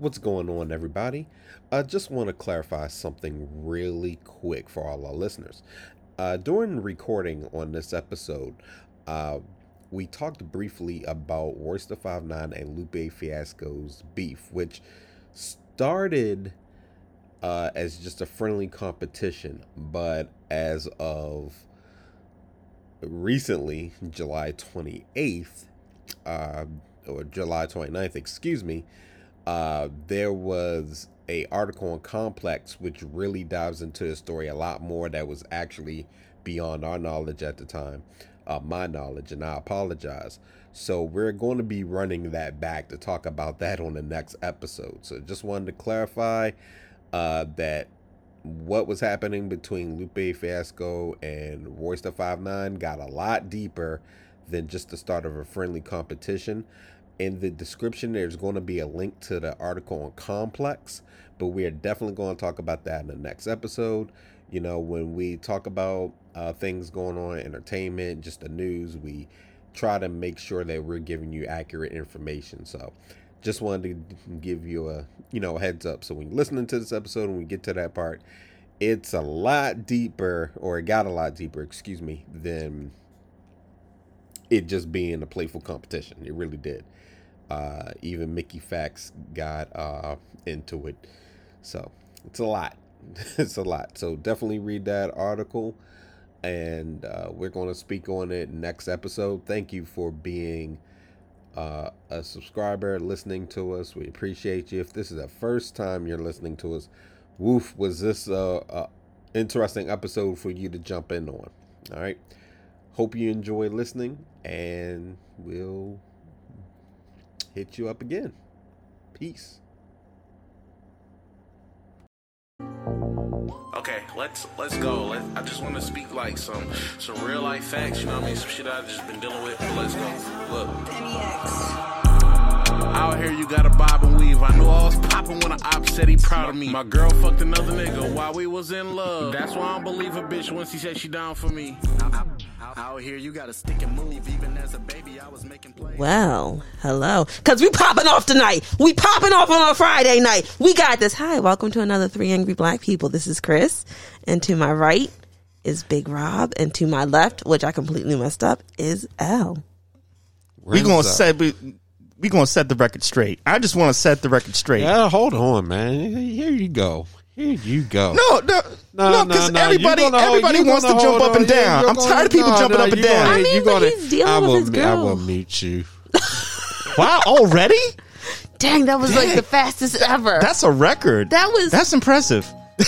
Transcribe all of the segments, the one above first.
What's going on, everybody? I just want to clarify something really quick for all our listeners. Uh, during recording on this episode, uh, we talked briefly about Royce da 5'9 and Lupe Fiasco's beef, which started uh, as just a friendly competition, but as of recently, July 28th, uh, or July 29th, excuse me, uh, there was a article on Complex which really dives into the story a lot more that was actually beyond our knowledge at the time, uh, my knowledge, and I apologize. So we're going to be running that back to talk about that on the next episode. So just wanted to clarify uh, that what was happening between Lupe Fiasco and Royce da 5'9 got a lot deeper than just the start of a friendly competition in the description there's going to be a link to the article on complex but we are definitely going to talk about that in the next episode. You know when we talk about uh, things going on entertainment just the news we try to make sure that we're giving you accurate information. So just wanted to give you a you know a heads up. So when you're listening to this episode and we get to that part it's a lot deeper or it got a lot deeper excuse me than it just being a playful competition. It really did uh, even Mickey Factz got uh, into it. So it's a lot. it's a lot. So definitely read that article. And uh, we're going to speak on it next episode. Thank you for being uh, a subscriber, listening to us. We appreciate you. If this is the first time you're listening to us, woof, was this a, a interesting episode for you to jump in on? All right. Hope you enjoy listening, and we'll hit you up again. Peace. Okay, let's let's go. Let, I just want to speak like some some real life facts. You know what I mean? Some shit I've just been dealing with. But let's go. Look. Out here, you gotta bob and weave. I knew I was popping when I op said he proud of me. My girl fucked another nigga while we was in love. That's why I don't believe a bitch once she said she down for me. Out here, you gotta stick and move. Even as a baby, I was making plays. Well, hello. Cause we popping off tonight. We popping off on a Friday night. We got this. Hi, welcome to another Three Angry Black People. This is Chris. And to my right is Big Rob. And to my left, which I completely messed up, is L. we gonna up. set we, we gonna set the record straight. I just want to set the record straight. Yeah, hold on, man. Here you go. Here you go. No, no, No, no, no, because no, everybody, you gonna hold- everybody you wants to gonna jump hold up and on. Yeah, down. you're I'm gonna- tired of people no, jumping no, up and you gonna- down. I mean, you but gonna- he's dealing I with will, his I girl. will mute you. wow, already? Dang, that was like the fastest ever. That's a record. that was That's impressive.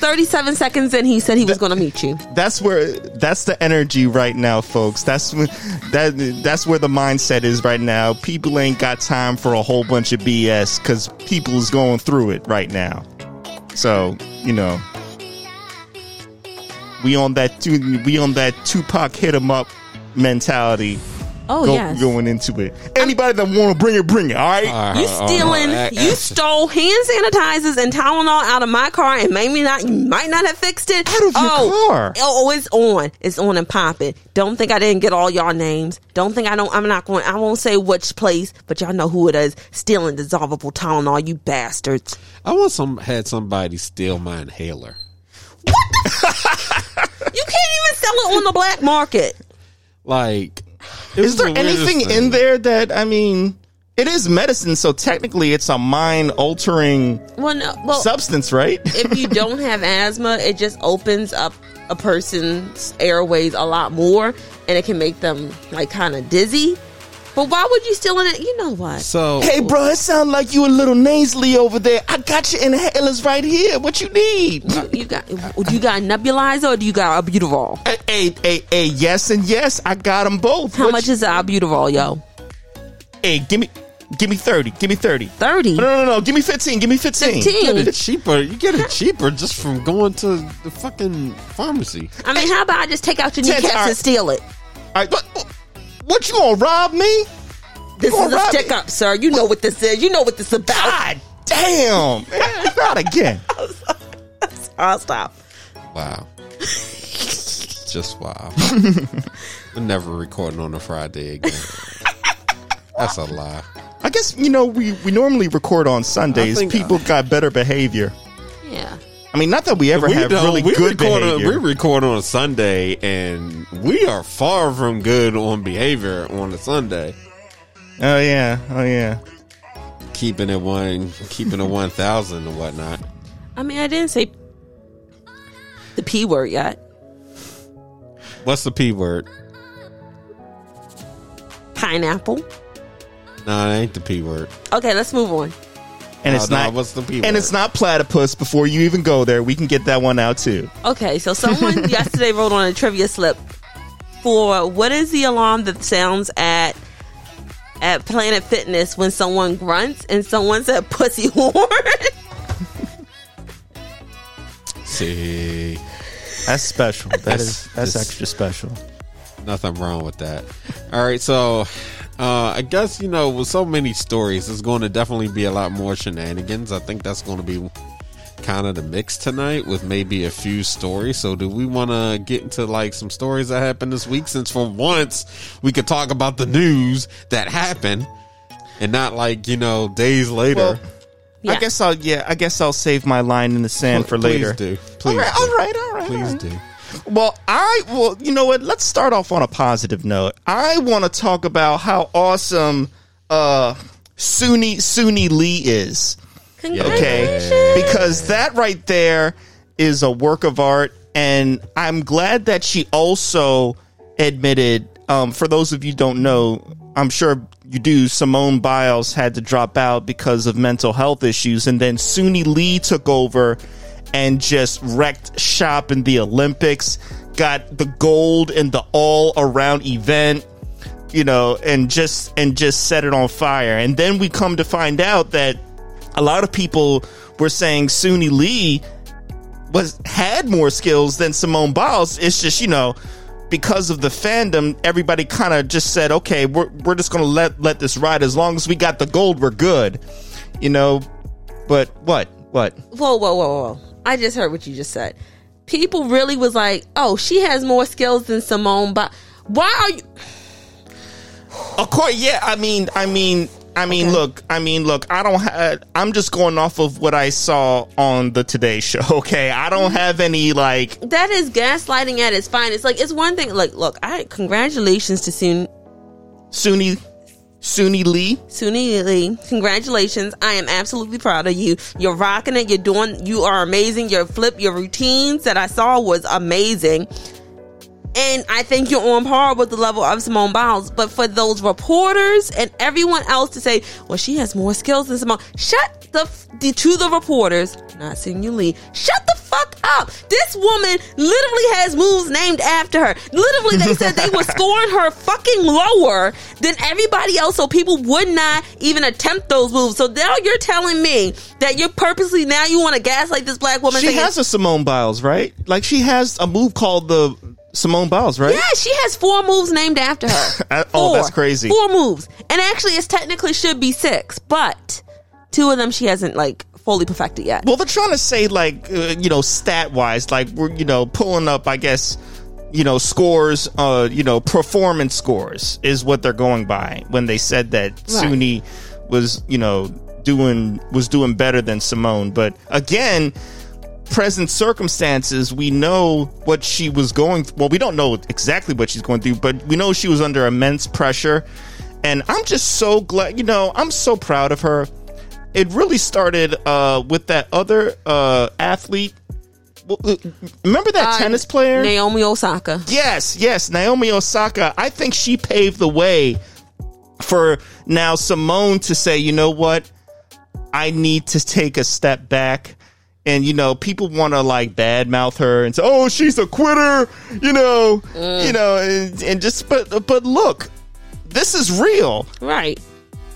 37 seconds in. He said he was going to meet you. That's where that's the energy right now, folks. That's when that that's where the mindset is right now. People ain't got time for a whole bunch of BS because people is going through it right now. So you know, we on that we on that Tupac hit 'em up mentality. Oh, go- yes. going into it. Anybody that want to bring it, bring it. All right. Uh, You uh, stealing? uh, uh, you uh, stole hand sanitizers and Tylenol out of my car, and maybe not. You might not have fixed it. Out of your oh, car. Oh, it's on. It's on and popping. Don't think I didn't get all y'all names. Don't think I don't. I'm not going. I won't say which place, but y'all know who it is. Stealing dissolvable Tylenol, you bastards. I want some had somebody steal my inhaler. What? you can't even sell it on the black market. Like, it Is there the anything thing. in there that I mean? It is medicine, so technically it's a mind altering Well, no. Well, substance, right? if you don't have asthma, it just opens up a person's airways a lot more, and it can make them like kind of dizzy. But why would you steal it? You know what? So hey, bro, it sounds like you a little nasally over there. I got your inhalers right here. What you need? Uh, you got? Do you got a nebulizer or do you got albuterol? hey, hey, hey, hey, yes and yes, I got them both. How What much you- is the albuterol, yo? Hey, give me, give me thirty. Give me thirty. Thirty. No, no, no, no. Give me fifteen. Give me fifteen. Fifteen. get it cheaper. You get it cheaper just from going to the fucking pharmacy. I mean, how about I just take out your Ted, kneecaps and steal it? All right, what, what you gonna rob me? This is a rob stick up, sir. You know what this is. You know what this is about. God damn, man, not again. I'll stop. Wow. Just wow. We're never recording on a Friday again. That's a lie. I guess you know we we normally record on Sundays. think- People got better behavior. Yeah. I mean, not that we ever have really we good record behavior. On, we record on a Sunday, and we are far from good on behavior on a Sunday. oh yeah, oh yeah. Keeping it one, keeping it one thousand and whatnot. I mean, I didn't say the P word yet. What's the p word? Pineapple. No, it ain't the p word. Okay, let's move on. And No, it's no, not. what's the P and it's not platypus. Before you even go there, we can get that one out too. Okay, so someone yesterday wrote on a trivia slip for what is the alarm that sounds at at Planet Fitness when someone grunts and someone said pussy horn. See, That's special. That That's- is that's extra special. nothing wrong with that. All right, so uh, I guess you know with so many stories, there's going to definitely be a lot more shenanigans. I think that's going to be kind of the mix tonight with maybe a few stories. So, do we want to get into like some stories that happened this week? Since for once we could talk about the news that happened and not like you know days later. Well, I guess I'll yeah. I guess I'll save my line in the sand for Please later. do. Please all right, do. all right, all right. Please all right. do. Well, I well, you know what? Let's start off on a positive note. I want to talk about how awesome uh Suni Suni Lee is. Okay, because that right there is a work of art, and I'm glad that she also admitted. Um, for those of you who don't know, I'm sure you do. Simone Biles had to drop out because of mental health issues, and then Suni Lee took over and just wrecked shop in the Olympics. Got the gold in the all around event you know, and just and just set it on fire. And then we come to find out that a lot of people were saying Suni Lee was had more skills than Simone Biles. It's just you know because of the fandom, everybody kind of just said, okay, we're we're just gonna let let this ride as long as we got the gold, we're good, you know. But what what? Whoa, whoa, whoa, whoa. I just heard what you just said. People really was like, oh, she has more skills than Simone, but why are you. Of course, yeah. I mean, I mean, I mean, Okay. look, I mean, look. I don't. have, I'm just going off of what I saw on the Today Show. Okay, I don't have any like. That is gaslighting at its finest. Like, it's one thing. Like, look, I congratulations to Sun Suni, Suni Lee. Suni Lee. Congratulations. I am absolutely proud of you. You're rocking it. You're doing, you are amazing. Your flip, your routines that I saw was amazing. And I think you're on par with the level of Simone Biles. But for those reporters and everyone else to say, well, she has more skills than Simone, shut the, f- the to the reporters, not Sinu Lee, shut the fuck up. This woman literally has moves named after her. Literally, they said they were scoring her fucking lower than everybody else, so people would not even attempt those moves. So now you're telling me that you're purposely now you want to gaslight this black woman. She saying- has a Simone Biles, right? Like she has a move called the Simone Biles, right? Yeah, she has four moves named after her. Oh, that's crazy. Four moves, and actually, it's technically should be six, but two of them she hasn't like fully perfected yet. Well, they're trying to say like uh, you know stat wise, like we're you know pulling up, I guess you know scores, uh, you know performance scores is what they're going by when they said that Suni was you know doing was doing better than Simone. But again, present circumstances, we know what she was going. Through. Well, we don't know exactly what she's going through, but we know she was under immense pressure. And I'm just so glad, you know, I'm so proud of her it really started uh, with that other uh, athlete. Remember that Uh, tennis player? Naomi Osaka. yes, yes, Naomi Osaka. I think she paved the way for now Simone to say, you know what, I need to take a step back. And you know, people want to like badmouth her and say, "Oh, she's a quitter," you know, mm. you know, and, and just but but look, this is real Right.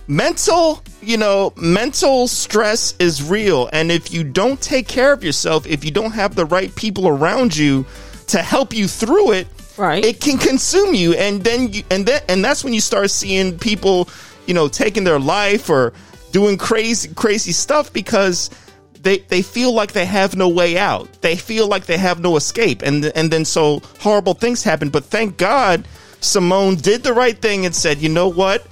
mental you know mental stress is real and if you don't take care of yourself if you don't have the right people around you to help you through it Right. it can consume you and then you and then and that's when you start seeing people you know taking their life or doing crazy crazy stuff because they they feel like they have no way out. They feel like they have no escape. And and then so horrible things happen. But thank god Simone did the right thing and said you know what?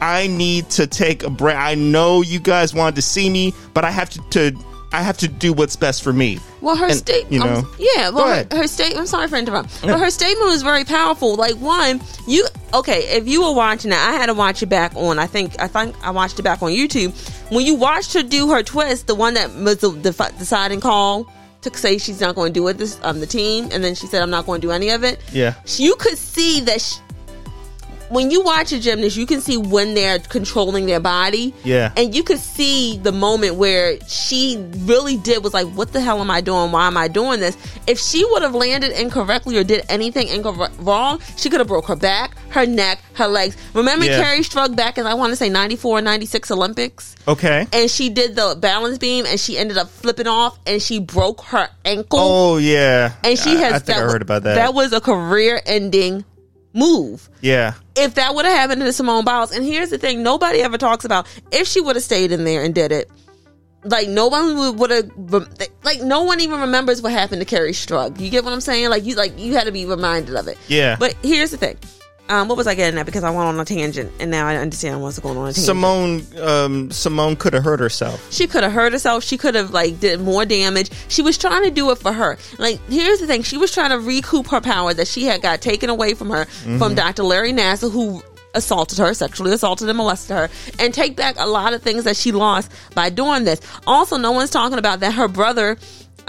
I need to take a break. I know you guys wanted to see me, but I have to, to I have to do what's best for me. Well, her statement, you know. yeah. Well, her, her statement. I'm sorry for interrupting, but her statement was very powerful. Like one, you okay? If you were watching it, I had to watch it back on. I think I think I watched it back on YouTube. When you watched her do her twist, the one that was the, the deciding call to say she's not going to do it this um the team, and then she said I'm not going to do any of it. Yeah. you could see that. She, when you watch a gymnast, you can see when they're controlling their body. Yeah. And you could see the moment where she really did was like, what the hell am I doing? Why am I doing this? If she would have landed incorrectly or did anything incorrect wrong, she could have broke her back, her neck, her legs. Remember Yeah. Kerri Strug back in, I want to say 94 96 Olympics? Okay. And she did the balance beam and she ended up flipping off and she broke her ankle Oh yeah. and she I- has I, think I heard about that. That was a career ending move. yeah. If that would have happened to Simone Biles, and here's the thing, nobody ever talks about if she would have stayed in there and did it. Like no one would have, like no one even remembers what happened to Kerri Strug. You get what I'm saying? Like you, like you had to be reminded of it. Yeah. But here's the thing. Um, what was I getting at? Because I went on a tangent, and now I understand what's going on. A tangent. Simone um, Simone could have hurt herself. She could have hurt herself. She could have like did more damage. She was trying to do it for her. Like here's the thing: she was trying to recoup her power that she had got taken away from her from Dr. Larry Nassar, who assaulted her, sexually assaulted and molested her, and take back a lot of things that she lost by doing this. Also, no one's talking about that her brother.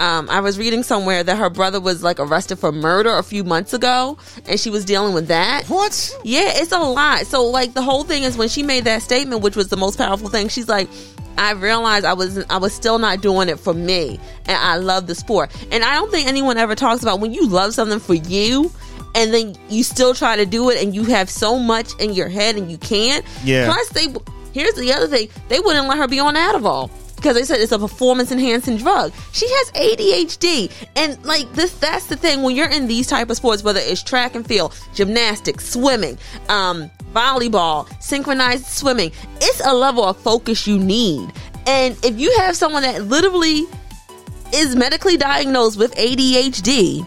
Um, I was reading somewhere that her brother was like arrested for murder a few months ago, and she was dealing with that. What? Yeah, it's a lot. So like the whole thing is when she made that statement, which was the most powerful thing, she's like, I realized I was I was still not doing it for me, and I love the sport. And I don't think anyone ever talks about when you love something for you, and then you still try to do it, and you have so much in your head and you can't. Yeah. Plus, they here's the other thing: they wouldn't let her be on Adderall. Because they said it's a performance enhancing drug. She has ADHD. And like this that's the thing when you're in these type of sports, whether it's track and field, gymnastics, swimming, um, volleyball, synchronized swimming, it's a level of focus you need. And if you have someone that literally is medically diagnosed with ADHD,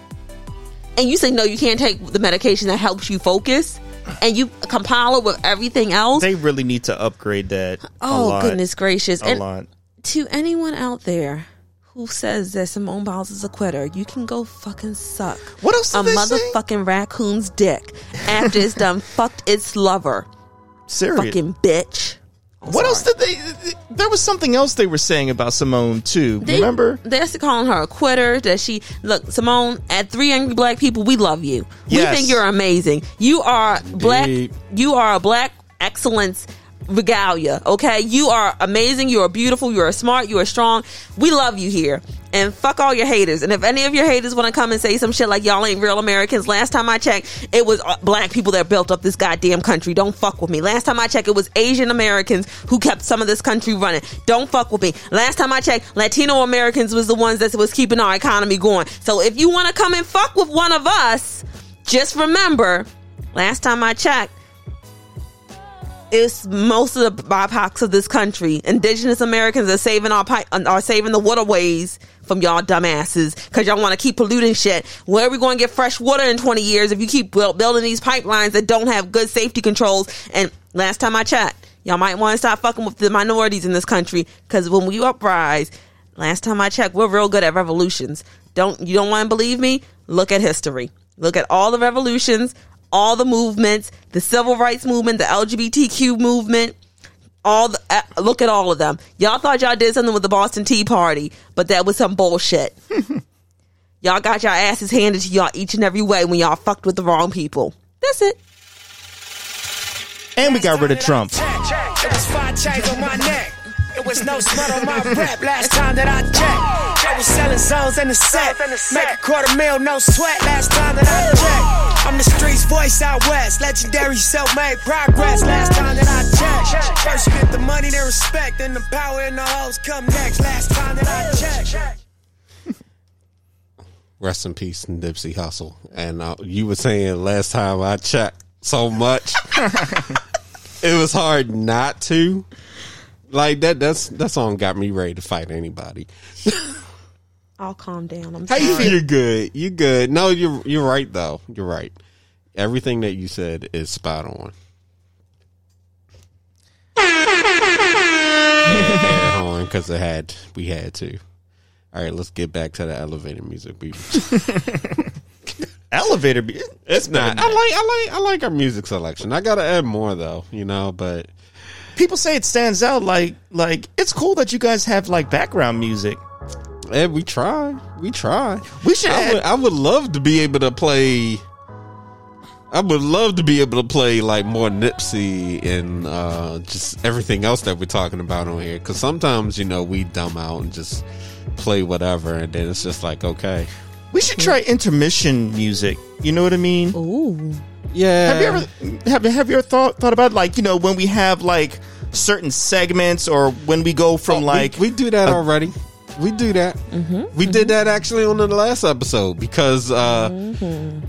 and you say no, you can't take the medication that helps you focus, and you compile it with everything else. They really need to upgrade that. a oh goodness gracious! A and lot. To anyone out there who says that Simone Biles is a quitter, you can go fucking suck What else a they say? motherfucking raccoon's dick after it's done fucked its lover. Serious. Fucking bitch. I'm what else did they? There was something else they were saying about Simone too. They, Remember? They're calling her a quitter. That she look Simone at three angry black people. We love you. Yes. We think you're amazing. You are black. Indeed. You are a black excellence regalia. Okay, you are amazing. You are beautiful. You are smart. You are strong. We love you here. And fuck all your haters. And if any of your haters want to come and say some shit like y'all ain't real Americans, last time I checked, it was uh, black people that built up this goddamn country. Don't fuck with me. Last time I checked, it was Asian Americans who kept some of this country running. Don't fuck with me. Last time I checked, Latino Americans was the ones that was keeping our economy going. So if you want to come and fuck with one of us, just remember, last time I checked, it's most of the BIPOCs of this country. Indigenous Americans are saving our pipe, uh, are saving the waterways from y'all dumbasses because y'all want to keep polluting shit. Where are we going to get fresh water in 20 years if you keep build, building these pipelines that don't have good safety controls? And last time I checked, y'all might want to stop fucking with the minorities in this country because when we uprise, last time I checked, we're real good at revolutions. Don't you don't want to believe me? Look at history. Look at all the revolutions, all the movements, the civil rights movement, the LGBTQ movement, all the uh, look at all of them. Y'all thought y'all did something with the Boston Tea Party, but that was some bullshit. y'all got your asses handed to y'all each and every way when y'all fucked with the wrong people. That's it. And we got rid of Trump. It was five chains on my neck. It was no smut on my rep last time that I checked. They was selling zones in the set. Make a quarter mil, no sweat last time that I checked. I'm the streets voice out west. Legendary self-made progress last time that I checked. First you get the money, then respect. Then the power and the hoes come next last time that I checked. Rest in peace, Nipsey Hussle. And uh, you were saying last time I checked so much, it was hard not to. Like that. That's that song got me ready to fight anybody. I'll calm down. I'm hey, sorry. you're good. You're good. No, you're you're right though. You're right. Everything that you said is spot on. because I had we had to. All right, let's get back to the elevator music. We elevator. It's not. I like I like I like our music selection. I gotta add more though, you know. But people say it stands out. Like like it's cool that you guys have like background music eh, we try, we try. We should I would, I would love to be able to play. I would love to be able to play like more Nipsey and uh, just everything else that we're talking about on here. Because sometimes you know we dumb out and just play whatever, and then it's just like okay, We should try intermission music. You know what I mean? Ooh. yeah. Have you ever have, have you ever thought thought about like you know when we have like certain segments or when we go from Oh, like we, do that already. We do that. We did that actually on the last episode because uh,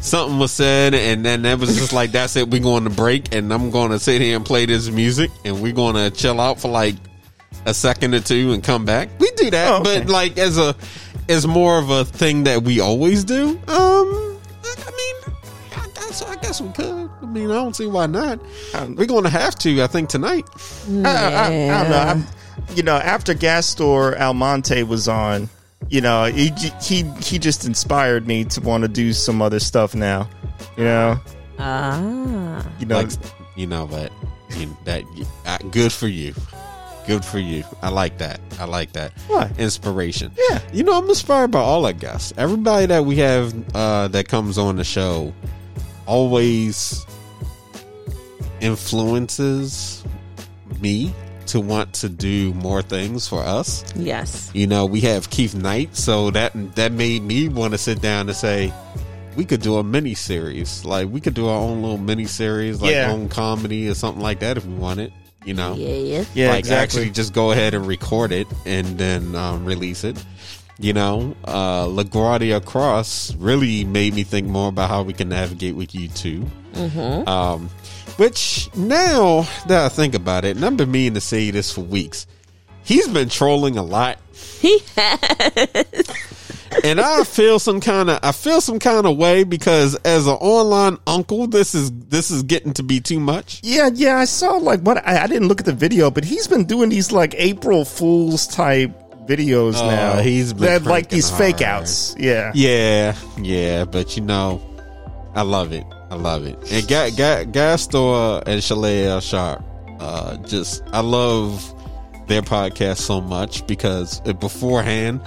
something was said, and then that was just like, "That's it. We're going to break, and I'm going to sit here and play this music, and we're going to chill out for like a second or two and come back." We do that, Oh, okay. but like as a as more of a thing that we always do. Um, I I mean, I guess, I guess we could. I mean, I don't see why not. We're going to have to. I think tonight. I, I, I don't know. I'm, you know, after Gastor Almonte was on, you know, he he he just inspired me to want to do some other stuff now. You know, Ah. you know, like you know but you, that uh, good for you good for you i like that i like that What? inspiration Yeah. you know i'm inspired by all our guests everybody that we have uh that comes on the show always influences me to want to do more things for us Yes. you know, we have Keith Knight, so that that made me want to sit down and say we could do a mini series. Like we could do our own little mini series, like Yeah. own comedy or something like that if we wanted. You know, Yeah. yeah, like exactly. actually just go ahead and record it and then um, release it. You know, uh, LaGuardia Cross really made me think more about how we can navigate with you too. Um, which now that I think about it, and I've been meaning to say this for weeks, he's been trolling a lot, He has. and I feel some kind of I feel some kind of way because as an online uncle, this is this is getting to be too much. Yeah, yeah, I saw like what I, I didn't look at the video, but he's been doing these like April Fools type videos Oh, now. he's been like cranking these fake outs. Yeah. Yeah, yeah, but you know, I love it. I love it. And Ga- Ga- Gastor and Shalewa Sharpe, uh, just I love their podcast so much because beforehand,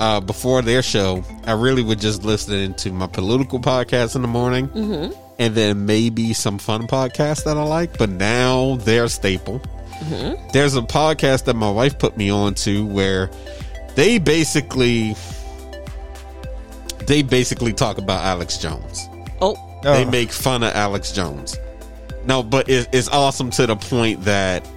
uh, before their show, I really would just listen to my political podcast in the morning, and then maybe some fun podcast that I like. But now they're staple. There's a podcast that my wife put me on to where they basically they basically talk about Alex Jones. Oh. They make fun of Alex Jones. No, but it, it's awesome to the point that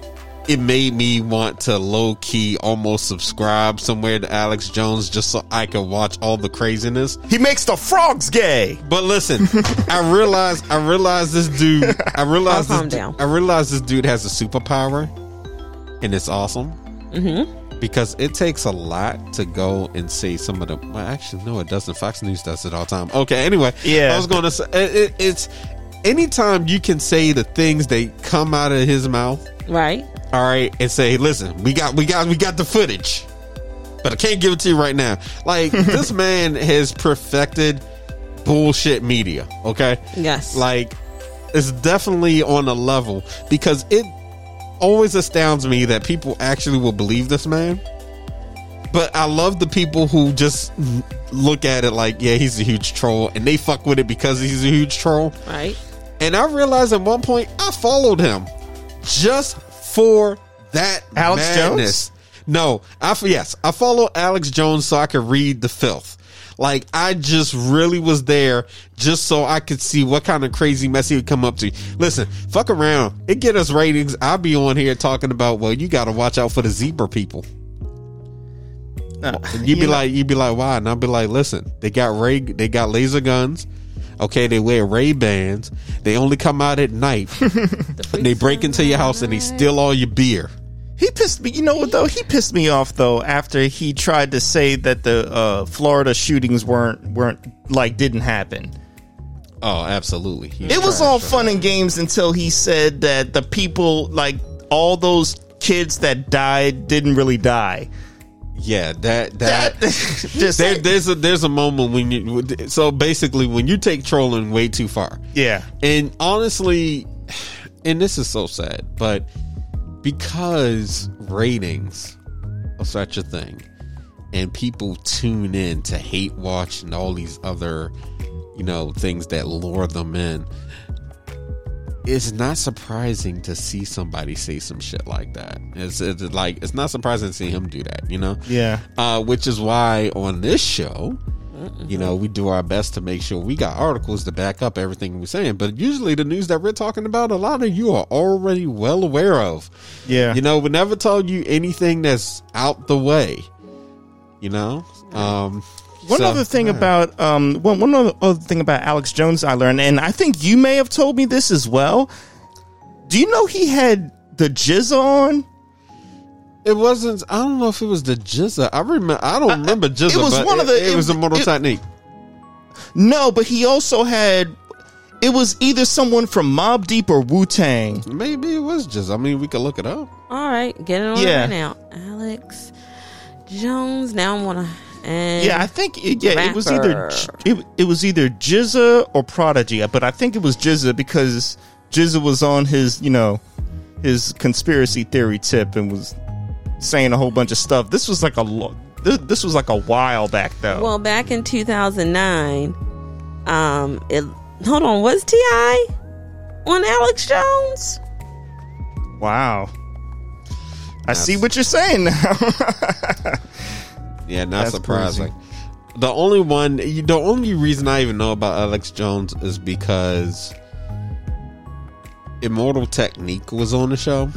it made me want to low key almost subscribe somewhere to Alex Jones just so I could watch all the craziness. He makes the frogs gay. But listen, I realize I realize this dude. I realize I'll this, calm down. I realize this dude has a superpower, and it's awesome. Mm-hmm. Because it takes a lot to go and see some of the. Well, actually, no, it doesn't. Fox News does it all the time. Okay, anyway, Yeah. I was going to say it, it, it's anytime you can say the things that come out of his mouth. Right. All right, and say, listen, we got, we got, we got the footage, but I can't give it to you right now. Like this man has perfected bullshit media. Okay, Yes. like it's definitely on a level because it always astounds me that people actually will believe this man. But I love the people who just look at it like, yeah, he's a huge troll, and they fuck with it because he's a huge troll. right. And I realized at one point I followed him just for that Alex madness. No, I f- yes, I follow Alex Jones so I could read the filth. Like I just really was there just so I could see what kind of crazy mess he would come up to. Listen, fuck around. It get us ratings. I'll be on here talking about, well, you got to watch out for the zebra people. You'd you be know- like, you'd be like, why? And I'll be like, listen, they got ray, they got laser guns. Okay, they wear Ray Bans. They only come out at night. they break into your house and they steal all your beer. He pissed me. You know what though? He pissed me off though after he tried to say that the uh, Florida shootings weren't weren't like didn't happen. Oh, absolutely. It was all fun and games until he said that the people like all those kids that died didn't really die. Yeah, that that, Just- there, there's a there's a moment when you so basically when you take trolling way too far. yeah. And honestly, and this is so sad, but because ratings are such a thing and people tune in to hate watch and all these other, you know, things that lure them in, it's not surprising to see somebody say some shit like that. It's, it's like it's not surprising to see him do that, you know? Yeah. Uh, which is why on this show, you know, we do our best to make sure we got articles to back up everything we're saying. But usually, the news that we're talking about, a lot of you are already well aware of. Yeah. You know, we never tell you anything that's out the way. You know, um, One so- other thing about um one one other, other thing about Alex Jones I learned, and I think you may have told me this as well. Do you know he had the jizz on? It wasn't. I don't know if it was the GZA. I remember. I don't remember GZA. It was but one of the- It, it it- was a Mortal it- Technique. No, but he also had. It was either someone from Mobb Deep or Wu Tang. Maybe it was GZA. I mean, we could look it up. All right, get it on Yeah. right now. Alex Jones. Now I want to. And Yeah, I think it, yeah, it was either it, it was either GZA or Prodigy, uh, but I think it was GZA because GZA was on his you know his conspiracy theory tip and was saying a whole bunch of stuff. This was like a lo- this, this was like a while back though. Well, back in 2009, um, it, hold on, was Ti on Alex Jones? wow. I see what you're saying now. Yeah, not That's surprising. The only one, the only reason I even know about Alex Jones is because Immortal Technique was on the show.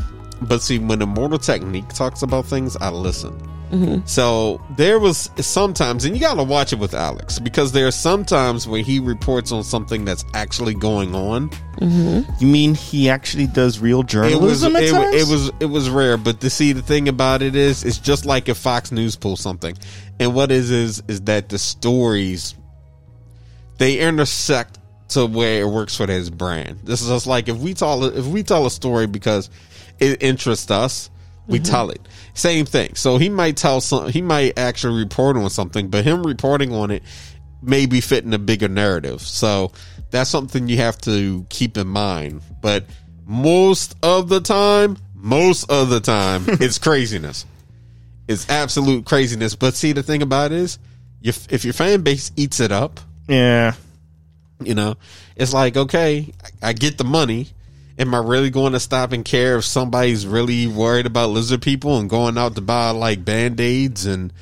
But see, when Immortal Technique talks about things, I listen. Mm-hmm. So there was sometimes, and you got to watch it with Alex because there are sometimes where he reports on something that's actually going on. Mm-hmm. you mean he actually does real It was journalism it, times? it was it was rare, but to see the thing about it is, it's just like if Fox News pulls something, and what is is is that the stories they intersect to where it works for his brand. This is just like if we tell if we tell a story because it interests us, we mm-hmm. tell it. Same thing. So he might tell some, he might actually report on something, but him reporting on it may be fitting a bigger narrative. So that's something you have to keep in mind. But most of the time, most of the time, it's craziness. It's absolute craziness. But see, the thing about it is, if, if your fan base eats it up, yeah. you know, it's like, okay, I I get the money. Am I really going to stop and care if somebody's really worried about lizard people and going out to buy like band aids and,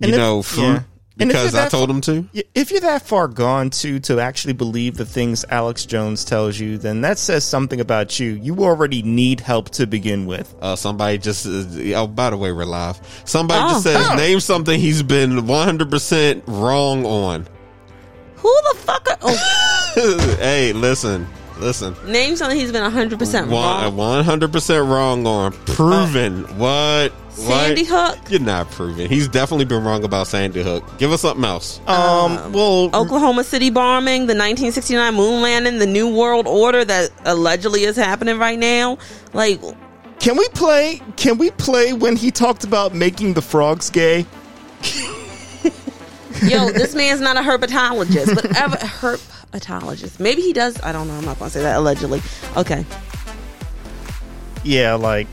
you And if- know, fruit yeah. Because I told them to? If you're that far gone to to actually believe the things Alex Jones tells you, then that says something about you. You already need help to begin with. Uh, somebody just, uh, oh, by the way, we're live. Somebody Oh. just says, Oh. name something he's been 100% wrong on. Who the fuck? Are, oh, hey, listen, listen. name something he's been 100 percent wrong. One hundred percent wrong on proven. what? Sandy what? Hook? You're not proven. He's definitely been wrong about Sandy Hook. Give us something else. Um, well, Oklahoma City bombing, the 1969 moon landing, the New World Order that allegedly is happening right now. Like, can we play? Can we play when he talked about making the frogs gay? yo, this man's not a herpetologist, but ever herpetologist. Maybe he does. I don't know. I'm not to say that allegedly. Okay. Yeah, like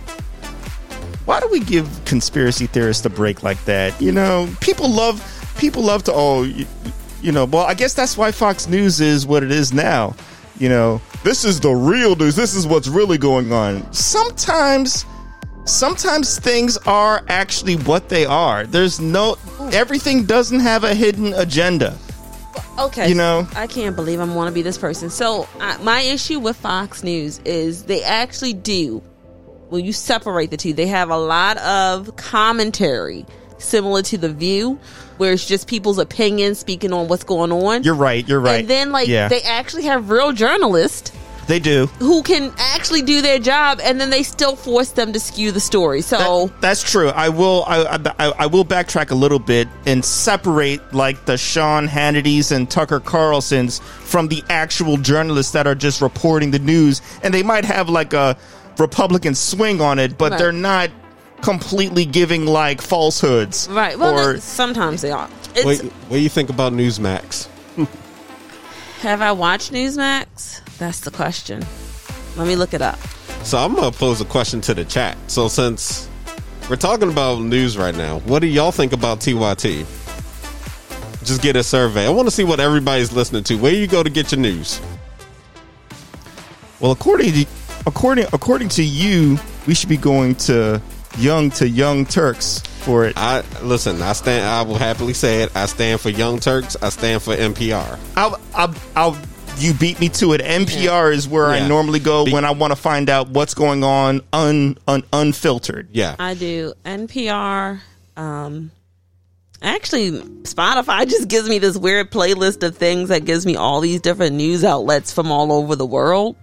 why do we give conspiracy theorists a break like that? You know, people love people love to oh, you, you know. Well, I guess that's why Fox News is what it is now. You know, this is the real news. This is what's really going on. Sometimes sometimes things are actually what they are. There's no everything doesn't have a hidden agenda. Okay. You know? I can't believe I'm want to be this person. So, I, my issue with Fox News is they actually do, when you separate the two, they have a lot of commentary similar to The View, where it's just people's opinions speaking on what's going on. You're right. You're right. And then, like, yeah, they actually have real journalists they do. who can actually do their job, and then they still force them to skew the story. So, That- that's true. I will. I, I I will backtrack a little bit and separate like the Sean Hannitys and Tucker Carlsons from the actual journalists that are just reporting the news, and they might have like a Republican swing on it, but Right. they're not completely giving like falsehoods. Right. Well, or sometimes they are. It's, What, what do you think about Newsmax? Have I watched Newsmax? That's the question. Let me look it up. So I'm gonna pose a question to the chat. So since we're talking about news right now, what do y'all think about TYT? Just get a survey. I want to see what everybody's listening to. Where you go to get your news? well, according to according according to you, we should be going to Young to Young Turks for it. I listen. I stand. I will happily say it. I stand for Young Turks. I stand for NPR. I'll, I'll, I'll, you beat me to it. NPR is where I normally go Be- when I want to find out what's going on un, un, unfiltered. Yeah. I do NPR. Um, actually, Spotify just gives me this weird playlist of things that gives me all these different news outlets from all over the world,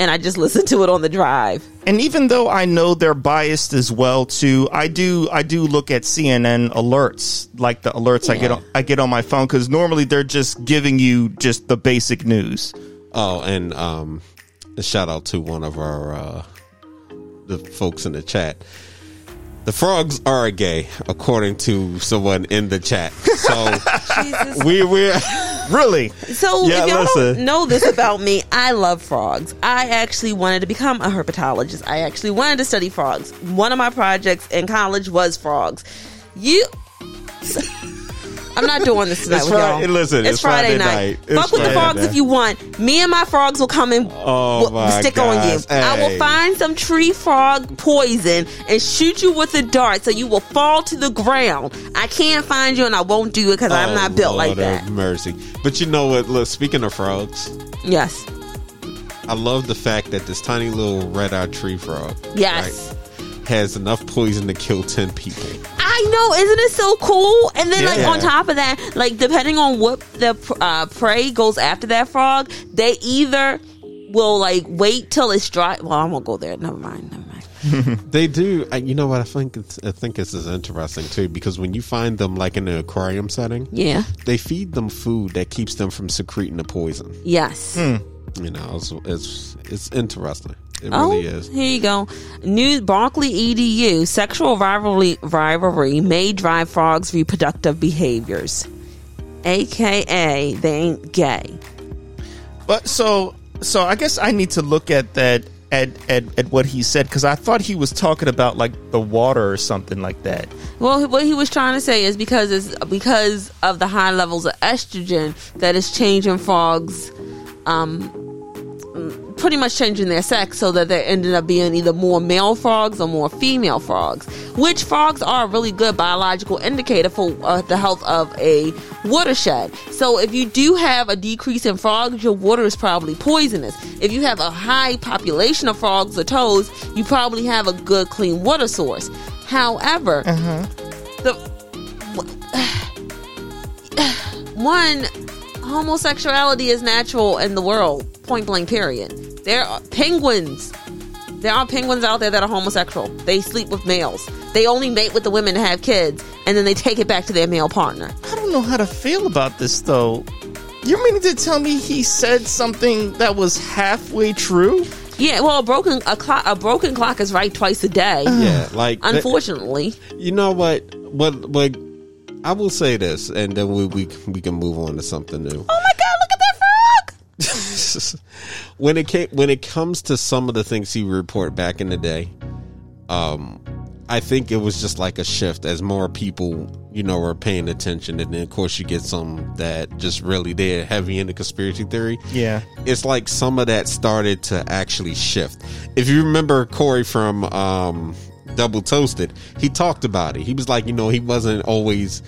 and I just listen to it on the drive. And even though I know they're biased as well too, I do I do look at CNN alerts, like the alerts I get on, I get on my phone cuz normally they're just giving you just the basic news. Oh, and um, shout out to one of our uh, the folks in the chat. The frogs are gay, according to someone in the chat. So we we Really? So Yeah, if y'all listen. don't know this about me, I love frogs. I actually wanted to become a herpetologist. I actually wanted to study frogs. One of my projects in college was frogs. You. I'm not doing this tonight It's with Friday- y'all. listen, it's Friday night. It's Fuck with the frogs night. if you want. Me and my frogs will come and Oh my stick on you. gosh. I will find some tree frog poison and shoot you with a dart so you will fall to the ground. I can't find you and I won't do it because I'm Oh, not built like that. Mercy. But you know what? Look, speaking of frogs, Yes. I love the fact that this tiny little red-eyed tree frog Yes. right, has enough poison to kill ten people. I know, isn't it so cool? And then, like on top of that, like depending on what the uh, prey goes after that frog, they either will like wait till it's dry. Well, I'm gonna go there. Never mind. Never mind. They do. You know what? I think it's, I think this is interesting too because when you find them like in an aquarium setting, Yeah. they feed them food that keeps them from secreting the poison. Yes. You know, it's it's, it's interesting. It Oh, really is. here you go. New Berkeley EDU sexual rivalry rivalry may drive frogs' reproductive behaviors, aka they ain't gay. But so so I guess I need to look at that at at, at what he said cuz I thought he was talking about like the water or something like that. Well, what he was trying to say is because it's because of the high levels of estrogen that is changing frogs, um, pretty much changing their sex so that they ended up being either more male frogs or more female frogs. Which frogs are a really good biological indicator for uh, the health of a watershed. So if you do have a decrease in frogs, your water is probably poisonous. If you have a high population of frogs or toads, you probably have a good clean water source. However, the one homosexuality is natural in the world point blank period there are penguins there are penguins out there that are homosexual they sleep with males they only mate with the women to have kids and then they take it back to their male partner I don't know how to feel about this though. You're meaning to tell me he said something that was halfway true? yeah well a broken a clock a broken clock is right twice a day Yeah, like th- unfortunately you know what? What? What? I will say this, and then we we we can move on to something new. oh my god look at that frog when it came when it comes to some of the things he report back in the day, um, I think it was just like a shift as more people, you know, were paying attention, and then of course you get some that just really they're heavy into conspiracy theory. Yeah. It's like some of that started to actually shift. If you remember Corey from um, Double Toasted, he talked about it. He was like, you know, he wasn't always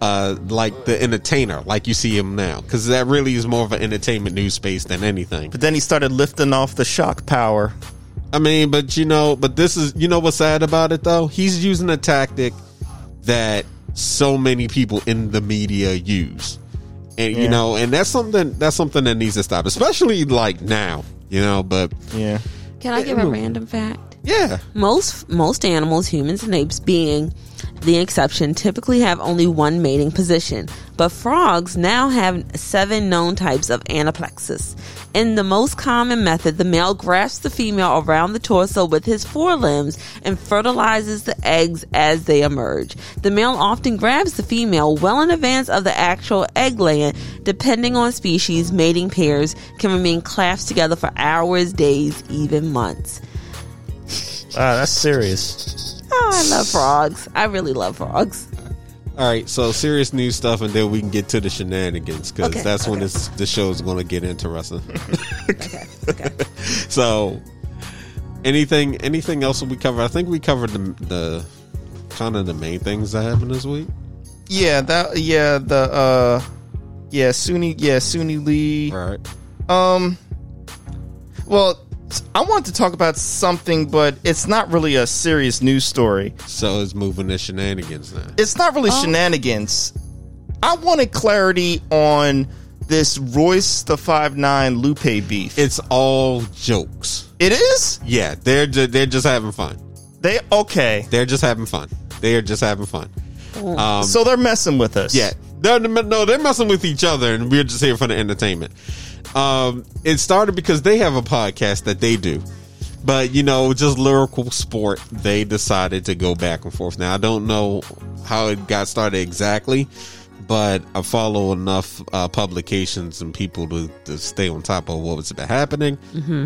uh, like the entertainer like you see him now, because that really is more of an entertainment news space than anything. But then he started lifting off the shock power. I mean, but you know, but this is you know what's sad about it though? He's using a tactic that so many people in the media use. And you know, and that's something that's something that needs to stop, especially like now, you know, but Yeah. can i give a random fact Yeah. Most most animals, humans and apes being the exception, typically have only one mating position. But frogs now have seven known types of amplexus. In the most common method, the male grasps the female around the torso with his forelimbs and fertilizes the eggs as they emerge. The male often grabs the female well in advance of the actual egg laying. Depending on species, mating pairs can remain clasped together for hours, days, even months. Wow, that's serious. Oh, I love frogs. I really love frogs. All right, so serious news stuff, and then we can get to the shenanigans because Okay, that's when this the show is going to get interesting. Okay. Okay. so, anything anything else that we cover? I think we covered the the kind of the main things that happened this week. Yeah, that yeah, the uh yeah, Suni yeah, Suni Lee. All right. Um well, I want to talk about something, but it's not really a serious news story. So it's moving to shenanigans now. It's not really Oh. shenanigans. I wanted clarity on this Royce da 5'9" Lupe beef. It's all jokes. it is? Yeah, they're ju- they're just having fun. They okay. They're just having fun. They are just having fun. Um, so they're messing with us. Yeah, no, no, no, they're messing with each other, and we're just here for the entertainment. Um, it started because they have a podcast that they do, but you know, just lyrical sport. They decided to go back and forth. Now I don't know how it got started exactly, but I follow enough uh, publications and people to, to stay on top of what was been happening.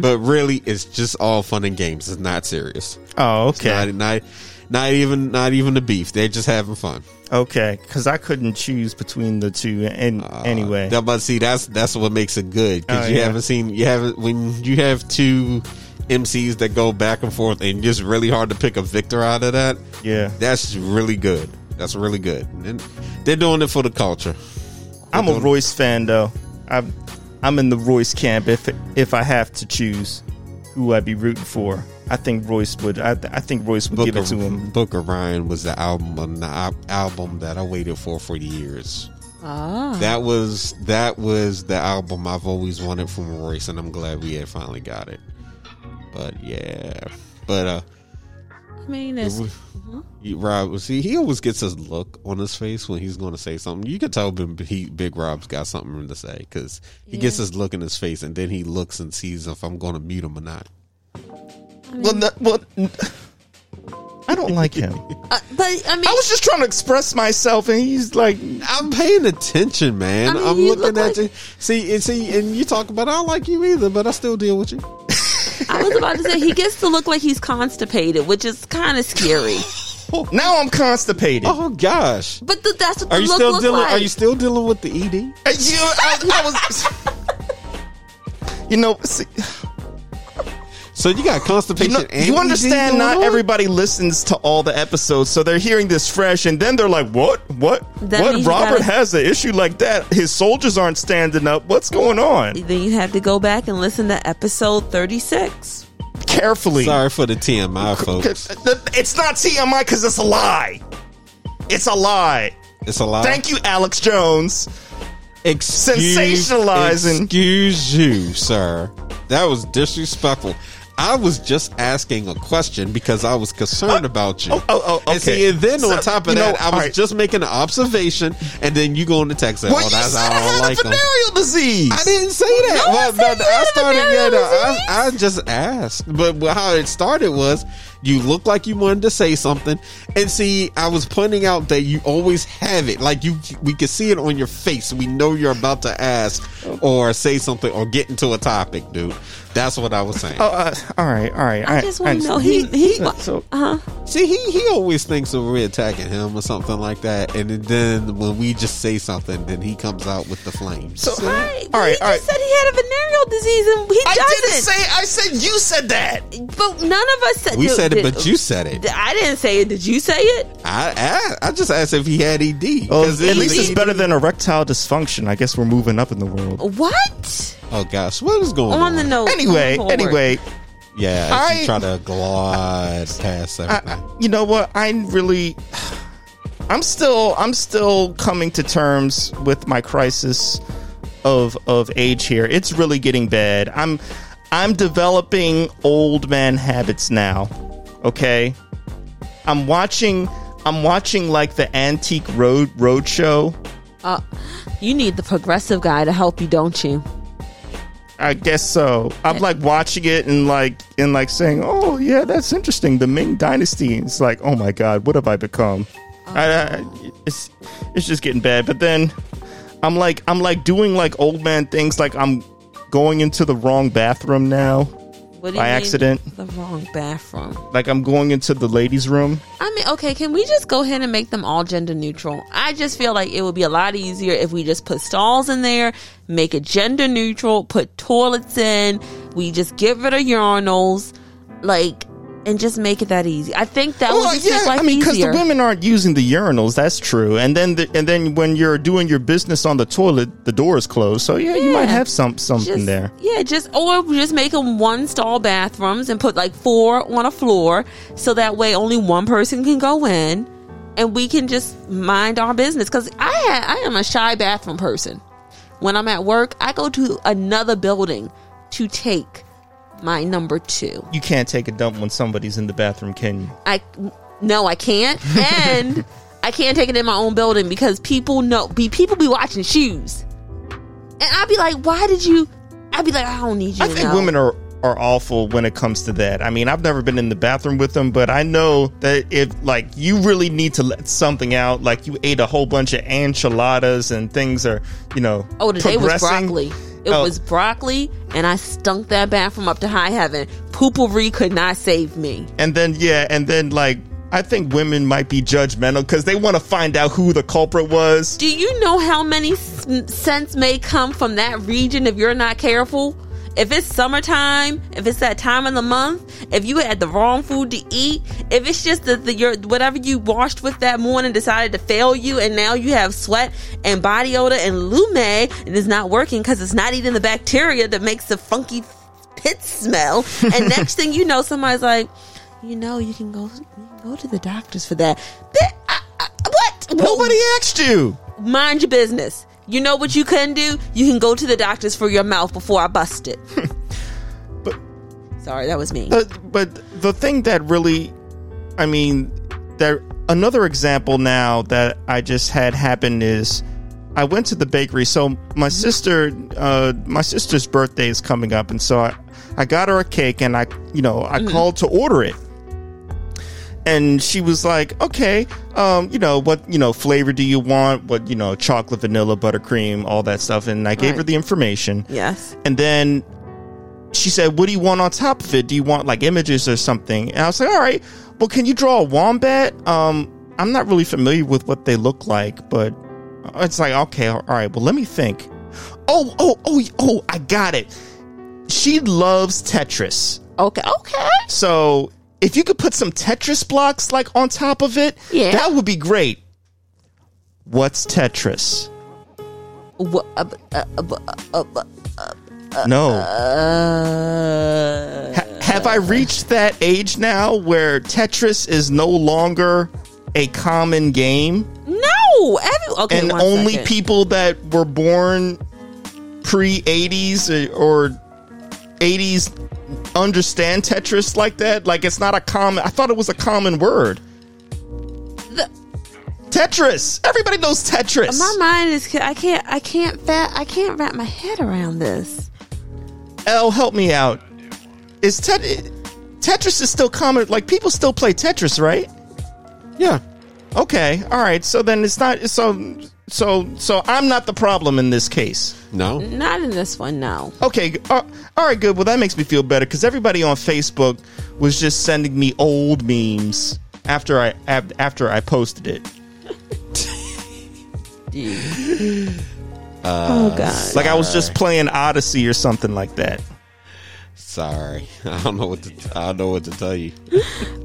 But really, it's just all fun and games. It's not serious. Oh, okay. Not, not, not even, not even the beef. They're just having fun. Okay, because I couldn't choose between the two. And ah, anyway, That, but see, that's that's what makes it good because Oh, you yeah. haven't seen you haven't when you have two MCs that go back and forth and it's really hard to pick a victor out of that. yeah, That's really good. That's really good. And they're doing it for the culture. I'm a Royce fan though. I'm I'm in the Royce camp. If if I have to choose who I'd be rooting for, I think Royce would. I, I think Royce would give it to him. Book of Ryan was the album the al- album that I waited for for years. Ah. That was that was the album I've always wanted from Royce, and I'm glad we had finally got it. But yeah, but uh. I mean, it's, You- Rob, see, he always gets his look on his face when he's going to say something. You can tell Big, he, Big Rob's got something to say because he gets his look in his face, and then he looks and sees if I'm going to mute him or not. Well, no, well, n- I don't like him. uh, but I mean, I was just trying to express myself, and he's like, I'm paying attention, man. I mean, I'm you looking look at like- you. See, and see, and you talk about I don't like you either, but I still deal with you. I was about to say he gets to look like he's constipated, which is kind of scary. now I'm constipated. Oh gosh, But th- that's what the are you look still looks dealing? like. Are you still dealing with the ED? Uh, You, I, I was, you know, see, So you got you, constipation. know, and you understand. going Not on? everybody listens to all the episodes, so they're hearing this fresh, and then they're like, "What? What? That what? Robert gotta- has an issue like that. His soldiers aren't standing up. What's going on?" then you have to go back and listen to episode 36. Carefully. Sorry for the TMI, folks. It's not TMI because it's a lie. It's a lie. It's a lie. Thank you, Alex Jones. Excuse, Sensationalizing. Excuse you, sir. That was disrespectful. I was just asking a question because I was concerned oh, about you. oh, oh, oh, And see, okay. and then on top of you know, that, I was right. just making an observation, and then you go text and Well, oh, you that's said how I I had like a venereal disease. I didn't say that. one Well, said no, I started. Yeah, no, I. I just asked, but but how it started was you look like you wanted to say something, and see, I was pointing out that you always have it. Like you, we can see it on your face. We know you're about to ask or say something or get into a topic, dude. That's what I was saying. Oh, uh, all right, all right. I just want to know he he. So, Uh huh. See, he he always thinks that we're attacking him or something like that, and then when we just say something, then he comes out with the flames. so Right. all right, he all right. just said he had a venereal disease and he I doesn't. didn't say. I said you said that. but none of us said. we did- said it, did- but you said it. I didn't say it. Did you say it? I I, I just asked if he had ED. Well, oh, 'Cause at it- least it's better than erectile dysfunction. I guess we're moving up in the world. What? Oh gosh, what is going on? On the note. Anyway, forward. anyway, Yeah, I- she try to glide past everything. I, you know what? I really, I'm still, I'm still coming to terms with my crisis of of age here. It's really getting bad. I'm, I'm developing old man habits now. Okay, I'm watching. I'm watching like the antique road road show. Uh, you need the progressive guy to help you, don't you? I guess so. I'm like watching it and like and like saying, "Oh yeah, that's interesting." The Ming Dynasty. It's like, oh my god, what have I become? I, I, it's it's just getting bad. But then I'm like I'm like doing like old man things. Like I'm going into the wrong bathroom now. What do By mean accident. The wrong bathroom. Like I'm going into the ladies' room. I mean, okay, can we just go ahead and make them all gender neutral? I just feel like it would be a lot easier if we just put stalls in there, make it gender neutral, put toilets in, we just get rid of urinals, like, and just make it that easy. I think that oh, would Well, just make life I mean, because the women aren't using the urinals. That's true. And then, the, and then when you're doing your business on the toilet, the door is closed. So yeah, you might have some something just, there. Yeah, just or just make them one stall bathrooms and put like four on a floor, so that way only one person can go in, and we can just mind our business. Because I ha- I am a shy bathroom person. When I'm at work, I go to another building to take my number two. You can't take a dump when somebody's in the bathroom, can you? I no, I can't, and I can't take it in my own building because people know. Be people be watching shoes, and I'd be like, "Why did you?" I'd be like, "I don't need you." I think know." women are are awful when it comes to that. I mean, I've never been in the bathroom with them, but I know that if like you really need to let something out, like you ate a whole bunch of enchiladas and things are, you know, Oh, today was broccoli. It Oh. was broccoli, and I stunk that bathroom up to high heaven. Poo-Pourri could not save me. And then yeah, and then like I think women might be judgmental because they want to find out who the culprit was. Do you know how many s- scents may come from that region if you're not careful? If it's summertime, if it's that time of the month, if you had the wrong food to eat, if it's just that the, your whatever you washed with that morning decided to fail you, and now you have sweat and body odor and lume, and it's not working because it's not eating the bacteria that makes the funky pit smell. And next thing you know, somebody's like, you know, you can go, you can go to the doctors for that. I- what? Nobody asked you. mind your business. You know what you can do? You can go to the doctors for your mouth before I bust it. Hmm. But- sorry, that was me. But but the thing that really, I mean, there another example now that I just had happen is I went to the bakery. So my mm-hmm. sister, uh, my sister's birthday is coming up, and so I, I got her a cake, and I, you know, I mm-hmm. called to order it. And she was like, "Okay, um, you know what? You know, flavor do you want? What you know, chocolate, vanilla, buttercream, all that stuff." And I gave Right. her the information. yes. And then she said, What do you want on top of it? Do you want like images or something? And I was like, All right, well, can you draw a wombat? Um, I'm not really familiar with what they look like, but it's like, okay, all right, well, let me think. Oh, oh, oh, oh, I got it. She loves Tetris. Okay. Okay. So if you could put some Tetris blocks like on top of it, Yeah. that would be great. What's Tetris? Wha- uh, uh, uh, uh, uh, No. uh, Ha- have I reached that age now where Tetris is no longer a common game no. Every, okay. and only second. people that were born pre 80s or 80s understand Tetris like that? Like it's not a common I thought it was a common word. The- Tetris. Everybody knows Tetris. My mind is. I can't. I can't. Fat. I can't wrap my head around this. L, help me out. Is Tet- Tetris is still common? Like people still play Tetris, right? Yeah. Okay, all right. So then it's not so so so I'm not the problem in this case. No. Not in this one. No. Okay, uh, all right, good. Well, that makes me feel better because everybody on Facebook was just sending me old memes after I after I posted it. oh God. Like I was just playing Odyssey or something like that. Sorry. I don't know what to. I don't know what to tell you.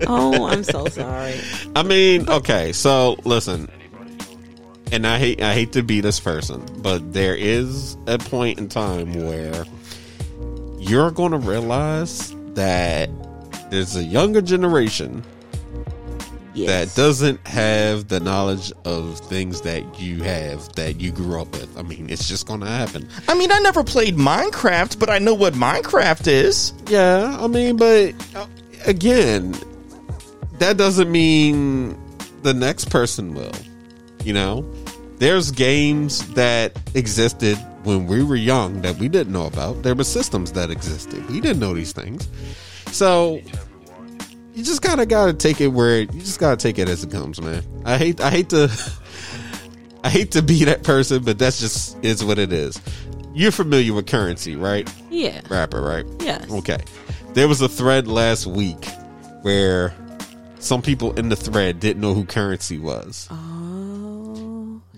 Oh, I'm so sorry. I mean, okay. So listen, and I hate. I hate to be this person, but there is a point in time where you're going to realize that there's a younger generation Yes. that doesn't have the knowledge of things that you have that you grew up with. I mean, it's just going to happen. I mean, I never played Minecraft, but I know what Minecraft is. Yeah, I mean, but uh, again, that doesn't mean the next person will. You know, there's games that existed when we were young that we didn't know about. There were systems that existed. We didn't know these things. So you just kind of got to take it where you just got to take it as it comes, man. I hate I hate to I hate to be that person, but that's just is what it is. You're familiar with Curren$y, right? Yeah. Rapper, right? Yes. Okay. There was a thread last week where some people in the thread didn't know who Curren$y was. Oh.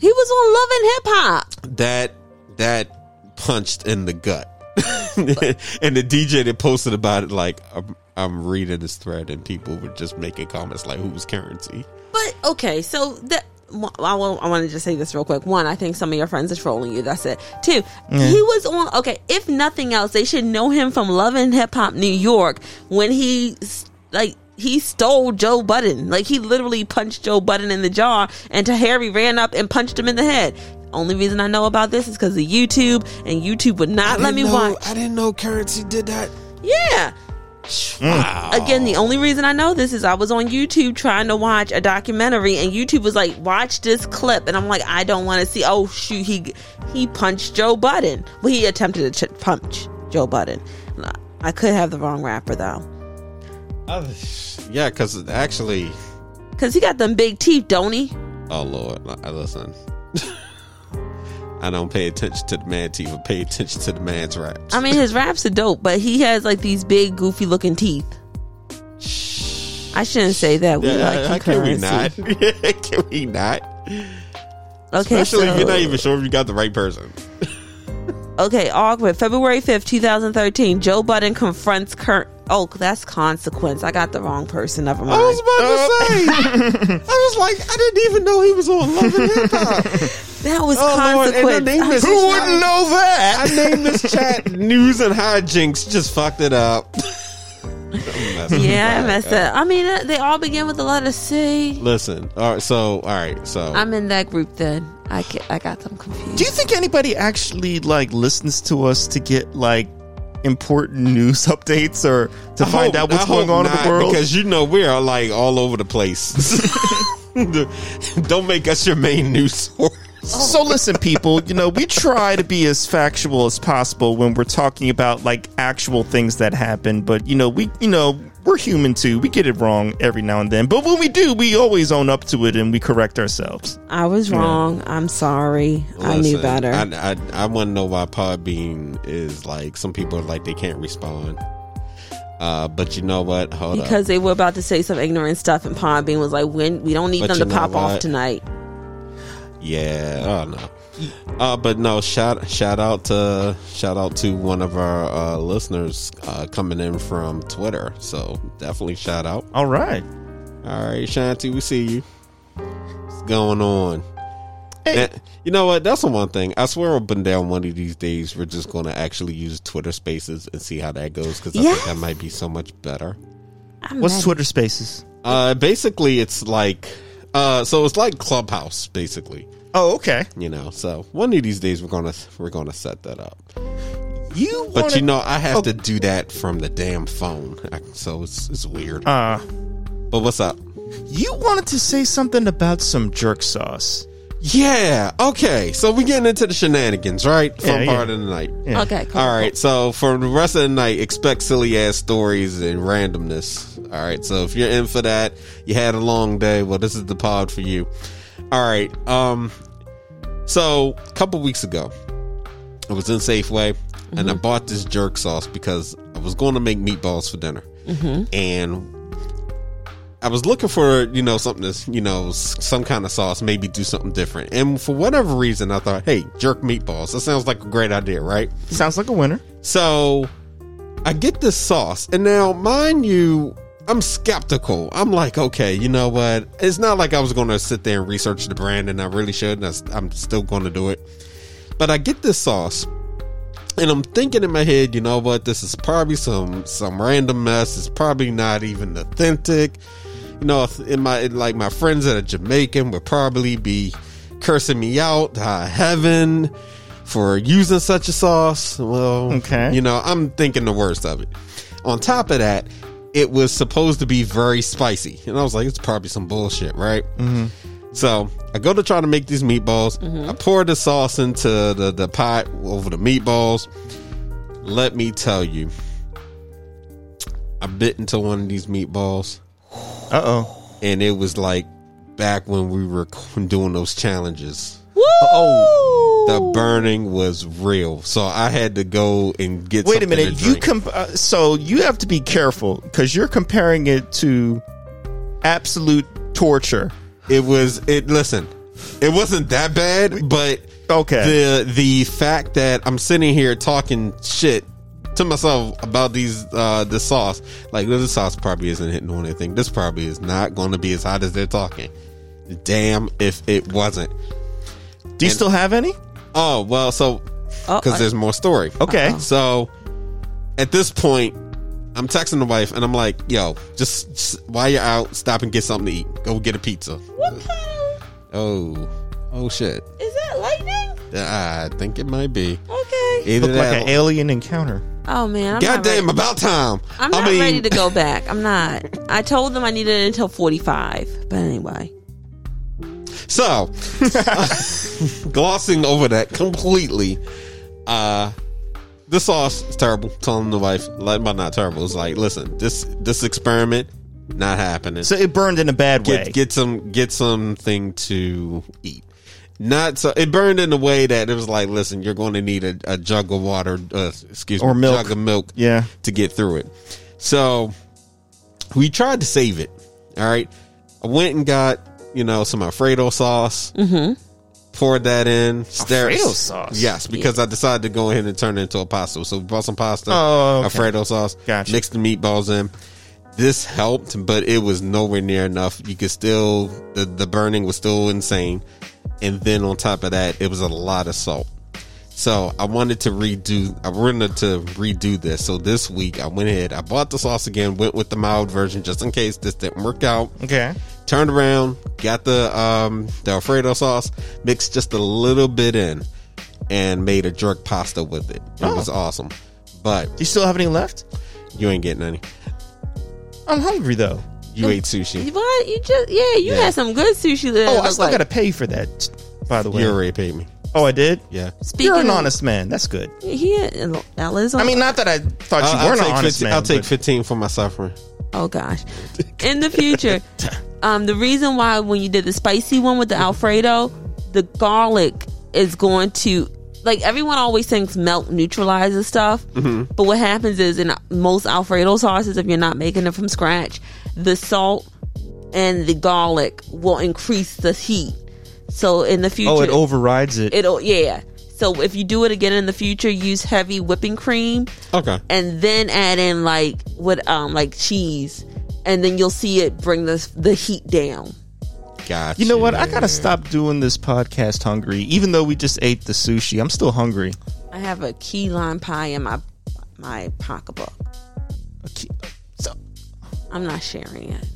He was on Love and Hip Hop. That that punched in the gut. and the DJ that posted about it, like I'm, I'm reading this thread, and people were just making comments like, "Who's Curren$y?" But okay, so that I want, I want to just say this real quick. One, I think some of your friends are trolling you. That's it. Two, he was on. Okay, if nothing else, they should know him from Love and Hip Hop New York when he like he stole Joe Budden. Like he literally punched Joe Budden in the jaw, and Tahiry ran up and punched him in the head. Only reason I know about this is because of YouTube, and YouTube would not let me know, watch. I didn't know Curren$y did that. Yeah. Mm. Wow. Again, the only reason I know this is I was on YouTube trying to watch a documentary, and YouTube was like, "Watch this clip," and I'm like, "I don't want to see." Oh shoot, he he punched Joe Budden. Well, he attempted to ch- punch Joe Budden. I could have the wrong rapper though, yeah, because actually, because he got them big teeth, don't he? oh lord, I uh, listen. I don't pay attention to the man teeth, but pay attention to the man's raps. I mean, his raps are dope, but he has like these big, goofy looking teeth. I shouldn't say that. We Yeah, like can we not? can we not? Okay, Especially if you're not even sure if you got the right person. Okay, awkward. February 5th, 2013. Joe Budden confronts Kurt. Oh, that's consequence. I got the wrong person. Never mind. I was about to say. I was like, I didn't even know he was on Love and Hip Hop. that was Oh, I consequence. named this- Who wouldn't know that? I named this chat News and Hijinks. Just fucked it up. yeah, I messed up. I mean, uh, they all begin with the letter C. Listen. All right. So, all right. So, I'm in that group then. I, ca- I got them confused. Do you think anybody actually like listens to us to get like important news updates or to I find hope- out what's I going hope on in the world? Because you know we are like all over the place. Don't make us your main news source. So listen, people, you know, we try to be as factual as possible when we're talking about like actual things that happen, but you know, we you know, we're human too. We get it wrong every now and then. But when we do, we always own up to it and we correct ourselves. I was wrong. I'm sorry. I knew better. I, I, I want to know why Podbean is like some people are like they can't respond. Uh, but you know what? Hold up. because they were about to say some ignorant stuff, and Podbean was like, "When we don't need But them to know pop off tonight." Yeah. Oh no. Uh, but no. Shout shout out to shout out to one of our uh, listeners uh, coming in from Twitter. So definitely shout out. All right. All right, Shanti, we see you. What's going on? Hey. And you know what? That's the one thing. I swear up and down one of these days we're just going to actually use Twitter Spaces and see how that goes because I Yes. think that might be so much better. I'm What's ready. Twitter Spaces? Uh, basically, it's like, uh, so it's like Clubhouse, basically. Oh, okay. You know, so one of these days we're gonna we're gonna set that up. You But wanna- you know, I have Oh. to do that from the damn phone, so it's it's weird. uh But what's up? you wanted to say something about some jerk sauce. Yeah. Okay. So we getting into the shenanigans, right? Fun Yeah, part yeah. of the night. Yeah. Okay, cool. All right. So for the rest of the night, expect silly ass stories and randomness. All right. So if you're in for that, you had a long day. Well, this is the pod for you. All right. Um. So a couple weeks ago, I was in Safeway and I bought this jerk sauce because I was going to make meatballs for dinner, and I was looking for you know something that's you know some kind of sauce, maybe do something different. And for whatever reason, I thought, hey, jerk meatballs. That sounds like a great idea, right? Sounds like a winner. So I get this sauce, and now, mind you, I'm skeptical. I'm like, okay, you know what? It's not like I was going to sit there and research the brand, and I really should. And I I'm still going to do it. But I get this sauce, and I'm thinking in my head, you know what? This is probably some some random mess. It's probably not even authentic. You know, in my like my friends that are Jamaican would probably be cursing me out to high heaven for using such a sauce. Well, Okay. you know, I'm thinking the worst of it. On top of that, it was supposed to be very spicy, and I was like, it's probably some bullshit, right? Mm-hmm. So I go to try to make these meatballs. I pour the sauce into the the pot over the meatballs. Let me tell you, I bit into one of these meatballs, Uh oh. and it was like back when we were doing those challenges. Woo! Oh. The burning was real, so I had to go and get. Wait a minute. You comp- uh, so you have to be careful because you're comparing it to absolute torture. It was it. Listen, it wasn't that bad, but Okay. the the fact that I'm sitting here talking shit to myself about these uh the sauce, like this sauce probably isn't hitting on anything. This probably is not going to be as hot as they're talking. Damn, if it wasn't. Do you still have any? Oh well, so because there's more story. Okay. So at this point, I'm texting the wife and I'm like, "Yo, just, just while you're out, stop and get something to eat. Go get a pizza." What kind of Oh, oh shit. is that lightning? I think it might be. Okay. Either Look like an alien encounter. Oh man, I'm God not damn, ready. about time. I'm I not mean, ready to go back. I'm not. I told them I needed it until 45. But anyway, So, glossing over that completely, uh, the sauce is terrible. Telling the wife, like, but not terrible. It's like, listen, this this experiment not happening. So it burned in a bad way. get get some get something to eat. Not so it burned in a way that it was like, listen, you're going to need a, a jug of water, uh, excuse Or me, milk. jug of milk, Yeah. to get through it. So we tried to save it. All right, I went and got you know some Alfredo sauce, mm-hmm. Poured that in. Alfredo sauce? yes, because I decided to go ahead and turn it into a pasta. So we bought some pasta, Oh, okay. Alfredo sauce, Gotcha. mixed the meatballs in this helped, but it was nowhere near enough. You could still the the burning was still insane, and then on top of that, it was a lot of salt. So I wanted to redo. I wanted to redo this. So this week I went ahead. I bought the sauce again. Went with the mild version just in case this didn't work out. Okay. Turned around, got the um the Alfredo sauce, mixed just a little bit in, and made a jerk pasta with it. It Oh. was awesome. But Do you still have any left? you ain't getting any. I'm hungry though. You ate sushi. what you just yeah, you Yeah. had some good sushi. That Oh, I still like. got to pay for that. By the way. You already paid me. Oh, I did. Yeah. Speaking You're an of- honest man. That's good. He that is. I mean, not that I thought you I'll, I'll weren't an take honest 15, man. I'll take but- 15 for my suffering. Oh gosh. In the future, um, the reason why when you did the spicy one with the Alfredo, the garlic is going to like everyone always thinks melt neutralizes stuff, but what happens is in most Alfredo sauces, if you're not making it from scratch, the salt and the garlic will increase the heat. So in the future, Oh, it overrides it. it'll yeah. So if you do it again in the future, use heavy whipping cream Okay. and then add in like what um like cheese and then you'll see it bring the the heat down Gotcha. you know what? I gotta stop doing this podcast hungry. Even though we just ate the sushi, I'm still hungry. i have a key lime pie in my my pocketbook Okay. So, i'm not sharing it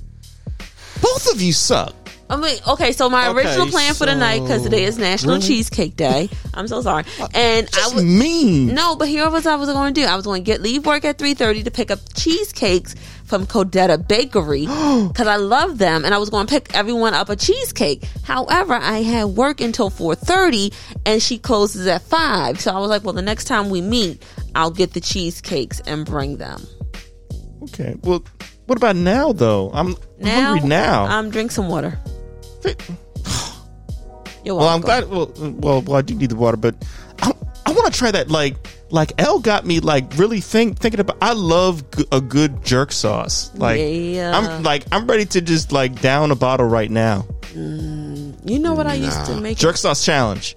both of you suck. I mean, okay, so my Okay, original plan for the night, because today is National Cheesecake Day. I'm so sorry. And I Just was mean. no, but here was I was going to do. I was going to get leave work at three thirty to pick up cheesecakes from Codetta Bakery because I love them, and I was going to pick everyone up a cheesecake. However, I had work until four thirty, and she closes at five. So I was like, well, the next time we meet, I'll get the cheesecakes and bring them. Okay. Well, what about now though? I'm Now, hungry now. Um, drink some water. You're well, I'm glad. Well, well, well, I do need the water, but I, I want to try that. Like, like L got me like really think thinking about. I love g- a good jerk sauce. Like, Yeah. I'm like I'm ready to just like down a bottle right now. You know what I used to make? Jerk sauce challenge.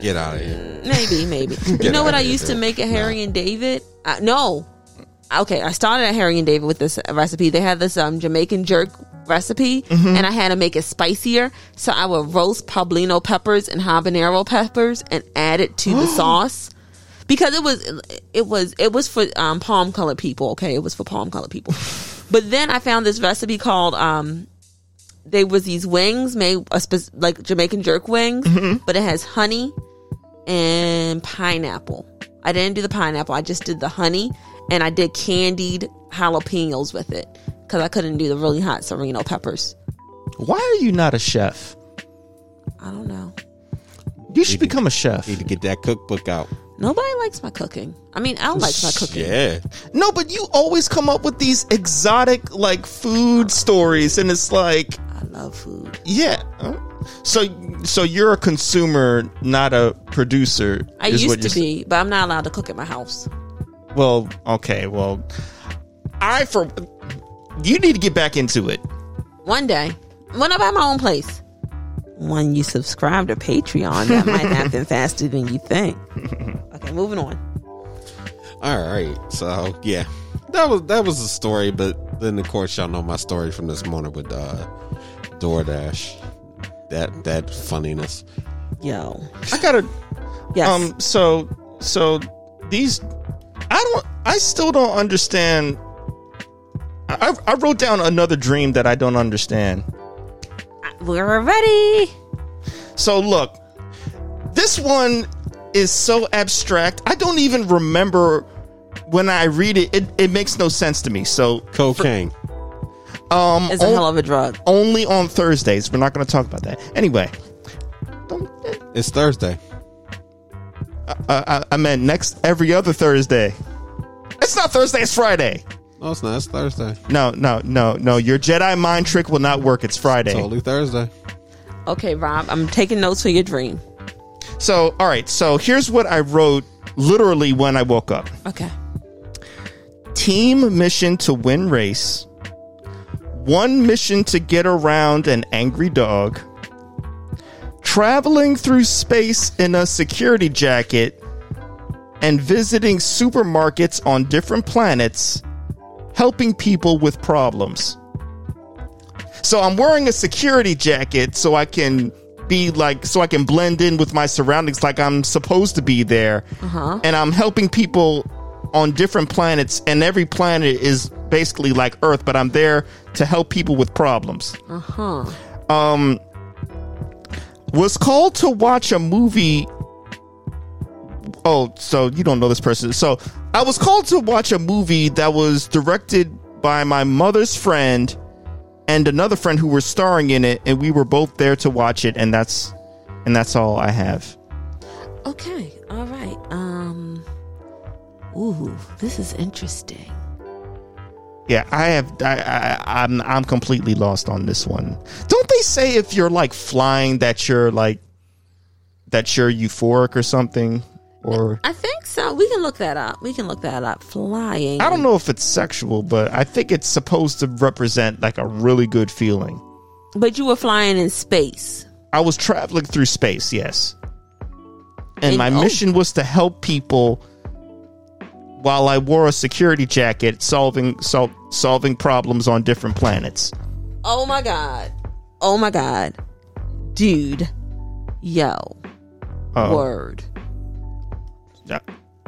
Get out of here. Maybe, maybe. you know what I outta here, used to make at Harry and David? Uh, no. Okay, I started at Harry and David with this recipe. They had this um, Jamaican jerk recipe, and I had to make it spicier. So I would roast poblano peppers and habanero peppers and add it to the sauce because it was it was it was for um, palm colored people. Okay, it was for palm colored people. but then I found this recipe called um, they was these wings made a spec- like Jamaican jerk wings, but it has honey and pineapple. I didn't do the pineapple. I just did the honey and I did candied jalapenos with it because I couldn't do the really hot serrano peppers. Why are you not a chef? I don't know. You should become a chef. Need to get that cookbook out. Nobody likes my cooking. I mean, Al likes my cooking. Yeah. No, but you always come up with these exotic like food stories, and it's like, I love food. yeah. So, so you're a consumer, not a producer. I is what used to you're be, but I'm not allowed to cook at my house. Well, okay. Well, I for you need to get back into it. One day, when I buy my own place. When you subscribe to Patreon, that might happen faster than you think. Okay, moving on. All right. So yeah, that was that was the story. But then of course y'all know my story from this morning with uh, DoorDash. That that funniness. Yo. I gotta. Yes. Um. So, so these, I don't. I still don't understand. I, I wrote down another dream that I don't understand. We're ready. So look, this one is so abstract. I don't even remember when I read it. It, it makes no sense to me. So Cocaine. um, It's a on- hell of a drug. only on Thursdays. We're not going to talk about that anyway. Don't, It's Thursday. Uh, I, I meant next every other Thursday. It's not Thursday. It's Friday. No, it's not. It's Thursday. No, no, no, no. Your Jedi mind trick will not work. It's Friday. Totally Thursday. Okay, Rob, I'm taking notes for your dream. So, all right. So here's what I wrote literally when I woke up. Okay. team mission to win race, one mission to get around an angry dog, traveling through space in a security jacket, and visiting supermarkets on different planets, helping people with problems. So I'm wearing a security jacket so I can be like so I can blend in with my surroundings like I'm supposed to be there. And I'm helping people on different planets and every planet is basically like Earth, but I'm there to help people with problems. Uh-huh. Um was called to watch a movie Oh, so you don't know this person. So I was called to watch a movie that was directed by my mother's friend and another friend who were starring in it, and we were both there to watch it, and that's and that's all I have. Okay. All right. Um. Ooh, this is interesting. Yeah, I have. I, I, I'm I'm completely lost on this one. Don't they say if you're like flying that you're like that you're euphoric or something? Or I think so. We can look that up. We can look that up. Flying. I don't know if it's sexual, but I think it's supposed to represent like a really good feeling. But you were flying in space. I was traveling through space, yes. And And- my oh. mission was to help people while I wore a security jacket solving sol- solving problems on different planets. Oh my god. Oh my god. Dude. Yo. Uh, Word. yeah,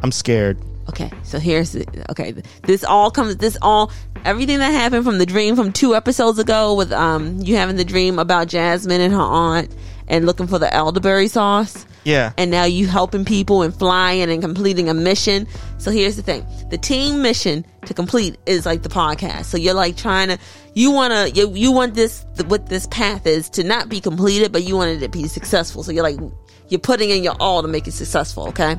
I'm scared. Okay, so here's the okay. This all comes. This all everything that happened from the dream from two episodes ago with um you having the dream about Jasmine and her aunt and looking for the elderberry sauce. Yeah. and now you helping people and flying and completing a mission. So here's the thing: the team mission to complete is like the podcast. So you're like trying to, you want to, you, you want this what this path is to not be completed, but you want it to be successful. So you're like you're putting in your all to make it successful. Okay.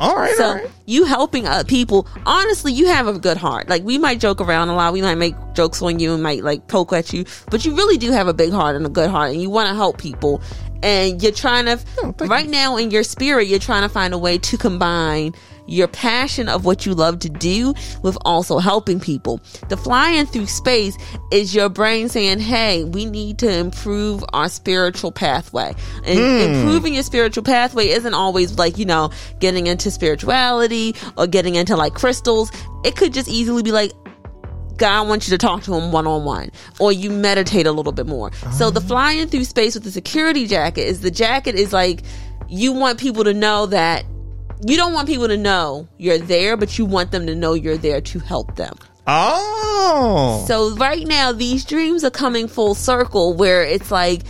all right, So all right. you helping uh, people, honestly, you have a good heart. Like we might joke around a lot, we might make jokes on you and might like poke at you, but you really do have a big heart and a good heart, and you want to help people. And you're trying to, oh, right now in your spirit, you're trying to find a way to combine your passion of what you love to do with also helping people. The flying through space is your brain saying, Hey, we need to improve our spiritual pathway. And hmm. improving your spiritual pathway isn't always like, you know, getting into spirituality or getting into like crystals. It could just easily be like, God wants you to talk to him one on one, or you meditate a little bit more. So the ah. flying through space with the security jacket is the jacket is like you want people to know that you don't want people to know you're there, but you want them to know you're there to help them. Oh. So right now, these dreams are coming full circle where it's like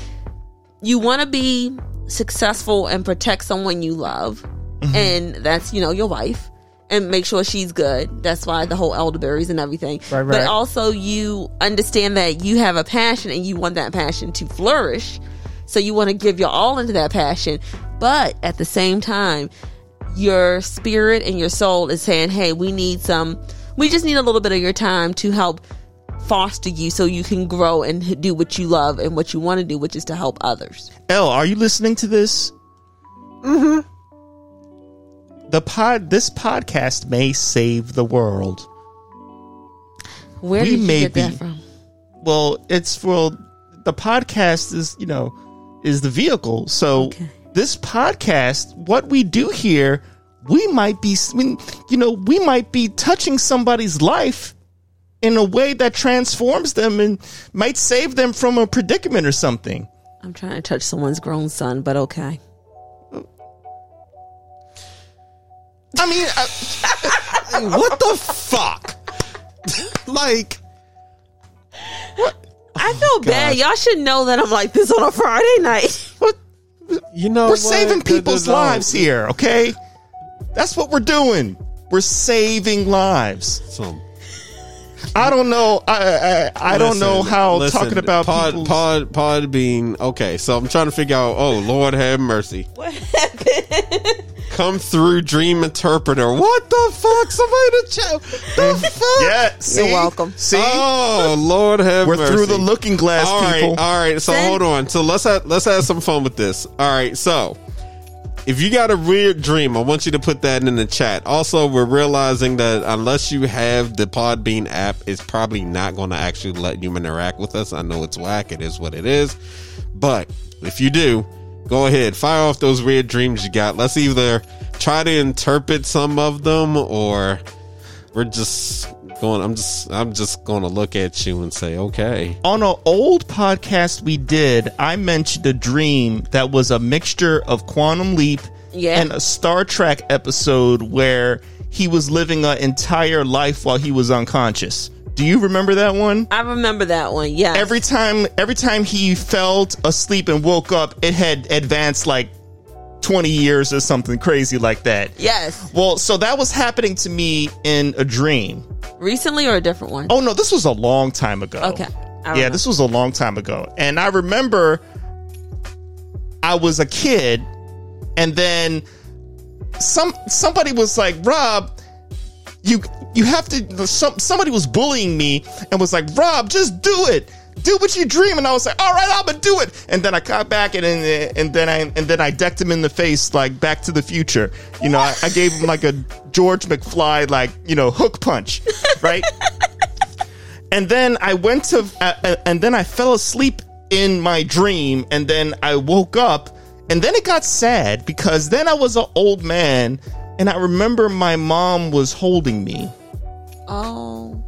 you want to be successful and protect someone you love, mm-hmm. and that's you know your wife, and make sure she's good. That's why the whole elderberries and everything. Right, right. But also you understand that you have a passion and you want that passion to flourish. So you want to give your all into that passion. But at the same time, your spirit and your soul is saying, Hey, we need some, we just need a little bit of your time to help foster you so you can grow and do what you love and what you want to do, which is to help others. L, are you listening to this? Mm-hmm. The pod this podcast may save the world. Where We did you may get that be- from? Well, it's well the podcast is, you know, is the vehicle. So Okay. this podcast, what we do here, we might be I mean, you know, we might be touching somebody's life in a way that transforms them and might save them from a predicament or something. I'm trying to touch someone's grown son, but okay. I mean, I, what the fuck? like, I feel bad. Y'all should know that I'm like this on a Friday night. what you know, We're what? saving No, people's no, no. lives here, okay? That's what we're doing. We're saving lives. Some I don't know. I I, I don't know how listen, talking about pod, people's- pod Podbean okay. So I'm trying to figure out. Oh Lord, have mercy. What happened? Come through, Dream Interpreter. What the fuck? Somebody to chat. The fuck? Yeah, see? welcome. See, Oh Lord, have mercy. we're mercy. through the looking glass, All right, people. all right. So Then- hold on. So let's have let's have some fun with this. All right. So if you got a weird dream, I want you to put that in the chat. Also, we're realizing that unless you have the Podbean app, it's probably not going to actually let you interact with us. I know it's whack. It is what it is. But if you do, go ahead, fire off those weird dreams you got. Let's either try to interpret some of them or we're just going I'm just I'm just going to look at you and say, "Okay." on an old podcast we did, I mentioned a dream that was a mixture of Quantum Leap Yeah. and a Star Trek episode where he was living an entire life while he was unconscious. Do you remember that one? I remember that one. Yeah. Every time every time he fell asleep and woke up, it had advanced like 20 years or something crazy like that. yes. Well, so that was happening to me in a dream. Recently or a different one? Oh no, this was a long time ago. Okay. Yeah, remember. this was a long time ago. And I remember I was a kid and then some somebody was like, "Rob, you you have to some somebody was bullying me and was like, "Rob, just do it." Do what you dream, and I was like, "All right, I'm gonna do it." And then I got back, and and, and then I and then I decked him in the face like Back to the Future. You know, I, I gave him like a George McFly like you know hook punch, right? and then I went to, uh, uh, and then I fell asleep in my dream, and then I woke up, and then it got sad because then I was an old man, and I remember my mom was holding me, Oh.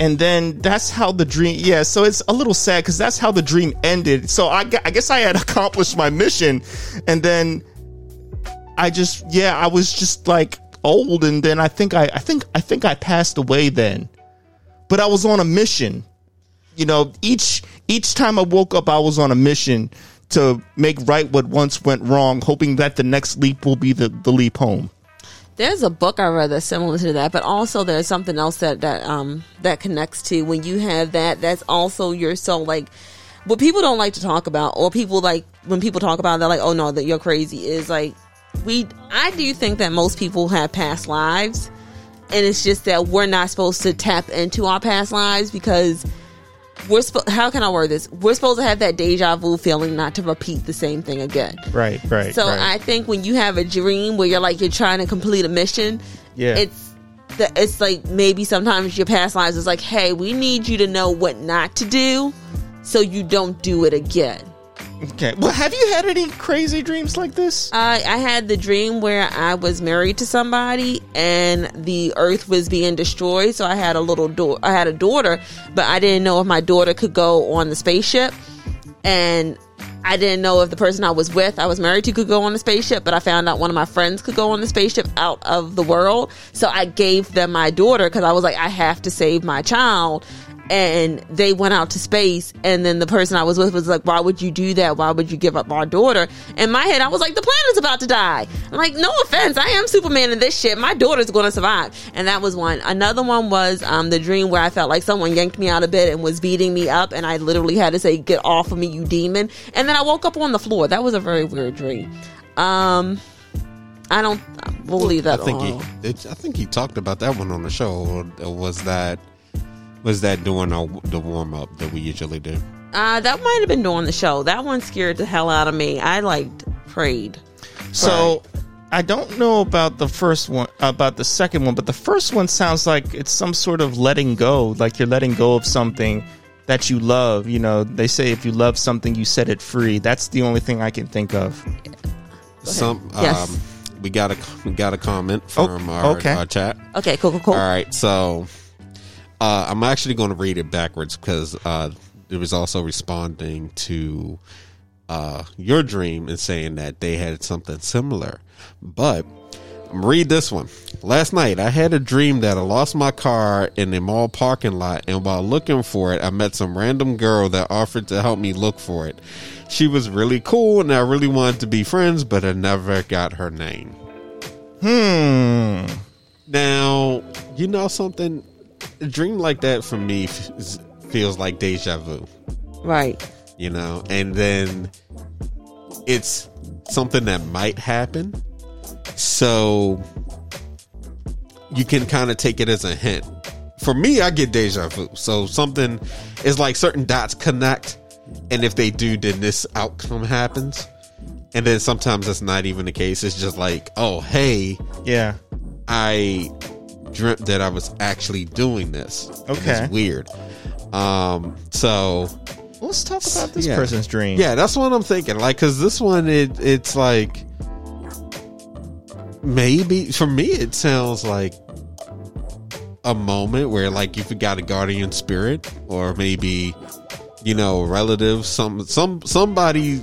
And then that's how the dream. Yeah, so it's a little sad because that's how the dream ended. So I, I guess I had accomplished my mission, and then I just, yeah, I was just like old, and then I think I, I think, I think I passed away then but I was on a mission. You know, each each time I woke up, I was on a mission to make right what once went wrong, hoping that the next leap will be the, the leap home. There's a book I read that's similar to that, but also there's something else that that um that connects to when you have that. That's also your soul. Like what people don't like to talk about, or people like when people talk about, it, they're like, "Oh no, that you're crazy." Is like we. I do think that most people have past lives, and it's just that we're not supposed to tap into our past lives because we're supposed. How can I word this? We're supposed to have that deja vu feeling, not to repeat the same thing again. Right, right. So I think when you have a dream where you're like you're trying to complete a mission, Yeah. it's the, it's like maybe sometimes your past lives is like, hey, we need you to know what not to do, so you don't do it again. Okay. Well, have you had any crazy dreams like this? I I had the dream where I was married to somebody and the earth was being destroyed, so I had a little door. I had a daughter, but I didn't know if my daughter could go on the spaceship, and I didn't know if the person I was with, I was married to, could go on the spaceship. But I found out one of my friends could go on the spaceship out of the world, so I gave them my daughter because I was like, I have to save my child. And they went out to space and then the person I was with was like, why would you do that? Why would you give up our daughter? In my head, I was like, the planet's about to die. I'm like, no offense. I am Superman in this shit. My daughter's going to survive. And that was one. Another one was, um, the dream where I felt like someone yanked me out of bed and was beating me up and I literally had to say, get off of me, you demon. And then I woke up on the floor. That was a very weird dream. Um, I don't believe I that. think all. he, it, I think he talked about that one on the show. Or Was that was that during our, the warm up that we usually do? Uh, that might have been during the show. That one scared the hell out of me. I like prayed. So I don't know about the first one, about the second one, but the first one sounds like it's some sort of letting go, like you're letting go of something that you love. You know, they say if you love something, you set it free. That's the only thing I can think of. Some Yes. um, we got a we got a comment Oh, from our, okay. our chat. Okay, cool, cool, cool. All right, so uh, I'm actually going to read it backwards because uh, it was also responding to uh, your dream and saying that they had something similar. But read this one. Last night, I had a dream that I lost my car in a mall parking lot, and while looking for it, I met some random girl that offered to help me look for it. She was really cool, and I really wanted to be friends, but I never got her name. Hmm. Now, you know something? A dream like that for me f- feels like deja vu, Right. you know? And then it's something that might happen. So you can kind of take it as a hint. For me, I get deja vu. So something is like certain dots connect. And if they do, then this outcome happens. And then sometimes that's not even the case. It's just like, oh, hey, Yeah. I dreamt that I was actually doing this. Okay. It's weird. Um, so Let's talk about this Yeah. person's dream. yeah, that's what I'm thinking. Like, cause this one, it, it's like, maybe for me, it sounds like a moment where like you got a guardian spirit or maybe, you know, relative, some, some, somebody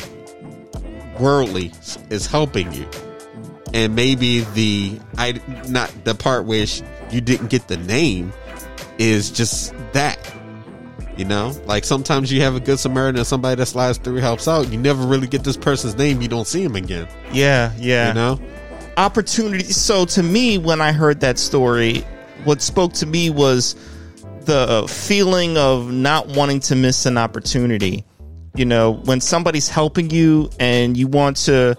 worldly is helping you. And maybe the, I, not the part where sh- you didn't get the name is just that. You know, like sometimes you have a good Samaritan and somebody that slides through helps out. You never really get this person's name. You don't see him again. Yeah. Yeah. You know, opportunity. So to me, when I heard that story, what spoke to me was the feeling of not wanting to miss an opportunity. You know, when somebody's helping you and you want to,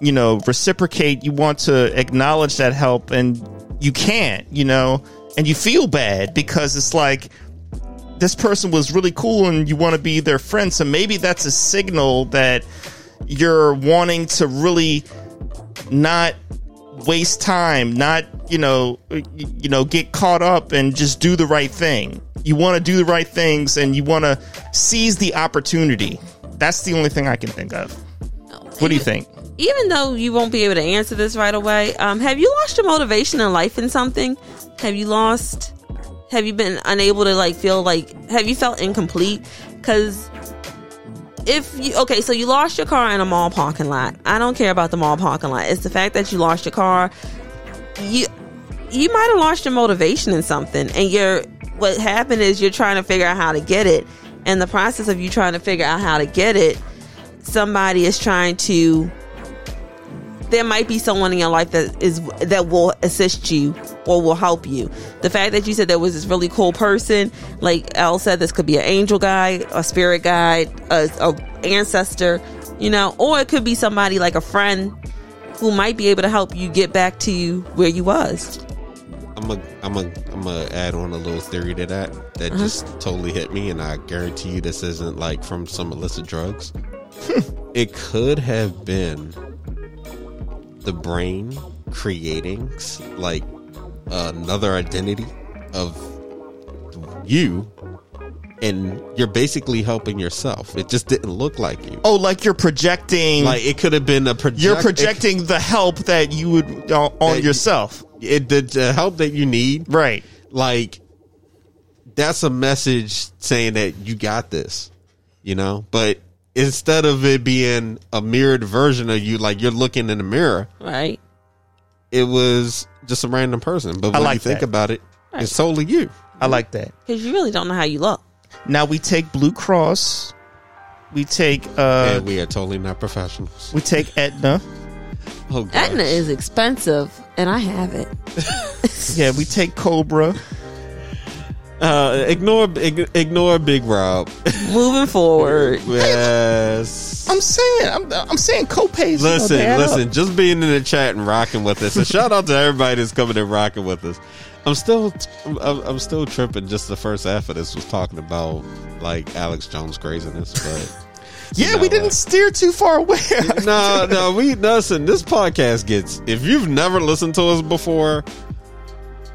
you know, reciprocate, you want to acknowledge that help and you can't, you know, and you feel bad because it's like, this person was really cool and you want to be their friend. So maybe that's a signal that you're wanting to really not waste time, not, you know, you know, get caught up and just do the right thing. You want to do the right things and you want to seize the opportunity. That's the only thing I can think of. Oh, what do you think? Even though you won't be able to answer this right away, um, have you lost your motivation in life in something? Have you lost? Have you been unable to like feel like? Have you felt incomplete? Because if you okay, so you lost your car in a mall parking lot. I don't care about the mall parking lot. It's the fact that you lost your car. You you might have lost your motivation in something, and you're what happened is you're trying to figure out how to get it. And the process of you trying to figure out how to get it, somebody is trying to there might be someone in your life that is that will assist you or will help you. The fact that you said there was this really cool person, like Elle said, this could be an angel guide, a spirit guide, a, a ancestor, you know, or it could be somebody like a friend who might be able to help you get back to where you was. I'm a, I'm a, I'm gonna add on a little theory to that that uh-huh. just totally hit me, and I guarantee you this isn't like from some illicit drugs. it could have been the brain creating like another identity of you, and you're basically helping yourself. It just didn't look like you. Oh, like you're projecting. Like it could have been a project. you're projecting the help that you would uh, on yourself. it, the, the help that you need. Right. like that's a message saying that you got this you know but instead of it being a mirrored version of you like you're looking in the mirror Right. it was just a random person but I when like you think that. about it it's totally you I like that. Because you really don't know how you look. Now we take Blue Cross. We take uh and we are totally not professionals. we take Aetna. Oh, gosh. Aetna is expensive, and I have it. Yeah, we take Cobra. Uh, ignore ig- ignore Big Rob. Moving forward. yes. I'm saying I'm I'm saying copays. you know, Listen, up. listen. Just being in the chat and rocking with us. And shout out to everybody that's coming and rocking with us. I'm still, I'm, I'm still tripping. Just the first half of this was talking about like Alex Jones craziness, but Yeah, know we didn't what? steer too far away. no, no, we listen. This podcast gets. If you've never listened to us before,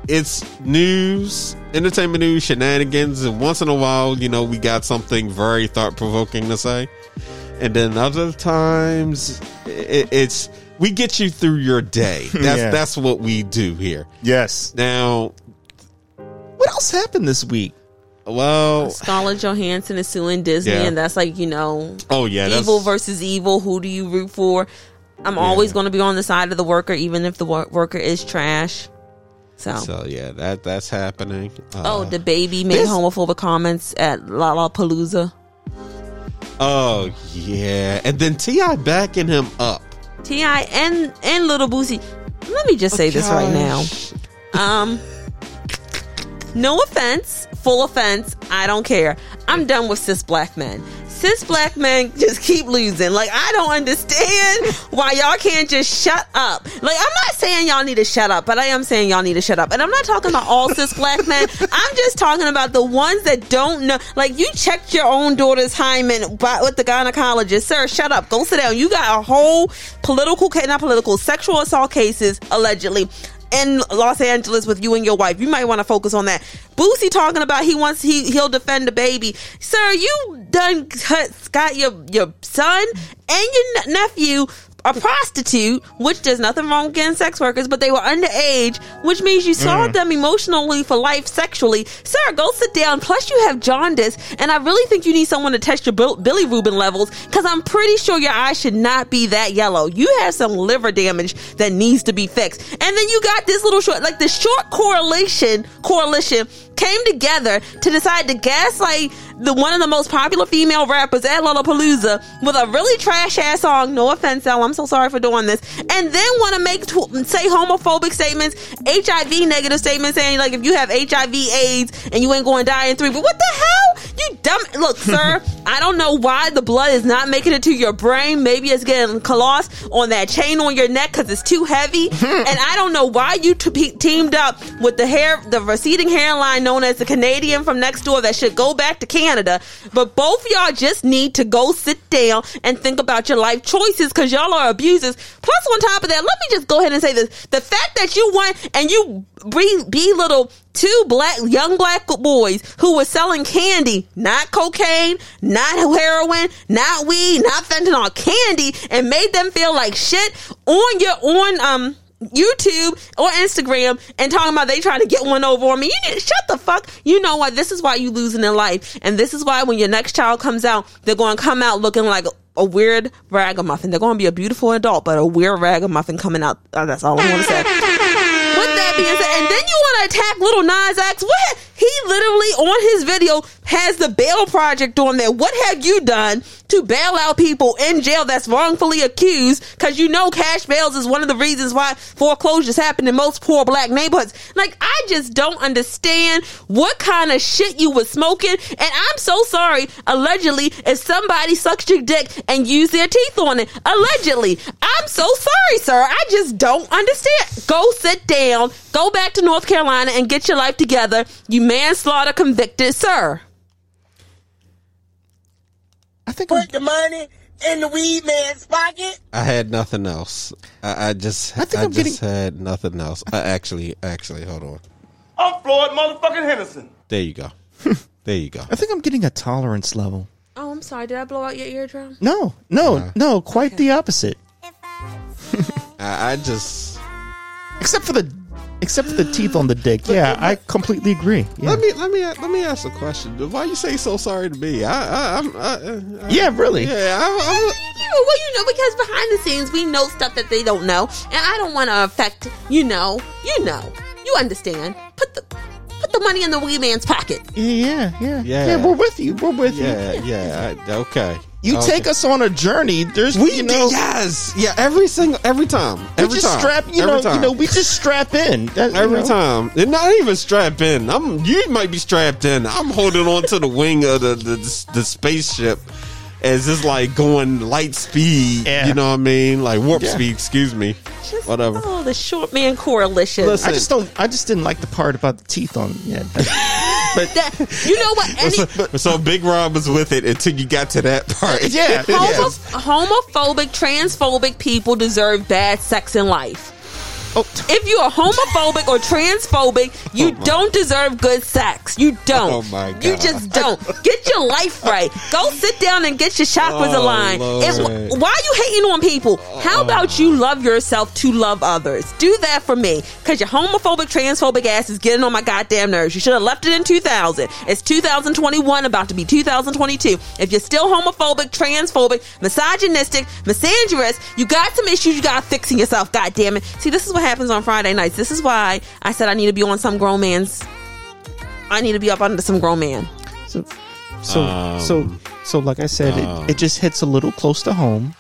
it's news, entertainment news, shenanigans, and once in a while, you know, we got something very thought provoking to say, and then other times, it, it's we get you through your day. That's Yeah. that's what we do here. yes. Now, What else happened this week? well, Scarlett Johansson is suing Disney, Yeah. and that's like, you know, oh yeah, evil versus evil. Who do you root for? I'm always going to be on the side of the worker, even if the wor- worker is trash. So, So yeah, that that's happening. Uh, oh, the baby made this- homophobic comments at Lollapalooza. oh yeah, and then T.I. backing him up. T.I. and and Little Boosie. Let me just say this right now. Um, no offense, full offense. I don't care. I'm done with cis black men. Cis black men just keep losing. Like I don't understand why y'all can't just shut up. Like I'm not saying y'all need to shut up, but I am saying y'all need to shut up. And I'm not talking about all cis black men. I'm just talking about the ones that don't know. Like you checked your own daughter's hymen by, with the gynecologist, sir. Shut up. Go sit down. You got a whole political, not political, sexual assault cases allegedly in Los Angeles with you and your wife. You might want to focus on that. Boosie talking about he wants he he'll defend DaBaby. Sir, you done cut, got your your son and your nephew a prostitute, which there's nothing wrong with getting sex workers, but they were underage, which means you saw mm. them emotionally for life sexually. Sir, go sit down. Plus, you have jaundice, and I really think you need someone to test your Bill- bilirubin levels because I'm pretty sure your eyes should not be that yellow. You have some liver damage that needs to be fixed. And then you got this little short, like the short correlation, coalition came together to decide to gaslight the one of the most popular female rappers at Lollapalooza with a really trash ass song. No offense, Elle, I'm so sorry for doing this. And then want to make tw- say homophobic statements, HIV negative statements, saying like if you have HIV AIDS and you ain't going to die in three. But what the hell? You dumb. Look, sir, I don't know why the blood is not making it to your brain. Maybe it's getting lost on that chain on your neck because it's too heavy. and I don't know why you t- teamed up with the hair, the receding hairline known as the Canadian from next door that should go back to Canada. But both y'all just need to go sit down and think about your life choices because y'all are abusers. Plus, on top of that, let me just go ahead and say this: the fact that you want and you be- belittle two black young black boys who were selling candy, not cocaine, not heroin, not weed, not fentanyl, candy, and made them feel like shit on your on um YouTube or Instagram and talking about they trying to get one over on me. You need shut the fuck. You know what? This is why you losing in life, and this is why when your next child comes out, they're going to come out looking like a, weird ragamuffin. They're going to be a beautiful adult, but a weird ragamuffin coming out. Uh, that's all I want to say. With that being said, and then you want to attack Lil Nas X? What? He literally on his video has the bail project on there. What have you done to bail out people in jail that's wrongfully accused? Because you know cash bails is one of the reasons why foreclosures happen in most poor black neighborhoods. Like I just don't understand what kind of shit you was smoking. And I'm so sorry. Allegedly, if somebody sucks your dick and use their teeth on it, allegedly, I'm so sorry, sir. I just don't understand. Go sit down. Go back to North Carolina and get your life together. You manslaughter convicted, sir. I think I'm, Put the money in the weed man's pocket. I had nothing else. I, I just, I I, think I'm just getting- had nothing else. I actually, actually, hold on. I'm Floyd motherfucking Henderson. There you go. there you go. I think I'm getting a tolerance level. Oh, I'm sorry. Did I blow out your eardrum? No, no, Uh-huh. no, quite the opposite. I, I just Except for the except for the teeth on the dick. Yeah, I completely agree. Yeah, let me let me let me ask a question. Why you say so sorry to me? I, I, I'm, I, uh, I, yeah really. yeah. I, I, Well, you know, because behind the scenes we know stuff that they don't know, and I don't want to affect. You know, you know, you understand. Put the put the money in the wee man's pocket. Yeah, yeah, Yeah. yeah. We're with you. We're with you. Yeah, yeah. I- okay. You Okay. take us on a journey. There's We you know, yes, yeah. Every single, every time, we every just time, strap. You every know, time. you know, we just strap in That- you Every know. time, and not even strapped in. I'm. You might be strapped in. I'm holding on to the wing of the the, the spaceship as it's like going light speed. Yeah. You know what I mean? Like warp Yeah. speed. Excuse me. Just, Whatever. Oh, the short man coalition. Listen. I just don't. I just didn't like the part about the teeth on. Yeah, but That- you know what? Any, so, so Big Rob was with it until you got to that part. yeah, homo- yeah. homophobic, transphobic people deserve bad sex in life. Oh, If you are homophobic or transphobic, you don't deserve good sex. You don't. Oh, my You just don't. Get your life right. Go sit down and get your chakras Oh, aligned. Why are you hating on people? How about you love yourself to love others? Do that for me. Because your homophobic, transphobic ass is getting on my goddamn nerves. You should have left it in 2000. It's 2021, about to be 2022. If you're still homophobic, transphobic, misogynistic, misandrous, you got some issues you got to fix in yourself, God damn it. See, this is what happens on Friday nights. This is why I said I need to be on some grown man's. I need to be up under some grown man. so, so, um, so, so, like I said, it, um. it just hits a little close to home.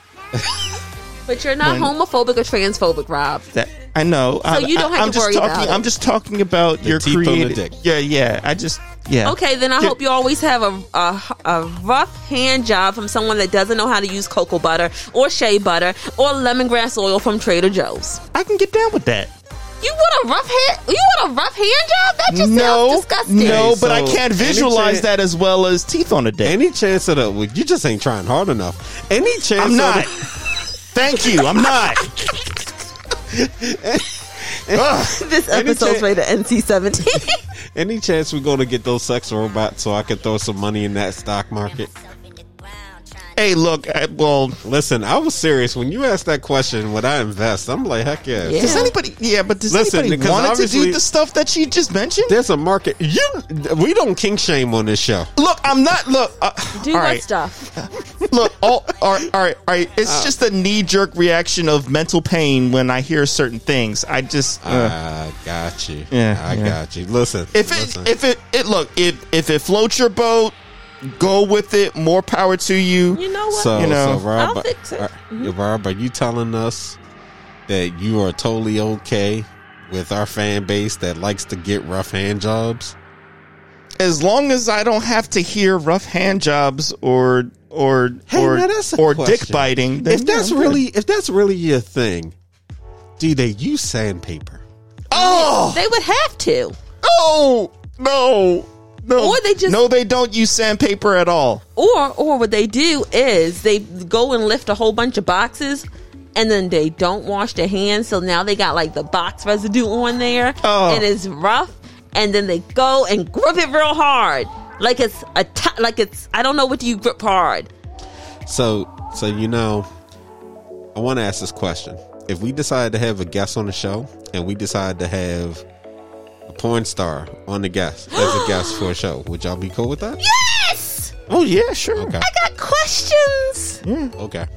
But you're not When- homophobic or transphobic, Rob. That I know. So you don't have I'm to just worry talking, about it. I'm just talking about The your teeth on the creative. dick. Yeah, yeah. I just, yeah. Okay, then I Yeah. hope you always have a, a a rough hand job from someone that doesn't know how to use cocoa butter or shea butter or lemongrass oil from Trader Joe's. I can get down with that. You want a rough hand? You want a rough hand job? That just no, sounds disgusting. no, Hey, but I can't visualize chance- that as well as teeth on a dick. Any chance of the? well, You just ain't trying hard enough. Any chance? I'm of not. the- Thank you. I'm not. This episode's rated NC-17. Any chance we're going to get those sex robots so I can throw some money in that stock market? Hey, look. I, well, Listen, I was serious when you asked that question. Would I invest? I'm like, heck yeah. Yeah. does anybody? Yeah, but does Listen, anybody want to do the stuff that she just mentioned? There's a market. You, we don't king shame on this show. Look, I'm not. Look. Uh, Do all what right. stuff? Look, all, all, right, all right, all right. It's just a knee jerk reaction of mental pain when I hear certain things. I just. Uh, I got you. Yeah, I yeah. got you. Listen, if listen. it, if it, it look, if if it floats your boat, go with it. More power to you. You know what? so, you know, so Rob, I'll fix it. are- mm-hmm. Rob, are you telling us that you are totally okay with our fan base that likes to get rough hand jobs? As long as I don't have to hear rough hand jobs or or Hey, or now that's or question. dick biting, then If that's yeah, I'm good. really, if that's really your thing, do they use sandpaper? oh They would have to. oh no no Or they just- no they don't use sandpaper at all. Or or what they do is they go and lift a whole bunch of boxes and then they don't wash their hands so now they got like the box residue on there Oh. and it's rough and then they go and grip it real hard like it's a t- like it's I don't know what do you grip hard. So, so you know, I want to ask this question: If we decide to have a guest on the show, and we decide to have a porn star on the guest as a guest for a show, would y'all be cool with that? Yes! Oh yeah, sure. Okay. I got questions. Mm, okay.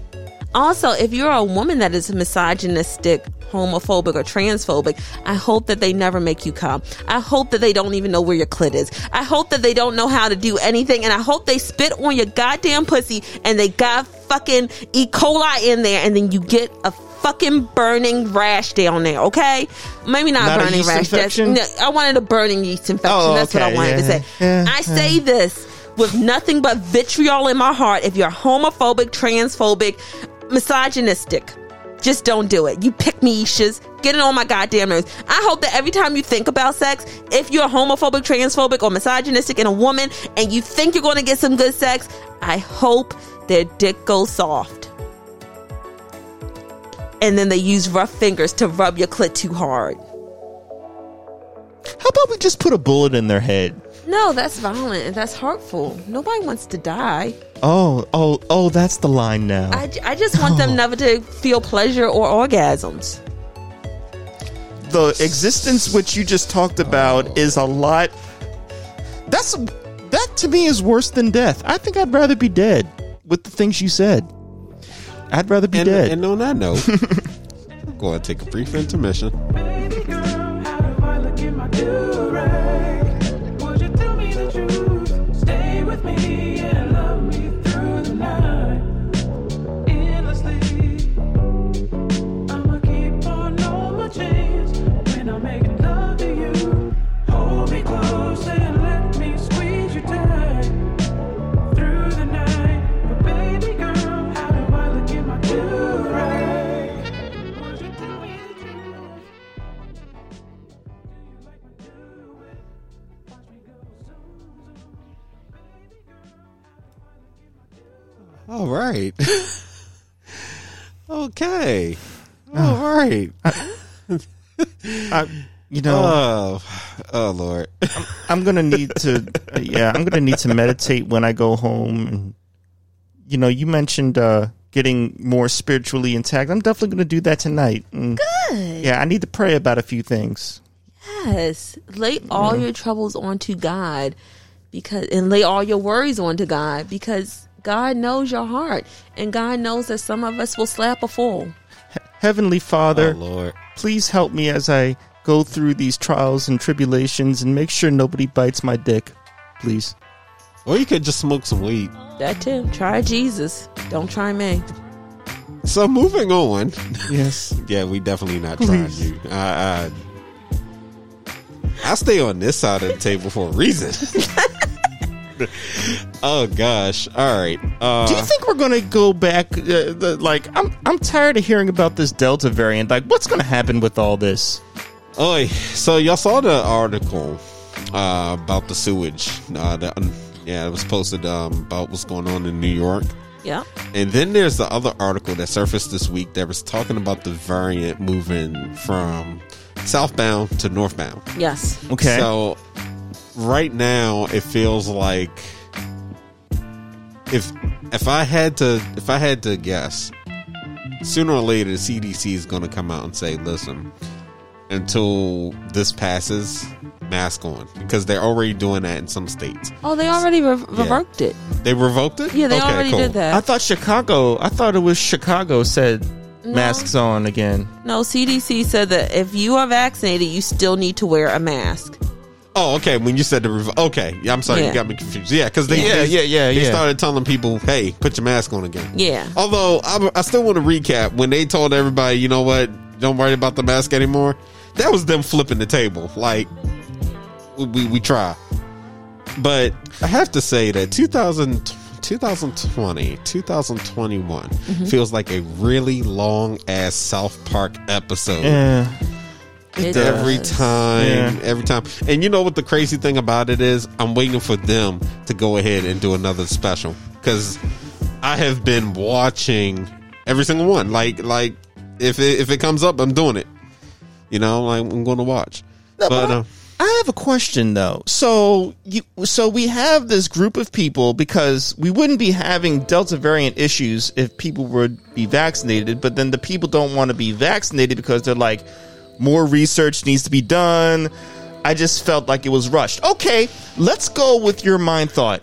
Also, if you're a woman that is misogynistic, homophobic, or transphobic, I hope that they never make you come. I hope that they don't even know where your clit is. I hope that they don't know how to do anything. And I hope they spit on your goddamn pussy and they got fucking E. coli in there and then you get a fucking burning rash down there, okay? Maybe not, Not burning rash. That's, infection? no, I wanted a burning yeast infection. Oh, That's what I okay, wanted to say. yeah, I say this with nothing but vitriol in my heart. If you're homophobic, transphobic, misogynistic, just don't do it. You pick me issues. Get it on my goddamn nerves. I hope that every time you think about sex, if you're homophobic, transphobic, or misogynistic in a woman and you think you're going to get some good sex, I hope their dick goes soft. And then they use rough fingers to rub your clit too hard. How about we just put a bullet in their head? No, that's violent. That's hurtful. Nobody wants to die. Oh, oh, oh, that's the line now. I, I just want them oh. never to feel pleasure or orgasms. the existence which you just talked about is a lot. That's that to me is worse than death. I think I'd rather be dead with the things you said. I'd rather be And, dead. and on that note, I'm going to take a brief intermission. All right. okay. All right. I, you know, Oh, oh Lord. I'm gonna need to. yeah, I'm gonna need to meditate when I go home. And you know, you mentioned uh, getting more spiritually intact. I'm definitely gonna do that tonight. And, Good. Yeah, I need to pray about a few things. Yes. Lay all your troubles onto God because and lay all your worries onto God because God knows your heart and God knows that some of us will slap a fool. Heavenly Father, Oh Lord. please help me as I go through these trials and tribulations, and make sure nobody bites my dick. Please. Or you could just smoke some weed. That too. Try Jesus. Don't try me. So moving on. Yes. Yeah, we definitely not trying you. I, I, I stay on this side of the table for a reason. oh gosh! All right. Uh, Do you think we're gonna go back? Uh, the, like, I'm I'm tired of hearing about this Delta variant. Like, what's gonna happen with all this? Oh, so y'all saw the article uh, about the sewage? Uh, the, um, yeah, it was posted um, about what's going on in New York. Yeah. And then there's the other article that surfaced this week that was talking about the variant moving from southbound to northbound. Yes. Okay. So right now it feels like if if I had to if I had to guess, sooner or later the CDC is going to come out and say, "Listen, until this passes, mask on," because they're already doing that in some states. Oh, they already re- revoked it. They revoked it. Yeah, they Okay, already cool. did that. I thought Chicago. I thought it was Chicago said masks on again. No, CDC said that if you are vaccinated, you still need to wear a mask. Oh, okay. When you said the revo- okay, yeah, I'm sorry, Yeah. you got me confused. Yeah, because they, Yeah, they- yeah, yeah, they yeah. started telling people, "Hey, put your mask on again." Yeah. Although I, I still want to recap when they told everybody, you know what, don't worry about the mask anymore. That was them flipping the table. Like we we try, but I have to say that 2000, 2020, 2021 mm-hmm. feels like a really long ass South Park episode Yeah. It every does. time, Yeah. every time. And you know what the crazy thing about it is? I'm waiting for them to go ahead and do another special because I have been watching every single one. Like, like if it, if it comes up, I'm doing it. You know, like I'm going to watch. No, but but uh, I have a question though. So you, so we have this group of people because we wouldn't be having Delta variant issues if people would be vaccinated, but then the people don't want to be vaccinated because they're like, more research needs to be done. I just felt like it was rushed. Okay, let's go with your mind thought.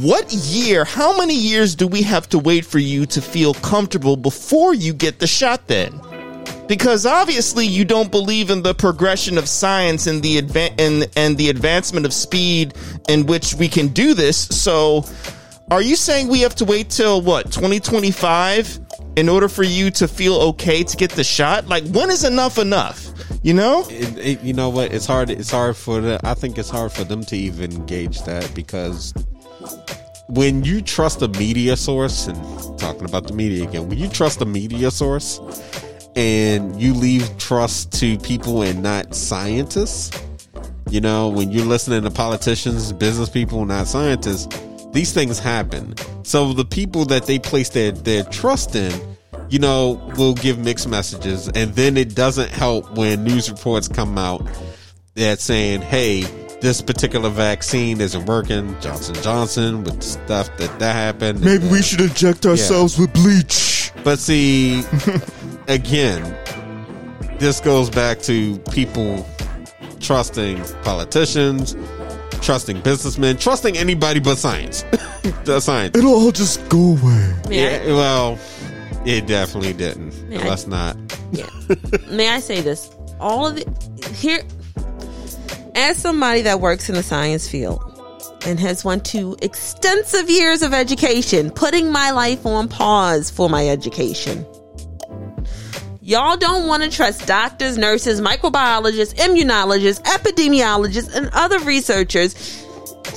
What year, how many years do we have to wait for you to feel comfortable before you get the shot then? because obviously you don't believe in the progression of science and the adva- and and the advancement of speed in which we can do this. So, are you saying we have to wait till what 2025 in order for you to feel okay to get the shot? Like, when is enough enough? You know? it, it, you know what? It's hard. It's hard for the. I think it's hard for them to even gauge that because when you trust a media source and talking about the media again, when you trust a media source and you leave trust to people and not scientists, you know, when you're listening to politicians, business people, not scientists, these things happen. So the people that they place their, their trust in, you know, will give mixed messages. And then it doesn't help when news reports come out that saying, hey, this particular vaccine isn't working. Johnson Johnson with the stuff that that happened. Maybe we should inject ourselves with bleach. But see, again, this goes back to people trusting politicians, trusting businessmen, trusting anybody but science. the science. It'll all just go away. Yeah, well, it definitely didn't. Yeah, I- Let's not. Yeah. May I say this? All of the here, as somebody that works in the science field and has went to extensive years of education, putting my life on pause for my education. Y'all don't want to trust doctors, nurses, microbiologists, immunologists, epidemiologists, and other researchers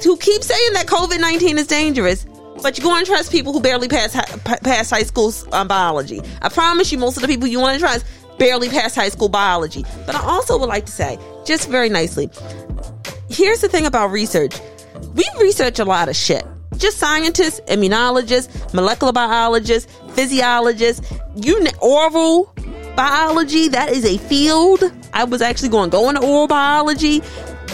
who keep saying that COVID 19 is dangerous. But you're going to trust people who barely pass pass high school um, biology. I promise you, most of the people you want to trust barely pass high school biology. But I also would like to say, just very nicely, here's the thing about research we research a lot of shit. just scientists, immunologists, molecular biologists, physiologists, you oral biology. That is a field. I was actually going to go into oral biology.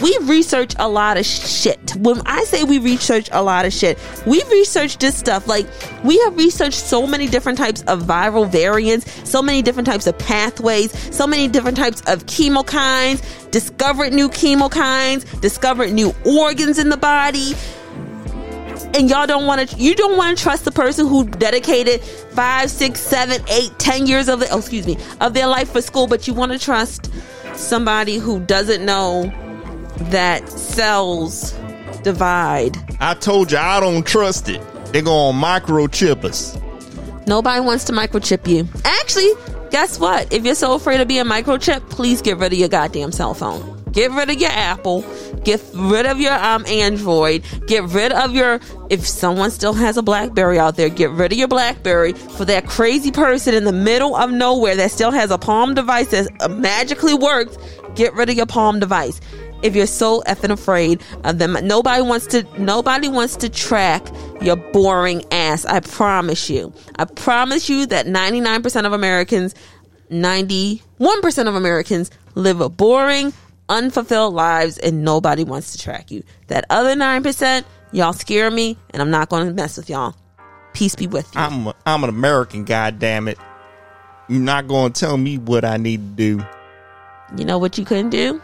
We research a lot of shit. When I say we research a lot of shit, we research this stuff. Like, we have researched so many different types of viral variants, so many different types of pathways, so many different types of chemokines, discovered new chemokines, discovered new organs in the body and y'all don't want to you don't want to trust the person who dedicated five six seven eight ten years of it oh, excuse me of their life for school but you want to trust somebody who doesn't know that cells divide I told you I don't trust it. They're gonna microchip us. nobody wants to microchip you actually guess what if you're so afraid of being microchipped please get rid of your goddamn cell phone get rid of your apple. Get rid of your um android. Get rid of your if someone still has a blackberry out there get rid of your blackberry. For that crazy person in the middle of nowhere that still has a palm device that uh, magically works get rid of your palm device. If you're so effing afraid of them nobody wants to nobody wants to track your boring ass. I promise you. I promise you that 99% of americans 91% of americans live a boring unfulfilled lives and nobody wants to track you that other 9% y'all scare me and i'm not going to mess with y'all peace be with you I'm a, I'm an American, god damn it. You're not gonna tell me what I need to do. You know what you couldn't do?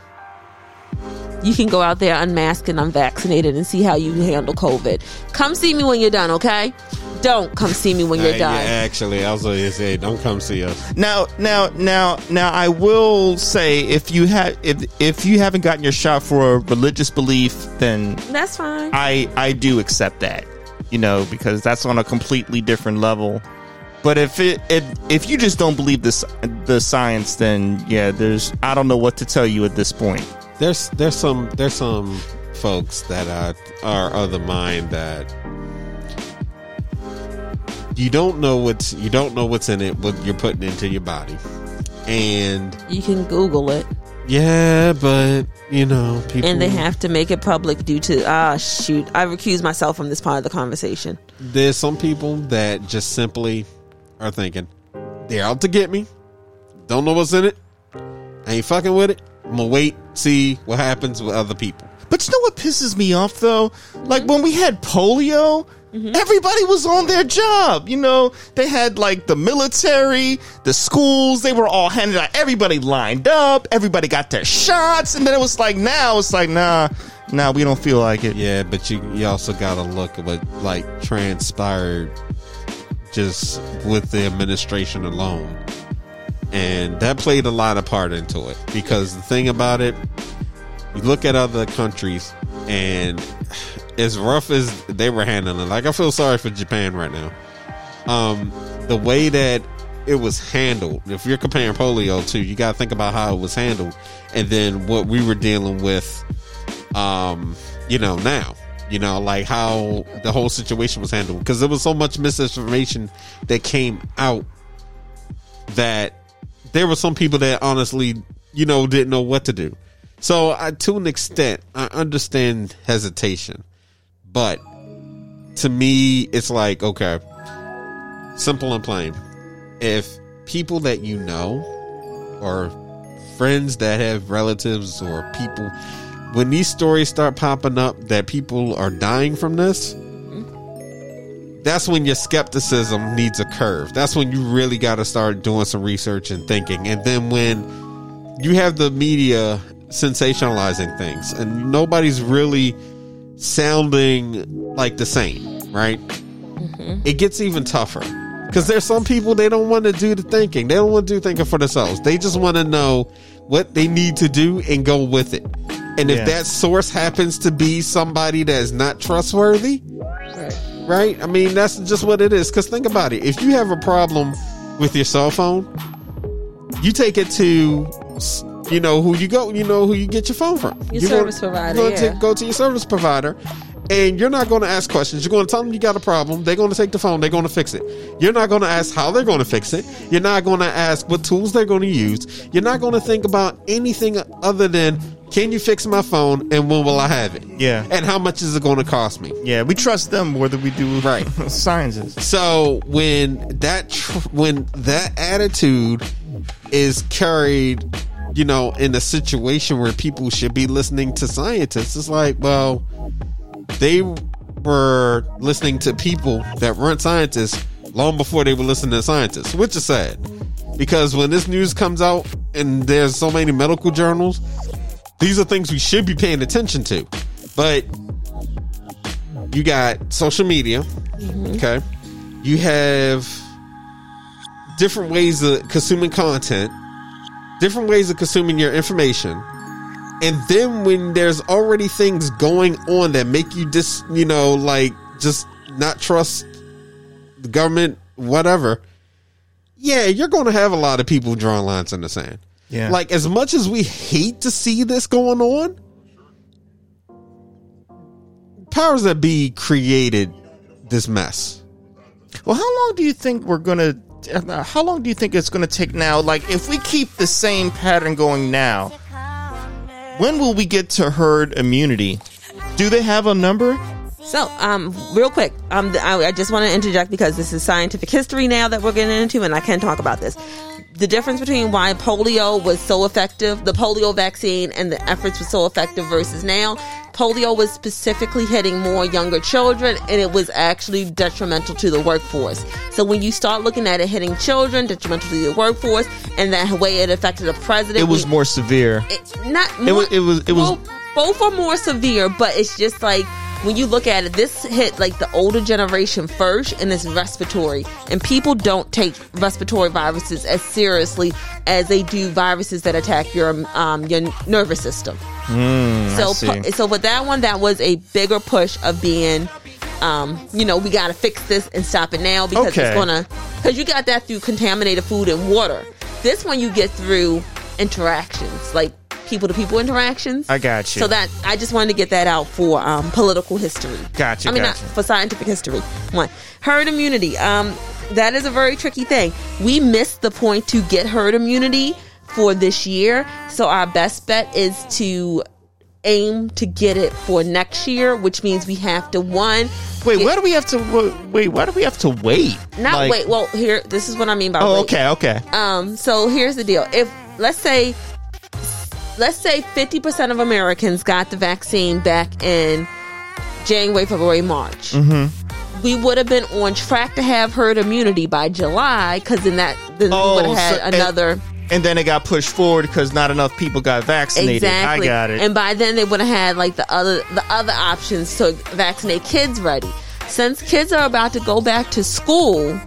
You can go out there unmasked and unvaccinated and see how you handle COVID. Come see me when you're done, okay? Don't come see me when you're Uh, done. yeah, actually, I was going to say, don't come see us. Now, now, now, now, I will say if you have if if you haven't gotten your shot for a religious belief, then That's fine. I I do accept that. You know, because that's on a completely different level. But if it, if if you just don't believe this the science, then yeah, there's I don't know what to tell you at this point. There's there's some there's some folks that are are of the mind that you don't know what's you don't know what's in it what you're putting into your body and you can Google it. yeah but you know people And they have to make it public due to, ah, shoot. I recuse myself from this part of the conversation. there's some people that just simply are thinking they're out to get me don't know what's in it I ain't fucking with it I'm gonna wait see what happens with other people But you know what pisses me off though? Like when we had polio, Mm-hmm. everybody was on their job. You know, they had like the military, the schools, they were all handed out. Everybody lined up, everybody got their shots, and then it was like now it's like nah, nah, we don't feel like it. Yeah, but you you also got to look at what like transpired just with the administration alone, and that played a lot of part into it. Because the thing about it, you look at other countries, and as rough as they were handling it, like I feel sorry for Japan right now. Um, the way that it was handled. If you're comparing polio to, you got to think about how it was handled, and then what we were dealing with um you know now you know like how the whole situation was handled because there was so much misinformation that came out that there were some people that honestly you know didn't know what to do so I, to an extent i understand hesitation but to me it's like okay simple and plain. If people that you know or friends that have relatives or people when these stories start popping up that people are dying from this that's when your skepticism needs a curve. That's when you really got to start doing some research and thinking. And then when you have the media sensationalizing things and nobody's really sounding like the same right? Mm-hmm. It gets even tougher. Because there's some people they don't want to do the thinking. They don't want to do thinking for themselves. They just want to know what they need to do and go with it. And if Yeah. that source happens to be somebody that is not trustworthy right. i mean that's just what it is. Because think about it. If you have a problem with your cell phone you take it to you know who you go you know who you get your phone from Your You go- service provider, you go to- yeah. go to your service provider and you're not going to ask questions. You're going to tell them you got a problem. They're going to take the phone. They're going to fix it. You're not going to ask how they're going to fix it. You're not going to ask what tools they're going to use. You're not going to think about anything other than Can you fix my phone and when will I have it? Yeah. And how much is it going to cost me? Yeah, we trust them more than we do Right. scientists. So when that tr- when that attitude is carried, you know, in a situation where people should be listening to scientists, it's like, well, they were listening to people that weren't scientists long before they were listening to scientists, which is sad. Because when this news comes out and there's so many medical journals, these are things we should be paying attention to. But you got social media, mm-hmm. okay? You have different ways of consuming content, different ways of consuming your information. And then when there's already things going on that make you just, you know, like just not trust the government, whatever, yeah, you're going to have a lot of people drawing lines in the sand. Yeah. Like, as much as we hate to see this going on, powers that be created this mess. Well, how long do you think we're gonna? uh, How long do you think it's gonna take now? Like, if we keep the same pattern going now, when will we get to herd immunity? Do they have a number? So, um, real quick, um, I, I just want to interject because this is scientific history now that we're getting into, and I can talk about this. The difference between why polio was so effective, the polio vaccine, and the efforts were so effective versus now. Polio was specifically hitting more younger children, and it was actually detrimental to the workforce. So when you start looking at it hitting children, detrimental to the workforce, and that way it affected the president, It was we- more severe. it, not It was- it was- it was- both, both are more severe, but it's just like when you look at it, this hit like the older generation first, and it's respiratory. And people don't take respiratory viruses as seriously as they do viruses that attack your um, your nervous system. Mm, so pu- so with that one, that was a bigger push of being. Um, you know, we got to fix this and stop it now because Okay. it's gonna. Because you got that through contaminated food and water. This one you get through interactions, like people to people interactions. I got you. So that I just wanted to get that out for um, political history. Gotcha, I mean, gotcha. not for scientific history. One herd immunity. Um, that is a very tricky thing. We missed the point to get herd immunity for this year. So our best bet is to aim to get it for next year, which means we have to one. Wait, get- why do we have to wa- wait? Why do we have to wait? Not Like- wait. Well, here. This is what I mean by. Oh, wait. okay, okay. Um, so here's the deal. If let's say let's say 50% of Americans got the vaccine back in January, February, March. Mm-hmm. We would have been on track to have herd immunity by July because then that then we would have had Oh, so- and- another And then it got pushed forward because not enough people got vaccinated. exactly. I got it. And by then they would have had like the other the other options to vaccinate kids ready. Since kids are about to go back to school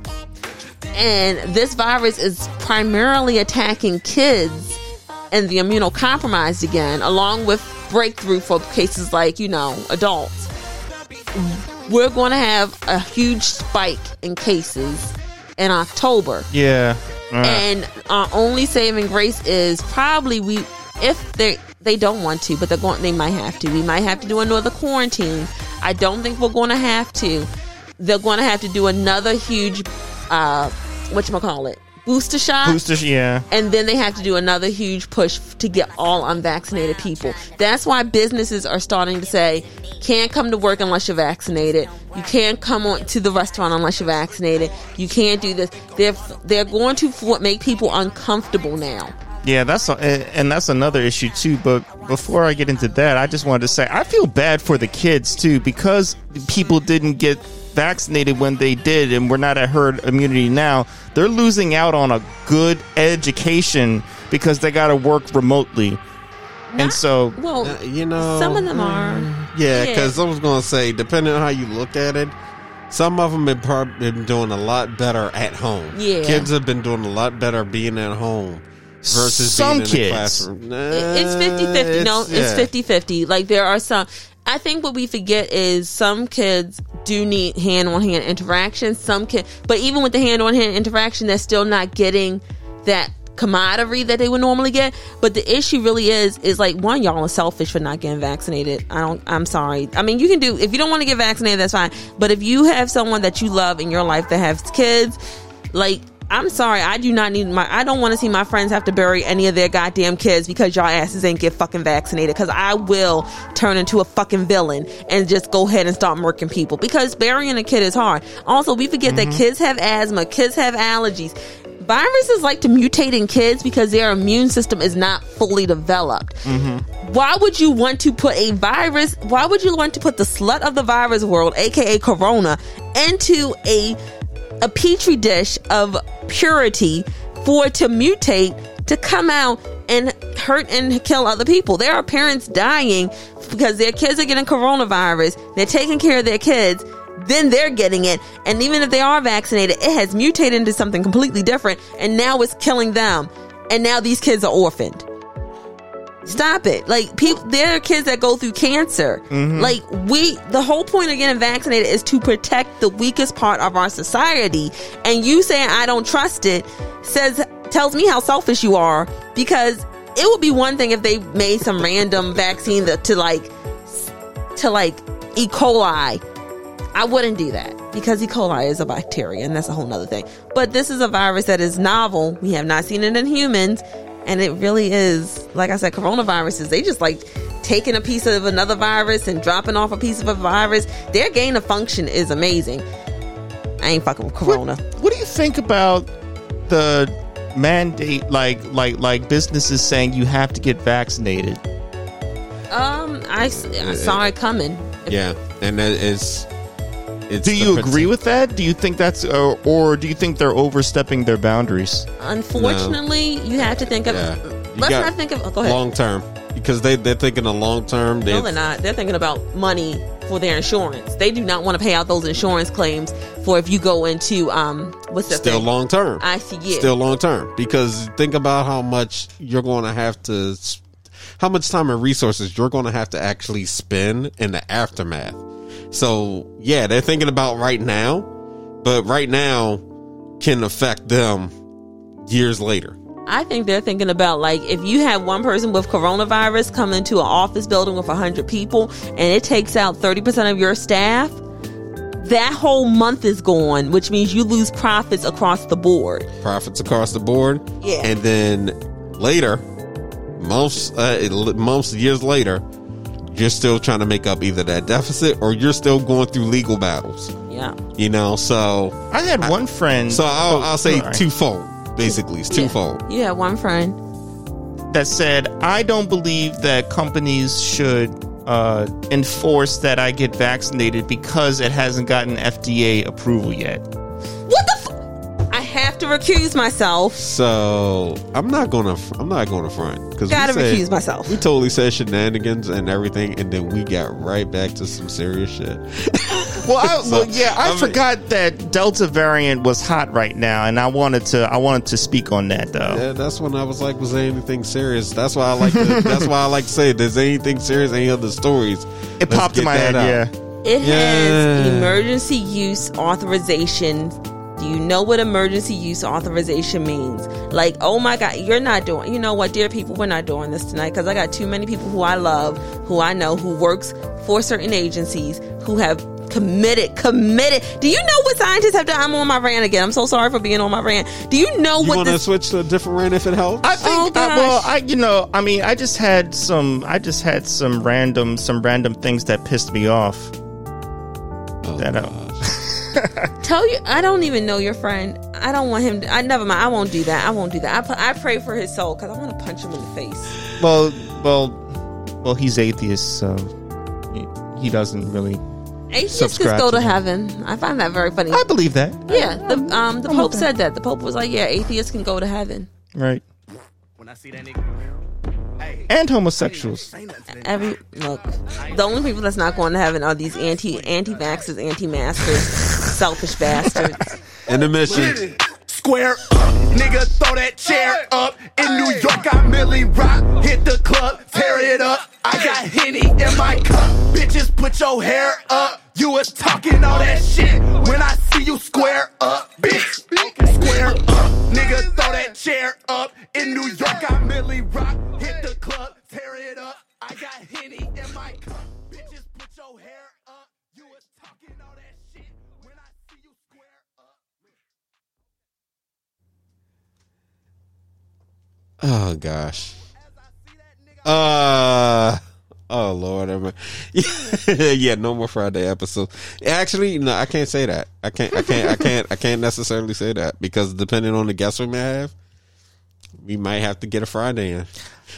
and this virus is primarily attacking kids and the immunocompromised again, along with breakthrough for cases like, you know, adults. We're going to have a huge spike in cases in October. yeah. Uh, And our only saving grace is probably we if they they don't want to, but they're going they might have to. We might have to do another quarantine. I don't think we're going to have to. They're going to have to do another huge uh what you call it booster shot boosters. Yeah. and then they have to do another huge push to get all unvaccinated people. That's why businesses are starting to say, can't come to work unless you're vaccinated. You can't come on to the restaurant unless you're vaccinated. You can't do this. They're they're going to make people uncomfortable now. Yeah, that's a, and that's another issue too. But before I get into that, I just wanted to say I feel bad for the kids too because people didn't get vaccinated when they did, and we're not at herd immunity now. They're losing out on a good education because they got to work remotely, and so Well, Uh, you know, some of them are. Yeah, Yeah. because I was going to say, depending on how you look at it, some of them have prob- been doing a lot better at home. Yeah. kids have been doing a lot better being at home versus Some being in kids. the classroom. it's 50-50 no it's yeah. 50-50 like there are some i think what we forget is some kids do need hand-on-hand interaction. Some kids but even with the hand-on-hand interaction they're still not getting that camaraderie that they would normally get. But the issue really is is like one y'all are selfish for not getting vaccinated. I don't i'm sorry. I mean you can do if you don't want to get vaccinated that's fine. But if you have someone that you love in your life that has kids like I'm sorry, I do not need my. I don't want to see my friends have to bury any of their goddamn kids because y'all asses ain't get fucking vaccinated. Because I will turn into a fucking villain and just go ahead and start murking people. Because burying a kid is hard. Also, we forget that mm-hmm. kids have asthma, kids have allergies. Viruses like to mutate in kids because their immune system is not fully developed. Mm-hmm. Why would you want to put a virus? Why would you want to put the slut of the virus world, aka Corona, into a a petri dish of purity for it to mutate to come out and hurt and kill other people. There are parents dying because their kids are getting coronavirus. They're taking care of their kids. Then they're getting it. And even if they are vaccinated, it has mutated into something completely different. And now it's killing them. And now these kids are orphaned. Stop it. Like people there are kids that go through cancer. Mm-hmm. Like we the whole point of getting vaccinated is to protect the weakest part of our society. And you saying I don't trust it says tells me how selfish you are because it would be one thing if they made some random vaccine that, to like to like E. coli. I wouldn't do that because E. coli is a bacteria and that's a whole nother thing. But this is a virus that is novel. We have not seen it in humans. And it really is, like I said, coronaviruses, they just like taking a piece of another virus and dropping off a piece of a virus. Their gain of function is amazing. I ain't fucking with corona. What do you think about the mandate, like like like businesses saying you have to get vaccinated? Um, I saw it coming. Yeah, and that is. It's Do you agree with that? Do you think that's, or, or do you think they're overstepping their boundaries? Unfortunately, you have to think of. Yeah. Let's not think of. Oh, go ahead. long term because they they're thinking of long term. No, they're not. They're thinking about money for their insurance. They do not want to pay out those insurance claims for if you go into um what's that Still long term. I see. Yeah. Still long term because think about how much you're going to have to, how much time and resources you're going to have to actually spend in the aftermath. So yeah, they're thinking about right now, but right now can affect them years later. I think they're thinking about like if you have one person with coronavirus come into an office building with 100 people and it takes out 30% of your staff, that whole month is gone, which means you lose profits across the board. profits across the board. Yeah. And then later, months, uh, months, years later, you're still trying to make up either that deficit or you're still going through legal battles. Yeah. You know, so I had one friend. so I'll, Oh, I'll say sorry. twofold. Basically, it's twofold. You have one friend. that said, I don't believe that companies should uh, enforce that I get vaccinated because it hasn't gotten FDA approval yet. What the f- I have to recuse myself. So I'm not gonna, I'm not gonna front because Gotta recuse myself. We totally said shenanigans and everything, and then we got right back to some serious shit. Well, I, So, well, yeah, I, I mean- forgot that Delta variant was hot right now, and I wanted to, I wanted to speak on that though. Yeah, that's when I was like, was there anything serious? That's why I like. To, that's why I like to say, there's anything serious, any other stories? It let's popped in my head. out. Yeah. It has emergency use authorization. Do you know what emergency use authorization means? Like, oh my God, you're not doing, you know what, dear people, we're not doing this tonight because I got too many people who I love, who I know, who works for certain agencies, who have committed, committed. Do you know what scientists have done? I'm on my rant again. I'm so sorry for being on my rant. Do you know what. You what want to this? switch to a different rant if it helps? I think. Oh, gosh. well, I you know, I mean, I just had some, I just had some random, some random things that pissed me off. Oh, that uh, Tell you, I don't even know your friend. I don't want him. To, I never mind. I won't do that. I won't do that. I, I pray for his soul because I want to punch him in the face. well, well, well, he's atheist, so he, he doesn't really. Atheists can Subscribe go to to heaven. I find that very funny. I believe that. yeah, the um the Pope with said that. The Pope was like, "Yeah, atheists can go to heaven." Right. When I see that nigga. And homosexuals. Every look, the only people that's not going to heaven are these anti anti vaxxers, anti maskers, selfish bastards. Intermission. Square up, nigga, throw that chair up. In New York, I Milly Rock, hit the club, tear it up. I got Henny in my cup, bitches, put your hair up. You was talking all that shit when I see you square up, bitch. Square up, nigga, throw that chair up. In New York, I Milly Rock, hit the club, tear it up. I got Henny in my cup, bitches, put your hair up. You was talking all that shit when I see you square up. Oh gosh. Uh oh Lord. I'm- yeah, no more Friday episodes. Actually, no, I can't say that. I can't. I can't. I can't. I can't necessarily say that because depending on the guests we may have, we might have to get a Friday in.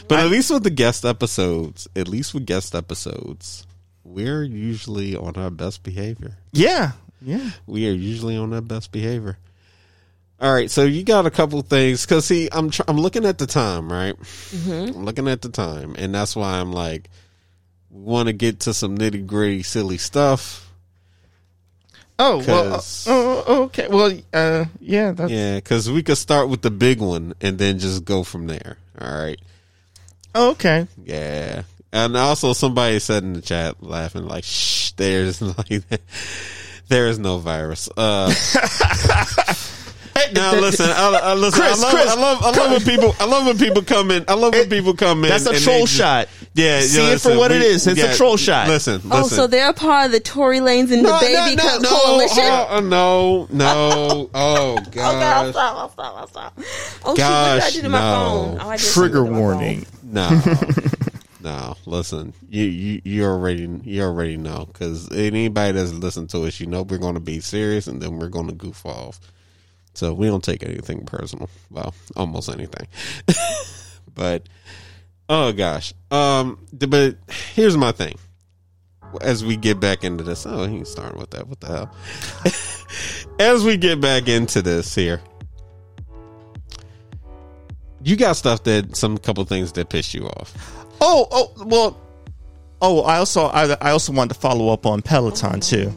But at least with the guest episodes, at least with guest episodes, we're usually on our best behavior. Yeah, yeah. We are usually on our best behavior. All right, so you got a couple things because see, I'm tr- I'm looking at the time, right? Mm-hmm. I'm looking at the time, and that's why I'm like, want to get to some nitty gritty, silly stuff. Oh well. uh, 'Cause- oh, okay. Well, uh, yeah. That's, Yeah, because we could start with the big one and then just go from there. All right. oh, okay. Yeah. And also somebody said in the chat laughing like, "Shh, there's like there is no virus." Uh Now listen, I, I listen. Chris, I love, Chris, I love, I love when people. I love when people come in. I love when people come in. That's a troll just- shot. Yeah, See yeah, it for listen, what it we- is. It's a troll shot. Listen, listen. Oh, so they're part of the Tory Lanez and the Baby Co- Coalition? Oh, no, no. Uh, uh, oh Oh, God, I'll stop, I'll stop, I'll stop. Oh, shoot, what did I Gosh, do to my no. phone? Oh, I did Trigger something phone. warning. no, no. Listen, you you you already you already know because anybody that's listened to us, you know we're going to be serious and then we're going to goof off. So we don't take anything personal. Well, almost anything. but oh gosh, um, but here's my thing. As we get back into this, oh, he's starting with that. What the hell? As we get back into this here, you got stuff that some couple things that pissed you off. Oh, oh, well. Oh, I also I, I also wanted to follow up on Peloton too.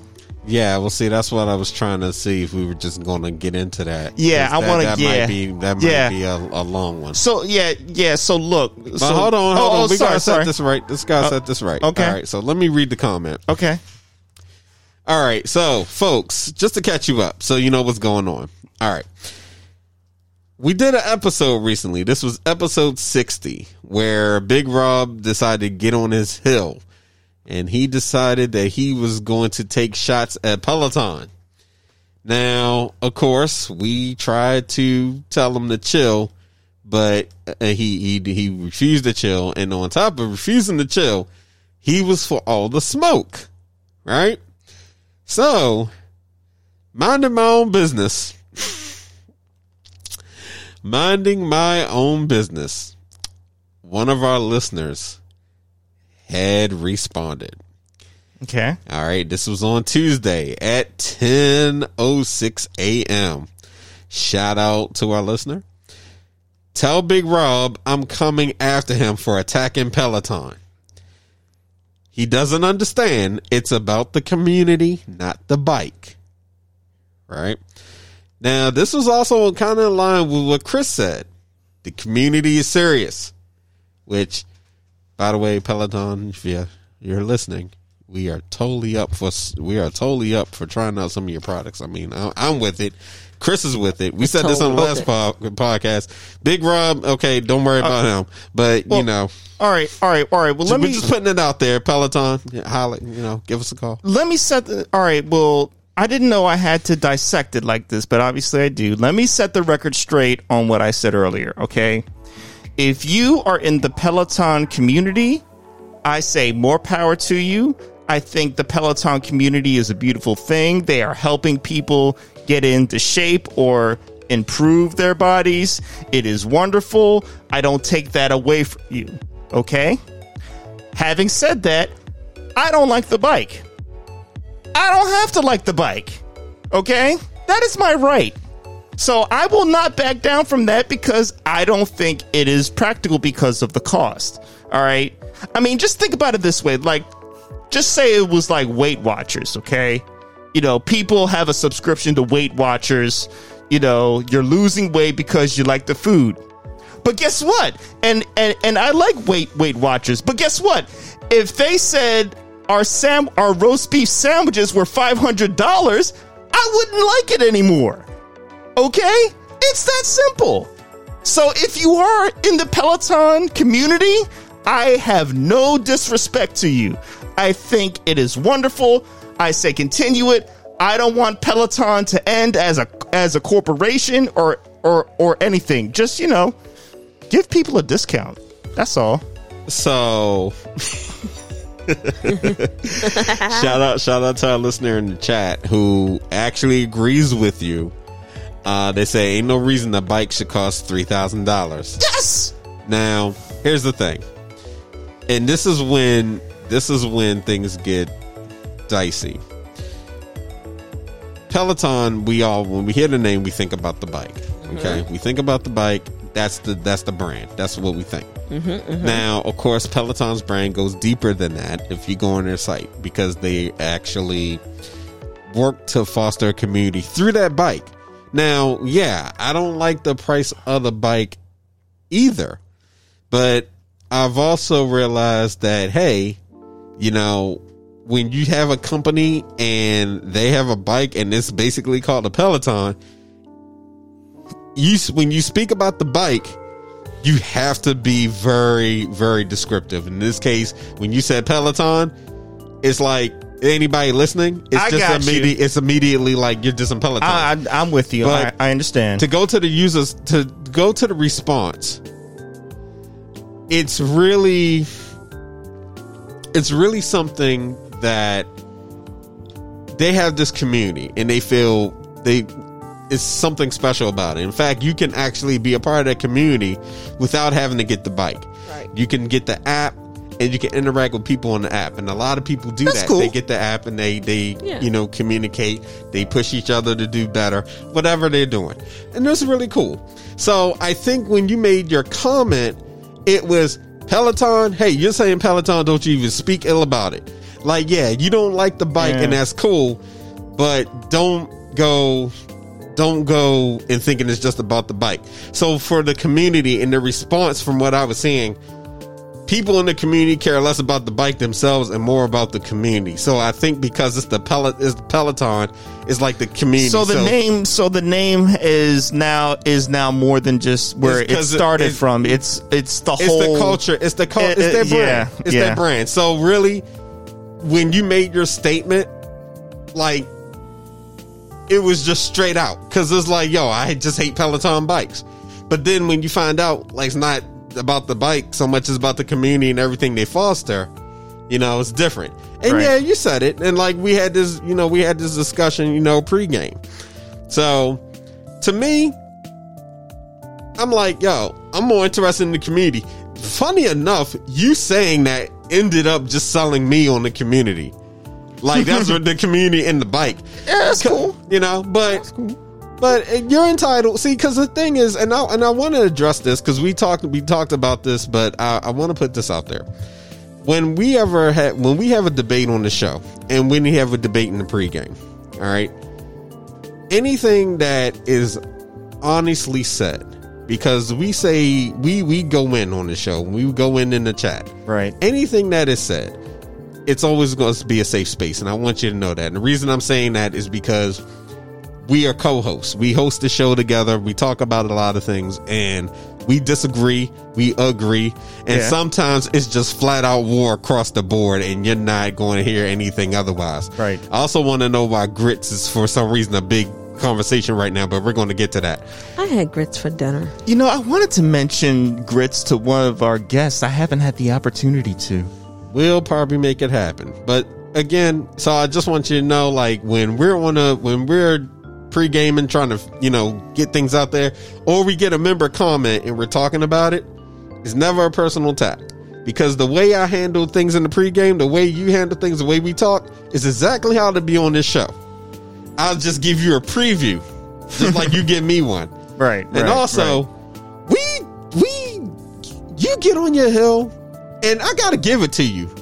Yeah, well, see, that's what I was trying to see if we were just going to get into that. Yeah, I wanna- That yeah. might be that might Yeah. be a, a long one. So yeah, yeah. So look. But so, hold on, hold oh, on. oh, we sorry, gotta set sorry. this right. This guy uh, set this right. okay. All right. So let me read the comment. Okay. All right. So, folks, just to catch you up, so you know what's going on. All right. We did an episode recently. This was episode 60, where Big Rob decided to get on his hill and he decided that he was going to take shots at Peloton. Now, of course, we tried to tell him to chill, but uh, he he he refused to chill, and on top of refusing to chill, he was for all the smoke, right? So, minding my own business, minding my own business. One of our listeners had responded. Okay. All right, this was on Tuesday at 10:06 a.m. Shout out to our listener. Tell Big Rob I'm coming after him for attacking Peloton. He doesn't understand it's about the community, not the bike. Right? Now, this was also kind of in line with what Chris said. The community is serious, which by the way, Peloton, if you're, you're listening, we are totally up for we are totally up for trying out some of your products. I mean, I, I'm with it. Chris is with it. We said this on the last po- podcast. Big Rob, okay, don't worry about him. But you know, All right. All right. All right. Well, let we're me just putting it out there. Peloton, yeah, holla, you know, give us a call. let me set the. All right. Well, I didn't know I had to dissect it like this, but obviously I do. Let me set the record straight on what I said earlier. Okay. If you are in the Peloton community, I say more power to you. I think the Peloton community is a beautiful thing. They are helping people get into shape or improve their bodies. It is wonderful. I don't take that away from you. Okay? Having said that, I don't like the bike. I don't have to like the bike. Okay? That is my right. So I will not back down from that because I don't think it is practical because of the cost. All right? I mean, just think about it this way. Like, just say it was like Weight Watchers, okay? You know, people have a subscription to Weight Watchers. You know, you're losing weight because you like the food. But guess what? And and and I like Weight Weight Watchers. But guess what? If they said our sam our roast beef sandwiches were five hundred dollars, I wouldn't like it anymore. Okay? It's that simple. So if you are in the Peloton community, I have no disrespect to you. I think it is wonderful. I say continue it. I don't want Peloton to end as a as a corporation or or or anything. Just, you know, Give people a discount. That's all. So shout out shout out to our listener in the chat who actually agrees with you. Uh, they say ain't no reason the bike should cost three thousand dollars. Yes. Now, here's the thing. And this is when this is when things get dicey. Peloton, we all when we hear the name, we think about the bike. Mm-hmm. Okay, we think about the bike. That's the that's the brand. That's what we think. Mm-hmm, mm-hmm. Now, of course, Peloton's brand goes deeper than that. If you go on their site, because they actually work to foster a community through that bike. Now, yeah, I don't like the price of the bike either, but I've also realized that hey, you know, when you have a company and they have a bike and it's basically called a Peloton, you when you speak about the bike, you have to be very very descriptive. In this case, when you said Peloton, it's like anybody listening, it's I just got you. immediate, it's immediately like you're just in Peloton. I, I, I'm with you. I, I understand. to go to the users to go to the response it's really it's really something that they have this community and they feel they it's something special about it in fact you can actually be a part of that community without having to get the bike Right. you can get the app and you can interact with people on the app and a lot of people do That's that. cool. they get the app and they they Yeah. you know communicate. They push each other to do better whatever they're doing. And that's really cool. So i think when you made your comment it was peloton? Hey you're saying peloton don't you even speak ill about it. Like yeah you don't like the bike Yeah. and that's cool but don't go don't go and thinking it's just about the bike. So for the community and the response from what i was seeing people in the community care less about the bike themselves and more about the community. So I think because it's the pellet is Peloton, it's like the community. so the name, so the name is now is now more than just where It's it it- started it- from. It's it's the it's whole the culture. It's the cul- It- It's their brand. yeah, it's yeah. their brand. So really, when you made your statement, like it was just straight out because it's like, yo, I just hate Peloton bikes. But then when you find out, like, it's not about the bike so much as about the community and everything they foster. You know, it's different. And Right. yeah, you said it. And like we had this, you know, we had this discussion, you know, pregame. So to me, I'm like, yo, I'm more interested in the community. Funny enough, you saying that ended up just selling me on the community. Like that's what the community and the bike. Yeah, that's cool. You know, but but you're entitled. See, because the thing is, and I and I want to address this because we talked we talked about this, but I, I want to put this out there. When we ever had when we have a debate on the show, and when we have a debate in the pregame, all right, anything that is honestly said, because we say we we go in on the show, we go in in the chat, Right. anything that is said, it's always going to be a safe space. And I want you to know that. And the reason I'm saying that is because we are co hosts. We host the show together. We talk about a lot of things and we disagree. We agree. And Yeah. sometimes it's just flat out war across the board and you're not going to hear anything otherwise. Right. I also want to know why grits is for some reason a big conversation right now, but we're going to get to that. I had grits for dinner. You know, I wanted to mention grits to one of our guests. I haven't had the opportunity to. We'll probably make it happen. But again, so I just want you to know, like when we're on a when we're pre-gaming, trying to you know get things out there, or we get a member comment and we're talking about it, it's never a personal attack. Because the way I handle things in the pregame, the way you handle things, the way we talk, is exactly how to be on this show. I'll just give you a preview, just like you give me one. Right. And also, we we you get on your hill, and I gotta give it to you.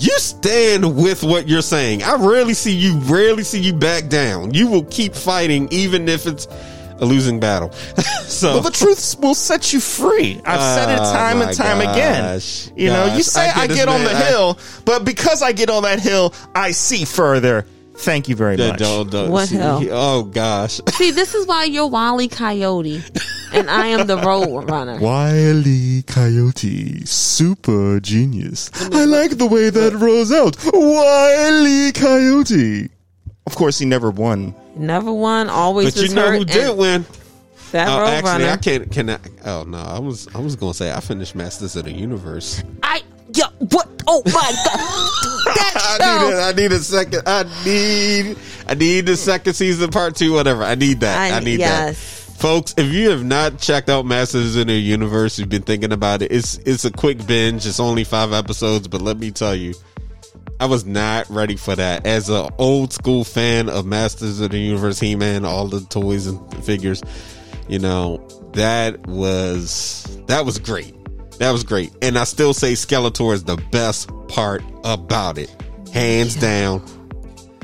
You stand with what you're saying. I rarely see you, rarely see you back down. You will keep fighting, even if it's a losing battle. so Well, the truth will set you free. I've said it Oh, time and time gosh. again. You know, you say I I get get, on man. the I- hill, but because I get on that hill, I see further. Thank you very much. don't- don't- What see, hell? Oh gosh. See, this is why you're Wally Coyote, and I am the road runner. Wily Coyote, super genius. I like the way that rolls out. Wily Coyote. Of course, he never won. Never won, always But you was know hurt. who did win? That Oh, Road actually, Runner. I can't. Can I? Oh no, I was. I was gonna say I finished Masters of the Universe. I yeah. What? Oh my god. That I need. A, I need a second. I need. I need the second season, part two, whatever. I need that. I, I- need yes. that. Folks, if you have not checked out Masters of the Universe, you've been thinking about it. It's it's a quick binge. It's only five episodes, but let me tell you, I was not ready for that. As an old school fan of Masters of the Universe, He Man, all the toys and figures, you know, that was that was great. That was great. And I still say Skeletor is the best part about it. Hands down.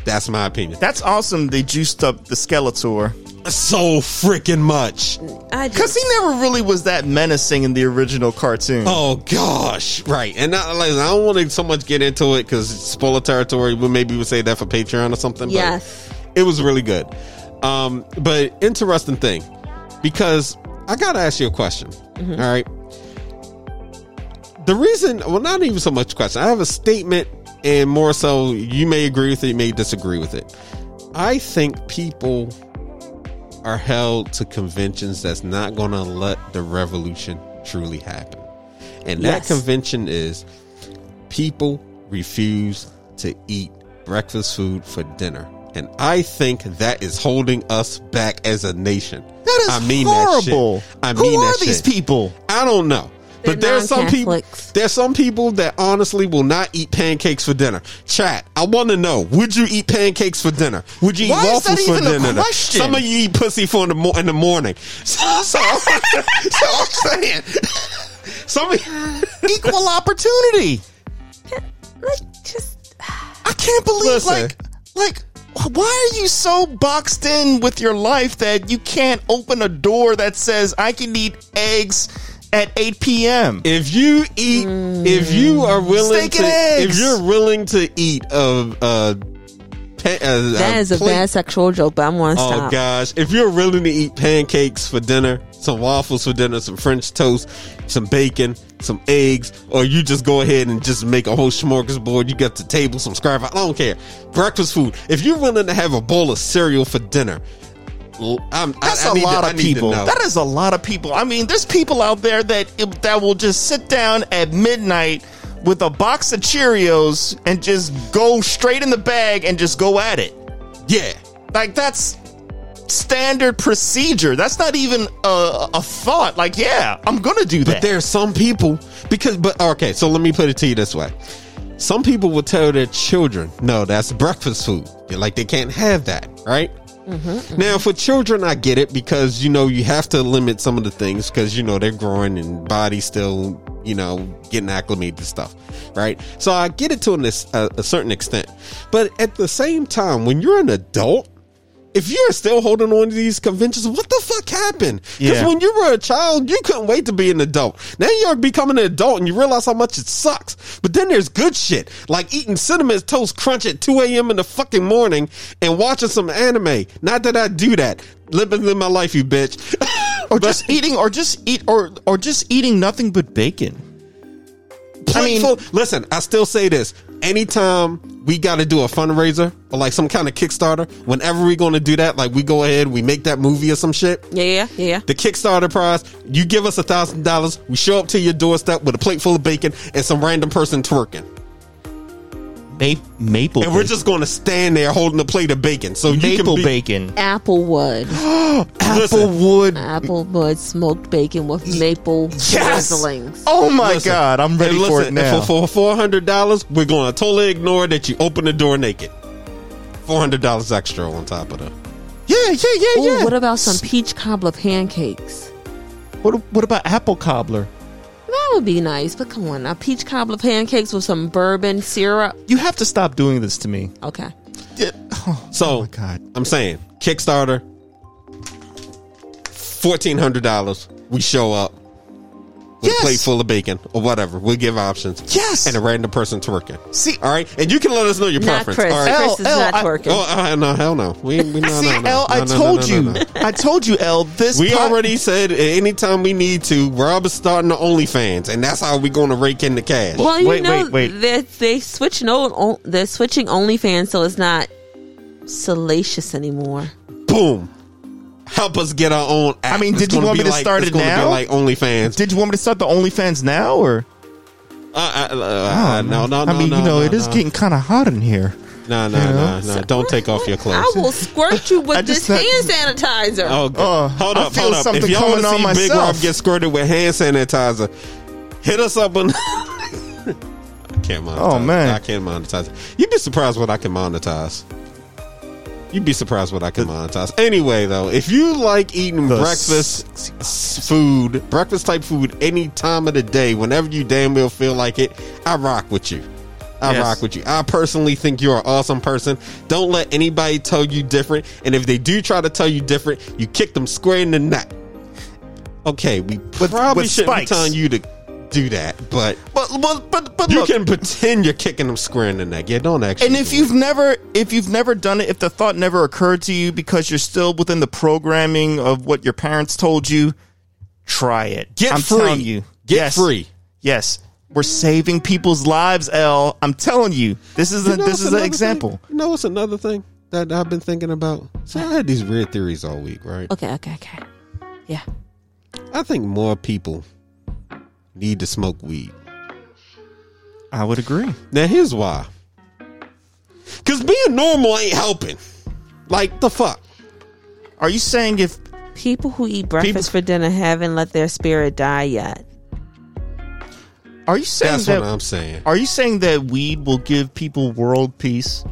That's my opinion. That's awesome. They juiced up the Skeletor So freaking much. I because he never really was that menacing in the original cartoon. Oh gosh, right. And I, like, I don't want to so much get into it because spoiler territory. But maybe we'll say that for Patreon or something. but Yes. it was really good. Um, but interesting thing because I gotta ask you a question. Mm-hmm. all right. The reason, well, not even so much question. I have a statement, and more so, you may agree with it, you may disagree with it. I think people are held to conventions that's not going to let the revolution truly happen. And that Yes. convention is people refuse to eat breakfast food for dinner. And I think that is holding us back as a nation. that is I mean horrible. That. I Who mean are that these shit. people? I don't know. But They're there's some people non-Catholics. there's some people that honestly will not eat pancakes for dinner. Chat, I want to know, would you eat pancakes for dinner? Would you eat Why is waffles that for even a dinner? question? Some of you eat pussy for in the, mo- in the morning. So, so, so I'm saying some of Equal opportunity. like just I can't believe Listen. like like why are you so boxed in with your life that you can't open a door that says I can eat eggs at 8 p.m. if you eat if you are willing Steak to and eggs. if you're willing to eat a uh, pa- uh, that is a plate- bad sexual joke, but I'm gonna Oh stop. gosh! If you're willing to eat pancakes for dinner, some waffles for dinner, some French toast, some bacon, some eggs, or you just go ahead and just make a whole smorgasbord. You got the table, some scrap. I don't care. Breakfast food. If you're willing to have a bowl of cereal for dinner, l- I'm, That's I, I a need to- lot of people. That is a lot of people. I mean, there's people out there that that will just sit down at midnight with a box of Cheerios and just go straight in the bag and just go at it. yeah. Like that's standard procedure. That's not even a, a thought. Like, yeah, I'm gonna do that. But there's some people because but okay, so let me put it to you this way. Some people will tell their children, no, that's breakfast food. They're like they can't have that, right? Mm-hmm. Now, for children, I get it because you know you have to limit some of the things because you know they're growing and body still you know getting acclimated to stuff, right? So I get it to an, a, a certain extent, but at the same time, when you're an adult, if you're still holding on to these conventions, what the fuck happened? Because Yeah. when you were a child, you couldn't wait to be an adult. Now you're becoming an adult and you realize how much it sucks. But then there's good shit, like eating cinnamon toast crunch at 2 a.m. in the fucking morning and watching some anime. Not that I do that. Living in my life, you bitch. or just eating, or just eat, or or just eating nothing but bacon. I mean- listen, I still say this. Anytime we got to do a fundraiser or like some kind of Kickstarter, whenever we going to do that, like we go ahead, we make that movie or some shit. Yeah, yeah, yeah, yeah. The Kickstarter prize, you give us a thousand dollars, we show up to your doorstep with a plate full of bacon and some random person twerking. Ma- maple. And we're bacon. just going to stand there holding a plate of bacon. So you maple can be, bacon. Applewood, Applewood. Applewood smoked bacon with maple Yes. drizzlings. Oh my Listen, god, I'm ready and for listen, it now. and For, for four hundred dollars, we're going to totally ignore that you open the door naked. Four hundred dollars extra on top of that. yeah, yeah, yeah, Ooh, yeah. what about some peach cobbler pancakes? What, what about apple cobbler? That would be nice, but come on now. Peach cobbler pancakes with some bourbon syrup. You have to stop doing this to me. Okay. Yeah. Oh, So oh my God. I'm saying Kickstarter, fourteen hundred dollars. We show up with Yes. a plate full of bacon or whatever. We'll give options. Yes. and a random person twerking. See- all right, and you can let us know your Not preference. Chris. All right. L, Chris is L, not I- twerking. Oh uh, no, hell no. We, we no, See, no, no. L, I No, no, no, told no, you. no, no. I told you, L. This We pod- already said anytime we need to, Rob is starting the OnlyFans, and that's how we're going to rake in the cash. Well, you Wait, know, wait, wait. They're, they switch no, they're switching OnlyFans, so it's not salacious anymore. Boom. Help us get our own. App. I mean, It's did you want me to like- start it's it gonna be now? like OnlyFans. Did you want me to start the OnlyFans now or? Uh, uh, uh, no, no, no. I mean, no, you know, no, it is no. getting kind of hot in here. No, no, you no, no. Don't take off your clothes. I will squirt you with this thought- hand sanitizer. Oh, God. Uh, hold I up, feel hold up. something If y'all coming want to on see Big myself. Rob get squirted with hand sanitizer, hit us up on. I can't monetize. Oh, man. I can't monetize. You'd be surprised what I can monetize. You'd be surprised what I can monetize. Anyway, though, if you like eating The breakfast s- food, breakfast type food, any time of the day, whenever you damn well feel like it, I rock with you. I Yes. rock with you. I personally think you're an awesome person. Don't let anybody tell you different. And if they do try to tell you different, you kick them square in the neck. Okay, we probably with shouldn't spikes. be telling you to do that, but But but but, but you look, can pretend you're kicking them square in the neck. Yeah, don't actually. and if do you've it. never if you've never done it, if the thought never occurred to you because you're still within the programming of what your parents told you, try it. get I'm free, telling you, get yes, free. Yes, we're saving people's lives. L. I'm telling you, this is a, You know this is an example. Thing? You know what's another thing that I've been thinking about? So I had these weird theories all week, right? Okay, okay, okay. Yeah. I think more people need to smoke weed. I would agree. Now here's why. Cause being normal ain't helping. Like the fuck. Are you saying if People who eat breakfast for dinner haven't let their spirit die yet. are you saying That's that what I'm saying. Are you saying that weed will give people world peace?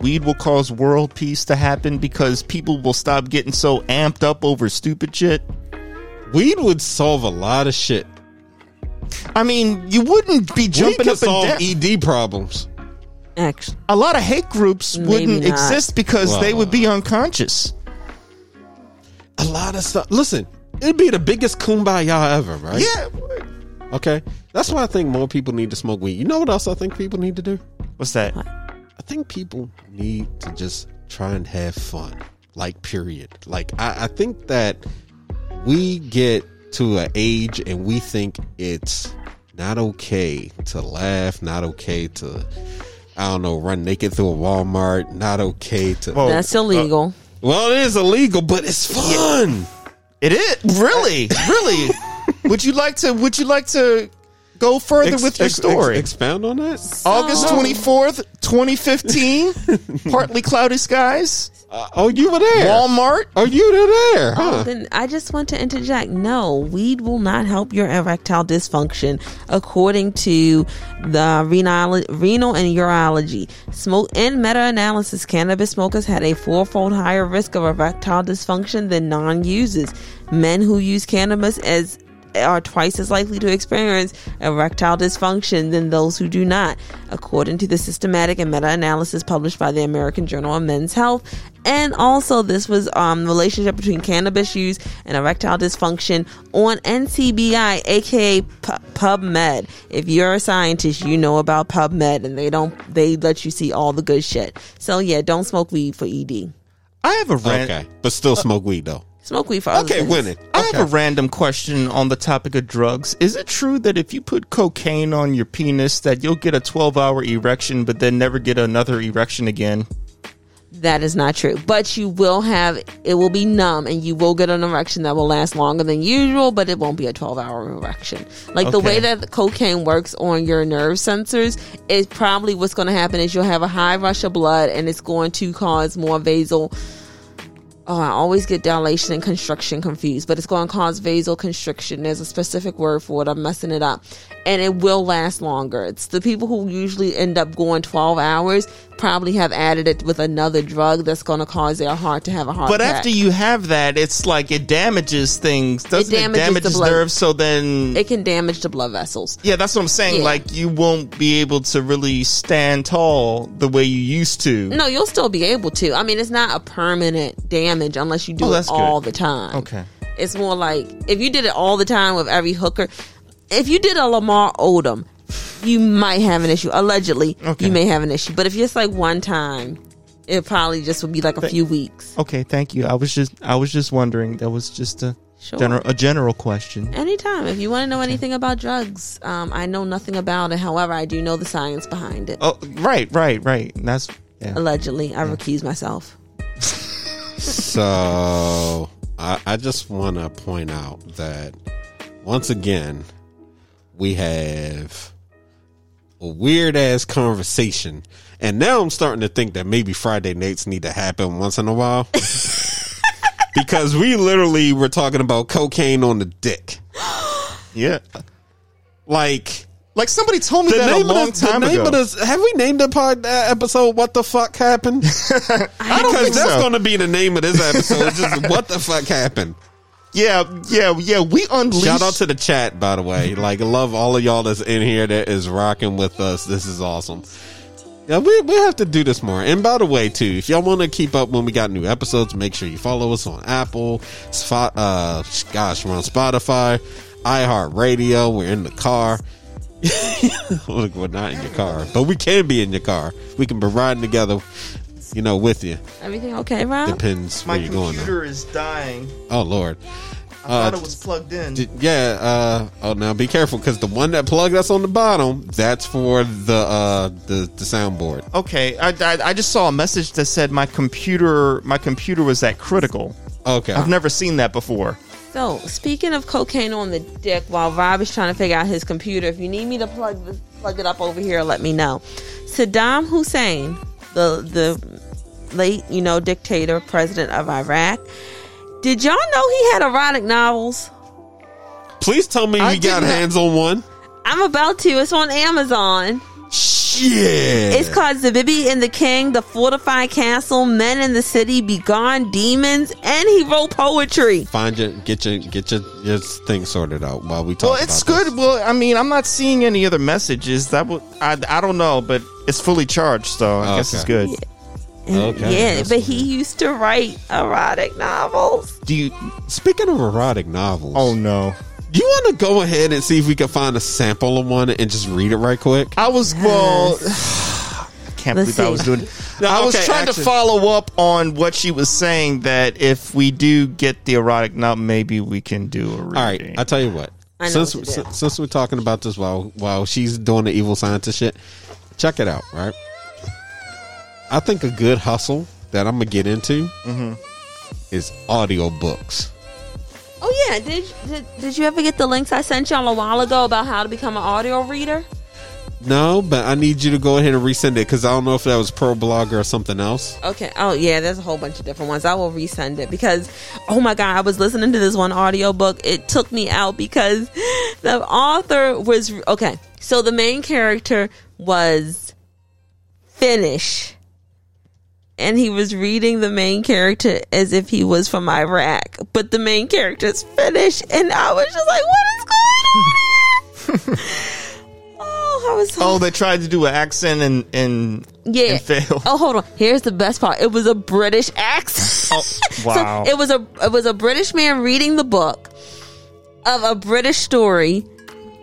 Weed will cause world peace to happen because people will stop getting so amped up over stupid shit. Weed would solve a lot of shit. I mean, you wouldn't be Weed jumping could up solve and down. ED problems. Actually, A lot of hate groups Maybe wouldn't not. exist because they would be unconscious. A lot of stuff. Listen, it'd be the biggest kumbaya ever, right? Yeah. Okay. That's why I think more people need to smoke weed. You know what else I think people need to do? What's that? I think people need to just try and have fun. Like, period. Like, I, I think that we get to an age and we think it's not okay to laugh, not okay to, I don't know, run naked through a Walmart, not okay to. Well, that's uh, illegal. well, it is illegal, but it's fun. It is really, really. would you like to? Would you like to go further Ex- with your ex- story? ex- expound on that. August twenty fourth, twenty fifteen. partly cloudy skies. Uh, oh, you were there. Walmart. Oh, you were there, huh? Oh, then I just want to interject. No, weed will not help your erectile dysfunction, according to the renal, renal and urology. Smoke in meta-analysis, cannabis smokers had a fourfold higher risk of erectile dysfunction than non-users. Men who use cannabis as are twice as likely to experience erectile dysfunction than those who do not, according to the systematic and meta-analysis published by the American Journal of Men's Health. And also, this was um the relationship between cannabis use and erectile dysfunction on NCBI, aka P- PubMed. If you're a scientist, you know about PubMed, and they don't they let you see all the good shit. So yeah, don't smoke weed for ED. I have a ran- Okay, but still smoke weed though. Smoke weed for other Okay, things. winning. I have a random question on the topic of drugs. Is it true that if you put cocaine on your penis that you'll get a 12-hour erection but then never get another erection again? That is not true. But you will have, it will be numb and you will get an erection that will last longer than usual, but it won't be a 12 hour erection. Like the way that the cocaine works on your nerve sensors is probably what's going to happen is you'll have a high rush of blood and it's going to cause more vasal. Oh, I always get dilation and constriction confused, but it's going to cause vasoconstriction. There's a specific word for it. I'm messing it up. And it will last longer. It's the people who usually end up going 12 hours probably have added it with another drug that's going to cause their heart to have a heart But attack. after you have that, it's like it damages things. Doesn't it, damages damages the blood. nerves? So then, it can damage the blood vessels. yeah, that's what I'm saying. Yeah. Like you won't be able to really stand tall the way you used to. No, you'll still be able to. I mean, it's not a permanent damage unless you do Oh, it that's good. all the time. Okay. It's more like if you did it all the time with every hooker. If you did a Lamar Odom, you might have an issue. Allegedly, Okay. you may have an issue. But if it's like one time, it probably just would be like a few weeks. Okay, thank you. I was just I was just wondering. That was just a Sure. general a general question. Anytime. If you want to know anything about drugs, um, I know nothing about it. However, I do know the science behind it. Oh, right, right, right. That's yeah. Allegedly, I recuse myself. So I, I just want to point out that once again we have a weird ass conversation, and now I'm starting to think that maybe Friday nights need to happen once in a while because we literally were talking about cocaine on the dick, Yeah. like. Like somebody told me The that a long of, the, time ago. this have we named the pod uh, episode what the fuck happened? I don't because think that's so. going to be the name of this episode. just what the fuck happened? Yeah, yeah, yeah. We unleashed. Shout out to the chat, by the way. Like, love all of y'all that's in here that is rocking with us. This is awesome. Yeah, we, we have to do this more. And by the way, too, if y'all want to keep up when we got new episodes, make sure you follow us on Apple, Spot, uh, gosh, we're on Spotify, iHeartRadio. We're in the car. Look, we're not in your car, but we can be in your car. We can be riding together, you know, with you. Everything okay, Rob? Depends My where you're going. Now. computer is dying. Oh Lord. I Uh, thought it was plugged in. D- Yeah. Uh, oh, now be careful because the one that plug that's on the bottom, that's for the uh, the the soundboard. okay, I, I I just saw a message that said my computer my computer was that critical. Okay. I've never seen that before. So, speaking of cocaine on the dick, while Rob is trying to figure out his computer, if you need me to plug this, plug it up over here, let me know. Saddam Hussein, the the late, you know, dictator, president of Iraq. Did y'all know he had erotic novels? Please tell me I you got not- hands on one. I'm about to. It's on Amazon. Shit. It's called Zabiba and the King, The Fortified Castle, Men in the City, Begone Demons, and he wrote poetry. Find your get your get your your thing sorted out while we talk. Well, it's about good. Well, I mean, I'm not seeing any other messages. That would I, I don't know, but it's fully charged, so I guess it's Okay. good. Okay, yeah, that's but he used to write erotic novels. Do you? Speaking of erotic novels, Oh no. Do you want to go ahead and see if we can find a sample of one and just read it right quick? I was well. I can't Let's believe I was doing. it. No, I was okay, trying actually- to follow up on what she was saying that if we do get the erotic now, maybe we can do a reading. All right, I tell you what. I know since what to do. since since we're talking about this while while she's doing the evil scientist shit, check it out. Right, I think a good hustle that I'm gonna get into Mm-hmm. is audiobooks. Oh yeah, did, did did you ever get the links I sent y'all a while ago about how to become an audio reader? No, but I need you to go ahead and resend it because I don't know if that was Pro Blogger or something else. Okay. Oh yeah, there's a whole bunch of different ones. I will resend it because oh my god, I was listening to this one audiobook. It took me out because the author was okay. So the main character was Finnish. And he was reading the main character as if he was from Iraq, but the main character is Finnish, and I was just like, "What is going on?" oh, I was so Oh, they tried to do an accent and and yeah. and failed. Oh, hold on. Here's the best part. It was a British accent. Oh, wow. so it was a it was a British man reading the book of a British story,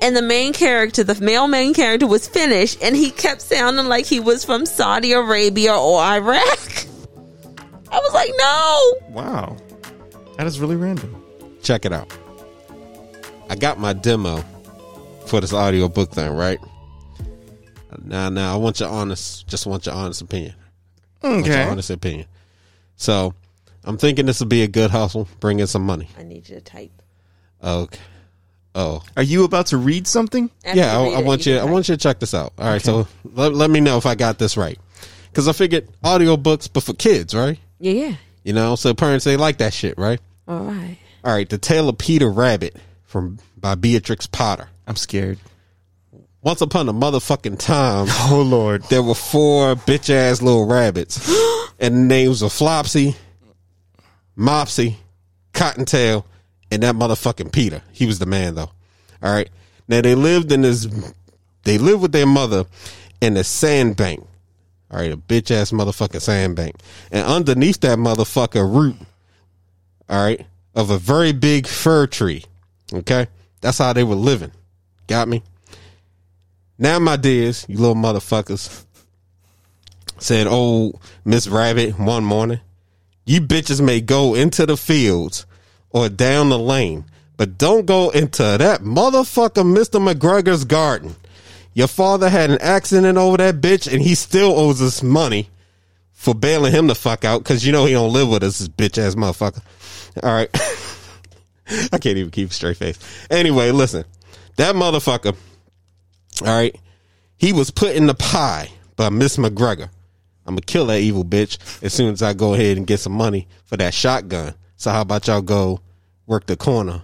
and the main character, the male main character, was Finnish, and he kept sounding like he was from Saudi Arabia or Iraq. I was like, no. Wow, that is really random. Check it out. I got my demo for this audiobook thing, right? Now, now I want your honest, just want your honest opinion. I want your Okay. honest opinion. So, I'm thinking this would be a good hustle, bring in some money. I need you to type. Okay. Oh, Are you about to read something? After yeah. I, read I it, want you. I want you to check this out. All right. So let, let me know if I got this right, because I figured audiobooks, but for kids, right? Yeah, yeah. You know, so parents they like that shit, right? All right. All right. The Tale of Peter Rabbit from by Beatrix Potter. I'm scared. Once upon a motherfucking time, Oh Lord. there were four bitch ass little rabbits, and the names were Flopsy, Mopsy, Cottontail, and that motherfucking Peter. He was the man though. All right. Now they lived in this. They lived with their mother in a sandbank. All right, a bitch ass motherfucking sandbank, and underneath that motherfucker root. All right, of a very big fir tree. Okay, that's how they were living. Got me. Now, my dears, you little motherfuckers, said old Miss Rabbit one morning, you bitches may go into the fields or down the lane, but don't go into that motherfucker Mr. McGregor's garden. Your father had an accident over that bitch and he still owes us money for bailing him the fuck out because you know he don't live with us, this bitch ass motherfucker. All right. I can't even keep a straight face. Anyway, listen. That motherfucker, all right, he was put in the pie by Miss McGregor. I'm gonna kill that evil bitch as soon as I go ahead and get some money for that shotgun. So how about y'all go work the corner,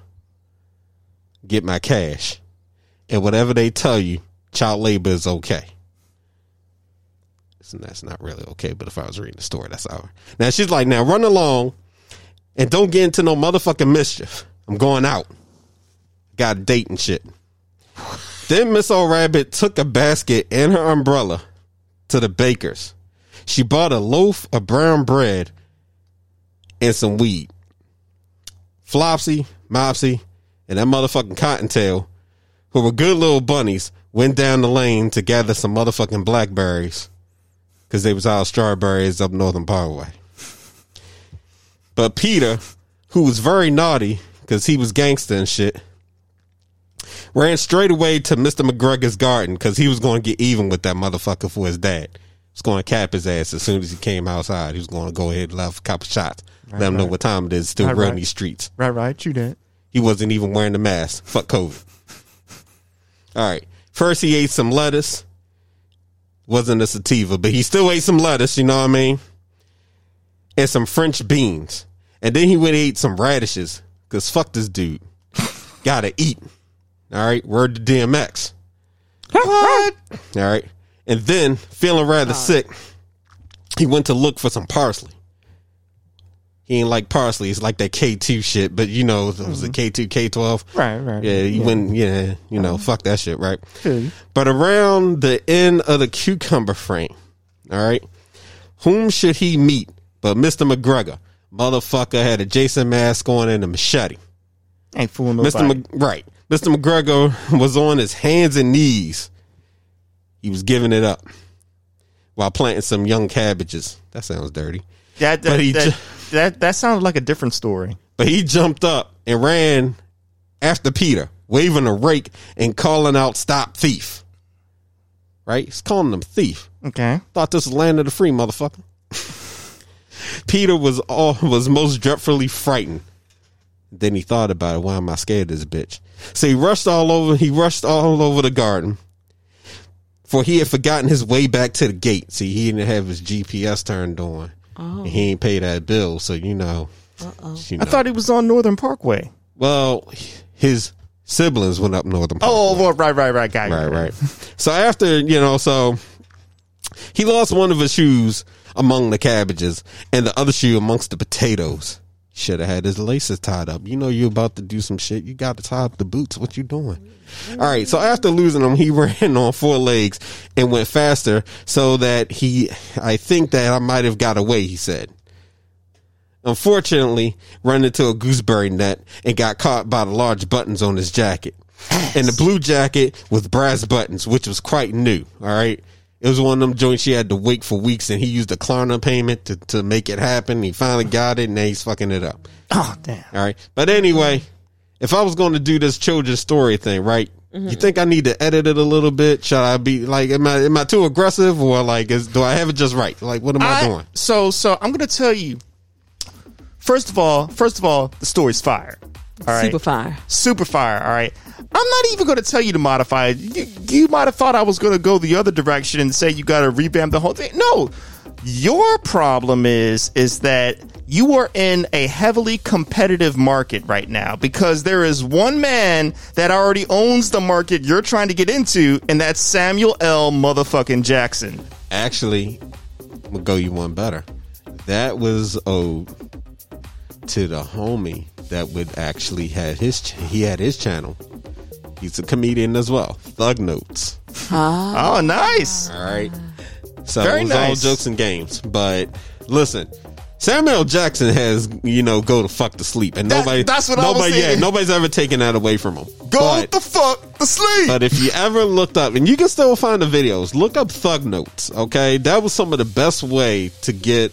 get my cash, and whatever they tell you, child labor is okay. And that's not really okay, but if I was reading the story, that's all. Now she's like, now run along and don't get into no motherfucking mischief. I'm going out. Got a date and shit. then Miss Old Rabbit took a basket and her umbrella to the baker's. She bought a loaf of brown bread and some weed. Flopsy, Mopsy, and that motherfucking Cottontail, who were good little bunnies, went down the lane to gather some motherfucking blackberries because they was all strawberries up Northern Parkway. But Peter, who was very naughty because he was gangster and shit, ran straight away to Mr. McGregor's garden because he was going to get even with that motherfucker for his dad. He was going to cap his ass as soon as he came outside. He was going to go ahead and left a couple shots. Right, let him know what time it is. Still Right, running right. these streets. Right, right. You did. He wasn't even wearing the mask. Fuck COVID. All right. First, he ate some lettuce. Wasn't a sativa, but he still ate some lettuce. You know what I mean? And some French beans. And then he went and ate some radishes. Cause fuck this dude. Gotta eat. All right. Word to DMX. What? All right. And then, feeling rather sick, he went to look for some parsley. He ain't like parsley. It's like that K2 shit, but you know, it was a mm-hmm. K2, K12. Right, right. Yeah, you Yeah. wouldn't, yeah, you know, fuck that shit, right? But around the end of the cucumber frame, all right, whom should he meet but Mr. McGregor? Motherfucker had a Jason mask on and a machete. Ain't fooling nobody. Mr. Mc, right. Mr. McGregor was on his hands and knees. He was giving it up while planting some young cabbages. That sounds dirty. That that, But he that, ju- that that sounded like a different story. But he jumped up and ran after Peter, waving a rake and calling out, Stop thief. Right? He's calling him thief. Okay. Thought this was land of the free, motherfucker. Peter was all was most dreadfully frightened. Then he thought about it. Why am I scared of this bitch? So he rushed all over. He rushed all over the garden, for he had forgotten his way back to the gate. See, he didn't have his GPS turned on. Oh. And he ain't pay that bill, so you know. you I thought he was on Northern Parkway. Well, his siblings went up Northern. Park. Oh, well, right, right, right, guy. right, right. So after you know, so he lost one of his shoes among the cabbages, and the other shoe amongst the potatoes. Should have had his laces tied up. You know you're about to do some shit. You got to tie up the boots. What you doing? All right. So after losing them, he ran on four legs and went faster, so that he. I think that I might have got away. He said. Unfortunately, ran into a gooseberry net and got caught by the large buttons on his jacket. And the blue jacket with brass buttons, which was quite new. All right. It was one of them joints she had to wait for weeks and he used a Klarna payment to, to make it happen. He finally got it and now he's fucking it up. Oh, damn. All right. But anyway, if I was going to do this children's story thing, right? You mm-hmm. think I need to edit it a little bit? Should I be like, am I am I too aggressive or like, is, do I have it just right? Like, what am I, I- doing? So, so I'm gonna tell you. First of all, first of all, the story's fire. All right, Super fire. super fire. All right. I'm not even going to tell you to modify it. You, you might have thought I was going to go the other direction and say you got to revamp the whole thing. No, your problem is is that you are in a heavily competitive market right now because there is one man that already owns the market you're trying to get into, and that's Samuel L. Motherfucking Jackson. Actually, I'm gonna go you one better. That was owed to the homie that would actually had his ch- he had his channel. He's a comedian as well. Thug Notes. Ah. Oh, nice. All right. So Very it was nice. all jokes and games. But listen, Samuel Jackson has you know go to fuck to sleep, and That- nobody that's what I was nobody yeah saying. nobody's ever taken that away from him. Go But- the fuck to sleep. but if you ever looked up, and you can still find the videos, look up Thug Notes. Okay, that was some of the best way to get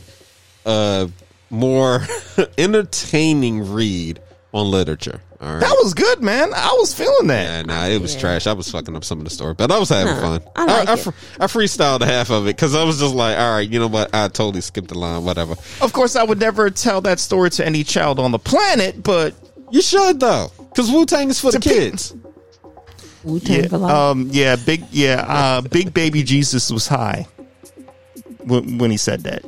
a more entertaining read on literature. All right. That was good, man. I was feeling that. Yeah, nah, it was trash. I was fucking up some of the story, but I was having Nah, fun. I like I, it. fr- I freestyled half of it because I was just like, all right, you know what? I totally skipped the line, whatever. Of course, I would never tell that story to any child on the planet, but You should, though, because Wu Tang is for the To pe- kids. Wu Tang yeah, for life. um, yeah, big, yeah, uh, big baby Jesus was high when, when he said that.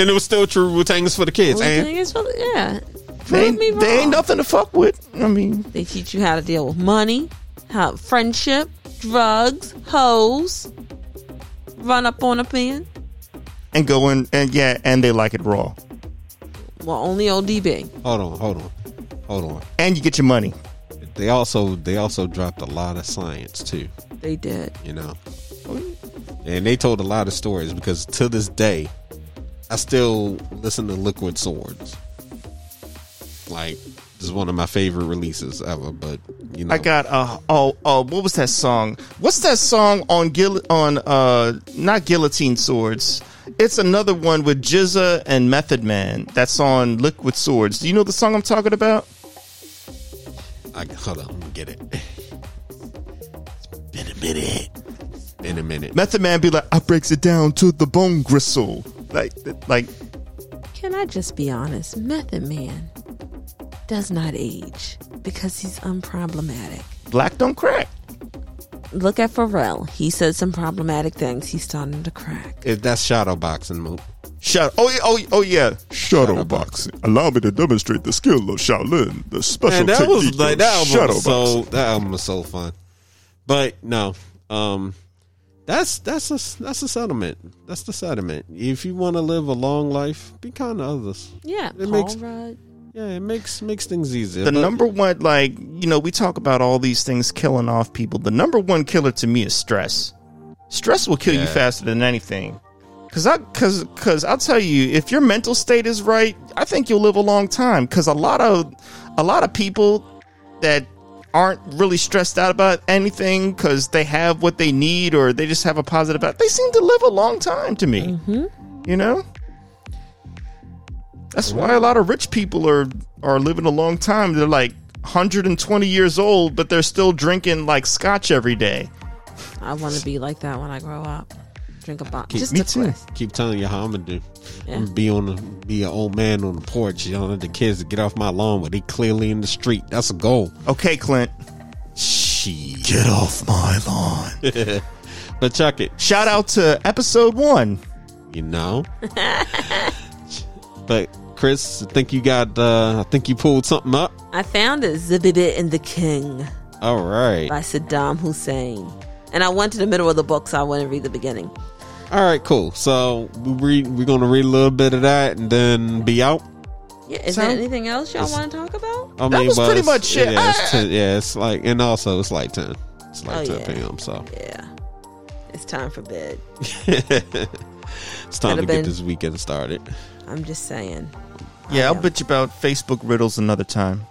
And it was still true. Wu Tang is for the kids. Wu And Tang is for the- yeah. They ain't, me they ain't nothing to fuck with. I mean, They teach you how to deal with money, how friendship, drugs, hoes, run up on a man. and go in, and yeah, and they like it raw. Well, only ODB. hold on, hold on, hold on. And you get your money. They also they also dropped a lot of science too. They did. You know, oh, and they told a lot of stories because to this day, I still listen to Liquid Swords. Like this is one of my favorite releases ever. But you know, I got uh oh oh what was that song? What's that song on Gill on uh not guillotine swords? It's another one with GZA and Method Man. That's on Liquid Swords. Do you know the song I'm talking about? I, hold on, let me get it. It's been a minute. Been a minute. Method Man be like, I breaks it down to the bone gristle. Like like Can I just be honest? Method Man does not age because he's unproblematic. black don't crack. Look at Pharrell. He said some problematic things. He's starting to crack. If that's shadow boxing move. Shut oh yeah, oh oh yeah. Shadow boxing. Allow me to demonstrate the skill of Shaolin, the special Man, that technique was like that album shadow was so that album was so fun. But no, um, that's that's a that's a settlement. That's the settlement. If you want to live a long life, be kind to others. Yeah, It Paul makes- Rudd. Yeah, it makes makes things easier. The But- number one, like you know, we talk about all these things killing off people. The number one killer to me is stress. Stress will kill you faster than anything. Cause I, cause, cause I'll tell you, if your mental state is right, I think you'll live a long time. Cause a lot of, a lot of people that aren't really stressed out about anything because they have what they need or they just have a positive out, they seem to live a long time to me. Mm-hmm. You know. That's why a lot of rich people are are living a long time. They're like 120 years old, but they're still drinking like scotch every day. I want to be like that when I grow up. Drink a bottle. Keep- Just me a too. twist. keep telling you how I'm gonna do. Yeah. I'm gonna be on the be an old man on the porch. You know, the kids to get off my lawn, but they clearly in the street. That's a goal. Okay, Clint, Shit. get off my lawn. But check it. Shout out to episode one. You know. but Chris, I think you got. uh I think you pulled something up. I found it. Zabiba and the King All right. by Saddam Hussein. And I went to the middle of the book, so I went and read the beginning. All right, cool. So we we're gonna read a little bit of that and then be out. Yeah, is Sound- there anything else y'all want to talk about? I That was pretty much it. Yeah, it's. 10, yeah, it's like, and also it's like ten. It's like Oh, ten yeah. p.m. So Yeah. It's time for bed. it's time to Could've get been- this weekend started. I'm just saying. Yeah, I'll Yeah. bet you about Facebook riddles another time.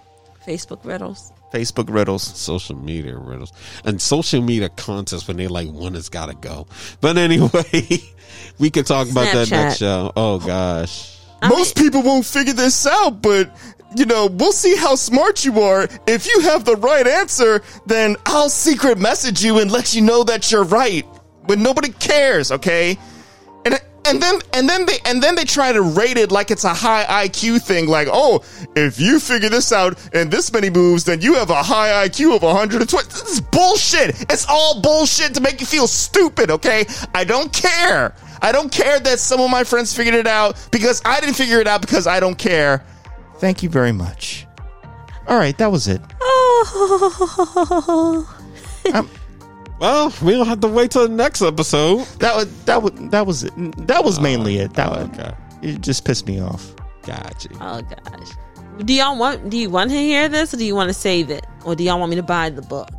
Facebook riddles. Facebook riddles. Social media riddles and social media contests when they like one has got to go. But anyway, we could talk about that next show. Oh gosh. Most people won't figure this out, but you know, we'll see how smart you are. If you have the right answer, then I'll secret message you and let you know that you're right. But nobody cares, okay? And then and then they and then they try to rate it like it's a high IQ thing like, "Oh, if you figure this out in this many moves, then you have a high IQ of 120." This is bullshit. It's all bullshit to make you feel stupid, okay? I don't care. I don't care that some of my friends figured it out because I didn't figure it out because I don't care. Thank you very much. All right, that was it. Oh. Well, we don't have to wait till the next episode. That was that was that was it. That was oh, mainly it. That was, Okay, it just pissed me off. Gotcha. Oh gosh. Do y'all want do you want to hear this or do you want to save it? Or do y'all want me to buy the book?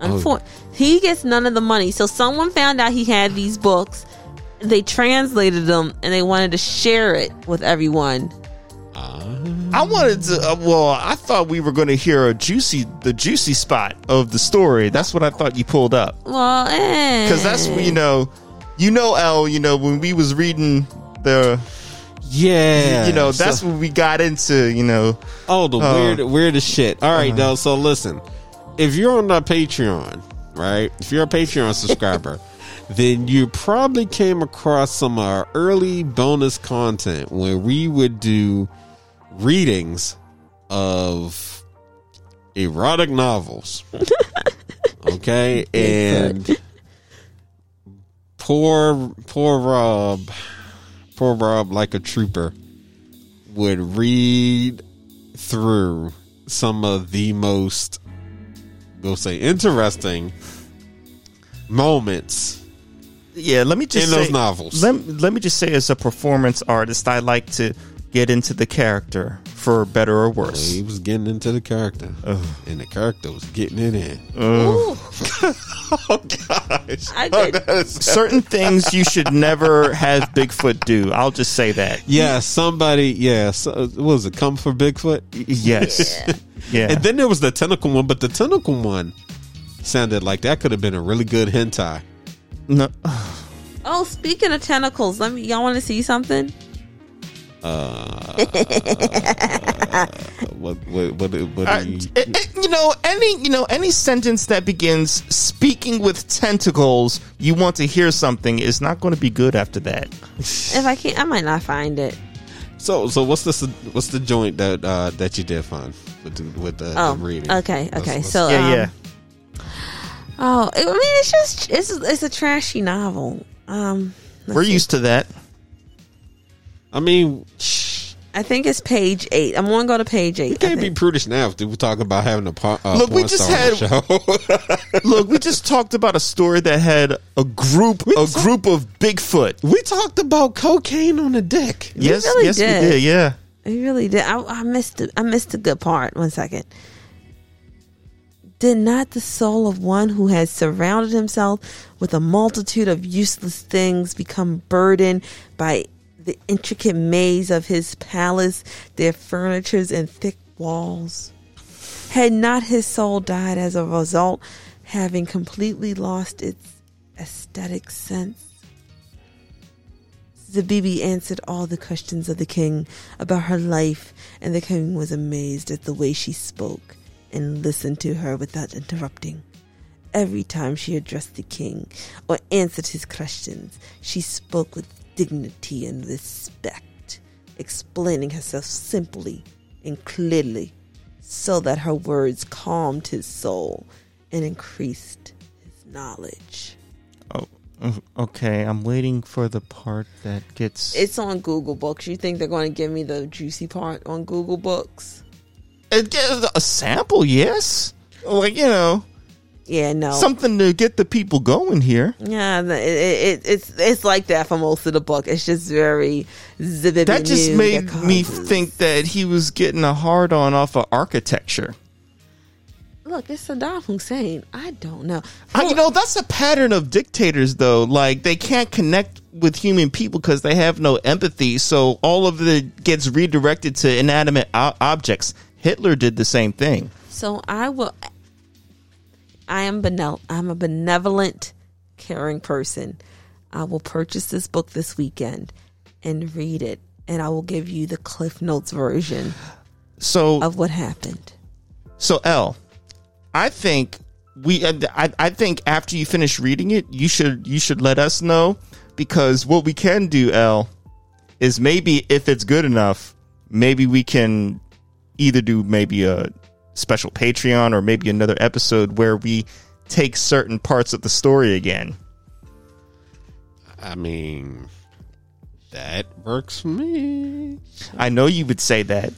Oh. Unfor- he gets none of the money. So someone found out he had these books. They translated them and they wanted to share it with everyone. I wanted to. Uh, well, I thought we were going to hear a juicy, the juicy spot of the story. That's what I thought you pulled up Well, eh. because that's you know, you know, L. You know when we was reading the Yeah, you know, that's so- what we got into. You know, Oh, the Uh, weird, weirdest shit. All right, uh-huh. though. So listen, if you're on our Patreon, right? If you're a Patreon subscriber, then you probably came across some of our early bonus content where we would do readings of erotic novels. okay, and poor, poor Rob, poor Rob, like a trooper, would read through some of the most, we'll say, interesting moments yeah. Let me just in say, those novels. Let, let me just say, as a performance artist, I like to get into the character for better or worse. he was getting into the character, and the character was getting it in. Ooh, Oh gosh! I Oh, that is- Certain things you should never have Bigfoot do. I'll just say that. yeah, somebody. Yeah, so, what was it? Come for Bigfoot. Yes. Yeah. And then there was the tentacle one, but the tentacle one sounded like that could have been a really good hentai. no. Oh, speaking of tentacles, let me. Y'all want to see something? What? What? What? what Uh, do you- eh, eh, you know any you know any sentence that begins speaking with tentacles you want to hear something is not going to be good after that If I can't, I might not find it. so, so what's the what's the joint that uh, that you did find with the, with the, Oh, the reading? okay, Let's- okay. let's- So, yeah um, yeah oh, I mean, it's just it's it's a trashy novel. Um, we're see. used to that I mean, I think it's page eight. I'm going to go to page eight. you can't be think. prudish now if we talk about having a po- uh, Look, we just star on look we just talked about a story that had a group a talk- group of bigfoot we talked about cocaine on the dick. yes really yes did. we did yeah He really did. I, I missed it. I missed the good part. One second. Did not the soul of one who has surrounded himself with a multitude of useless things become burdened by the intricate maze of his palace, their furnitures and thick walls? Had not his soul died as a result, having completely lost its aesthetic sense? Zabiba answered all the questions of the king about her life, and the king was amazed at the way she spoke and listened to her without interrupting. Every time she addressed the king or answered his questions, she spoke with dignity and respect, explaining herself simply and clearly, so that her words calmed his soul and increased his knowledge. oh uh, okay i'm waiting for the part that gets It's on Google Books. You think they're going to give me the juicy part on Google Books? Uh, it gets a sample yes like you know Yeah, no. something to get the people going here yeah, it, it, it's it's like that for most of the book. It's just very zibbity that just made that me think that he was getting a hard on off of architecture. Look, it's Saddam Hussein. I don't know. Uh, you know, that's a pattern of dictators, though. Like they can't connect with human people because they have no empathy. So all of it gets redirected to inanimate o- objects. Hitler did the same thing. So I will. I am benevol- I'm a benevolent, caring person. I will purchase this book this weekend and read it, and I will give you the Cliff Notes version So, of what happened. so L, I think we. uh, I, I think after you finish reading it, you should you should let us know because what we can do, L, is maybe if it's good enough, maybe we can either do maybe a special Patreon or maybe another episode where we take certain parts of the story again. I mean, that works for me. I know you would say that.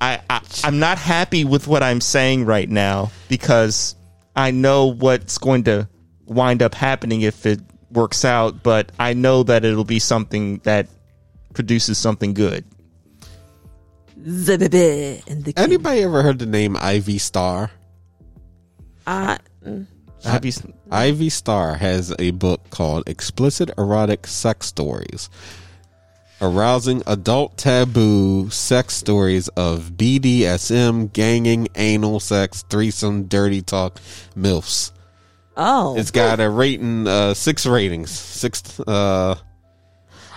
I, I I'm not happy with what I'm saying right now because I know what's going to wind up happening if it works out, but I know that it'll be something that produces something good. Zabiba and the king. Anybody ever heard the name Ivy Star? I, mm, Ivy, Ivy Star has a book called Explicit Erotic Sex Stories. Arousing adult taboo sex stories of BDSM, ganging, anal sex, threesome, dirty talk, MILFs. oh, It's got a rating, uh, six ratings. Six, uh,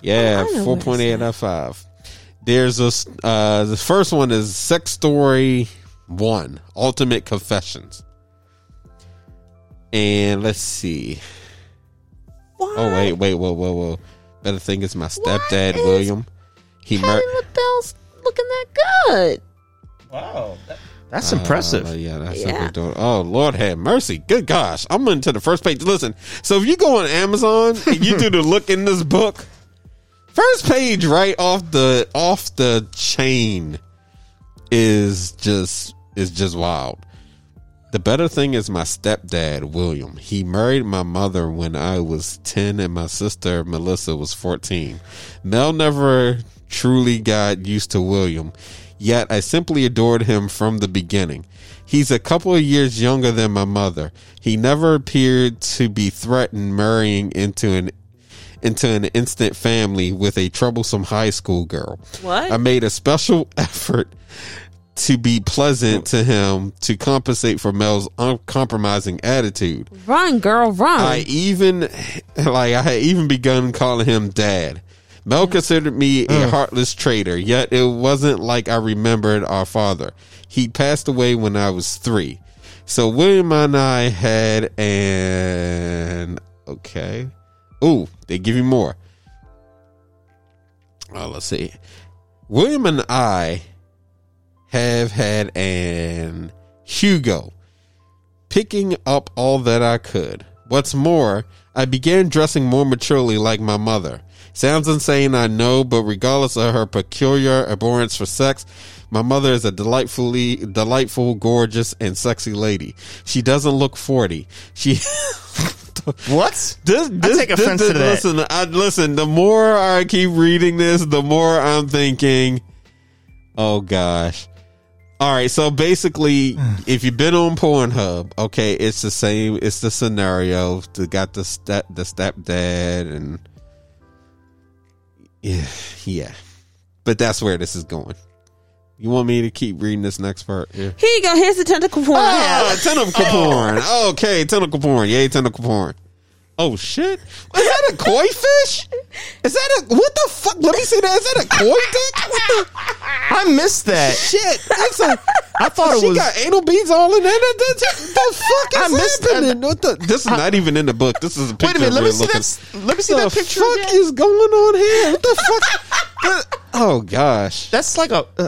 yeah, Oh, I know four what point eight it's out of five. There's a s- uh, the first one is Sex Story One: Ultimate Confessions, and let's see. What? Oh wait, wait, whoa, whoa, whoa! Better thing is my stepdad is William. He Patty mur- Bell's looking that good. Wow, that's impressive. Uh, yeah, that's Yeah. what we're doing. Oh Lord, have mercy. Good gosh, I'm into the first page. Listen, so if you go on Amazon and you do the look in this book, first page right off the off the chain is just is just wild. The better thing is my stepdad William. He married my mother when I was ten, and my sister Melissa was fourteen. Mel never truly got used to William, yet I simply adored him from the beginning. He's a couple of years younger than my mother. He never appeared to be threatened marrying into an into an instant family with a troublesome high school girl. What? I made a special effort to be pleasant to him to compensate for Mel's uncompromising attitude. Run, girl, run. I even like I had even begun calling him dad. Mel mm. considered me a heartless traitor, yet it wasn't like I remembered our father. He passed away when I was three. So William and I had an okay. Ooh, they give you more. Oh, let's see. William and I have had an Hugo picking up all that I could. What's more, I began dressing more maturely like my mother. Sounds insane, I know, but regardless of her peculiar abhorrence for sex, my mother is a delightfully delightful, gorgeous, and sexy lady. She doesn't look 40. She What? this, this, take this- offense this- to that. Listen, I, listen. The more I keep reading this, the more I'm thinking, "Oh gosh." All right, so basically, if you've been on Pornhub, okay, it's the same. It's the scenario. They got the step, the stepdad, and yeah, yeah. But that's where this is going. You want me to keep reading this next part? Yeah. Here you go. Here's the tentacle porn. Ah, I Oh, tentacle porn. Okay, tentacle porn. Yay, tentacle porn. Oh shit! Is that a koi fish? Is that a what the fuck? Let me see that. Is that a koi dick? What the I missed that. shit? That's a. I thought it she was. got anal beads all in there. The, the, the fuck I is missed happening? What the, this is not even in the book. This is a picture. Wait a minute. Let me we're see looking- that. Let me see the that picture. fuck again. is going on here? What the fuck? The- oh gosh. That's like a. Uh,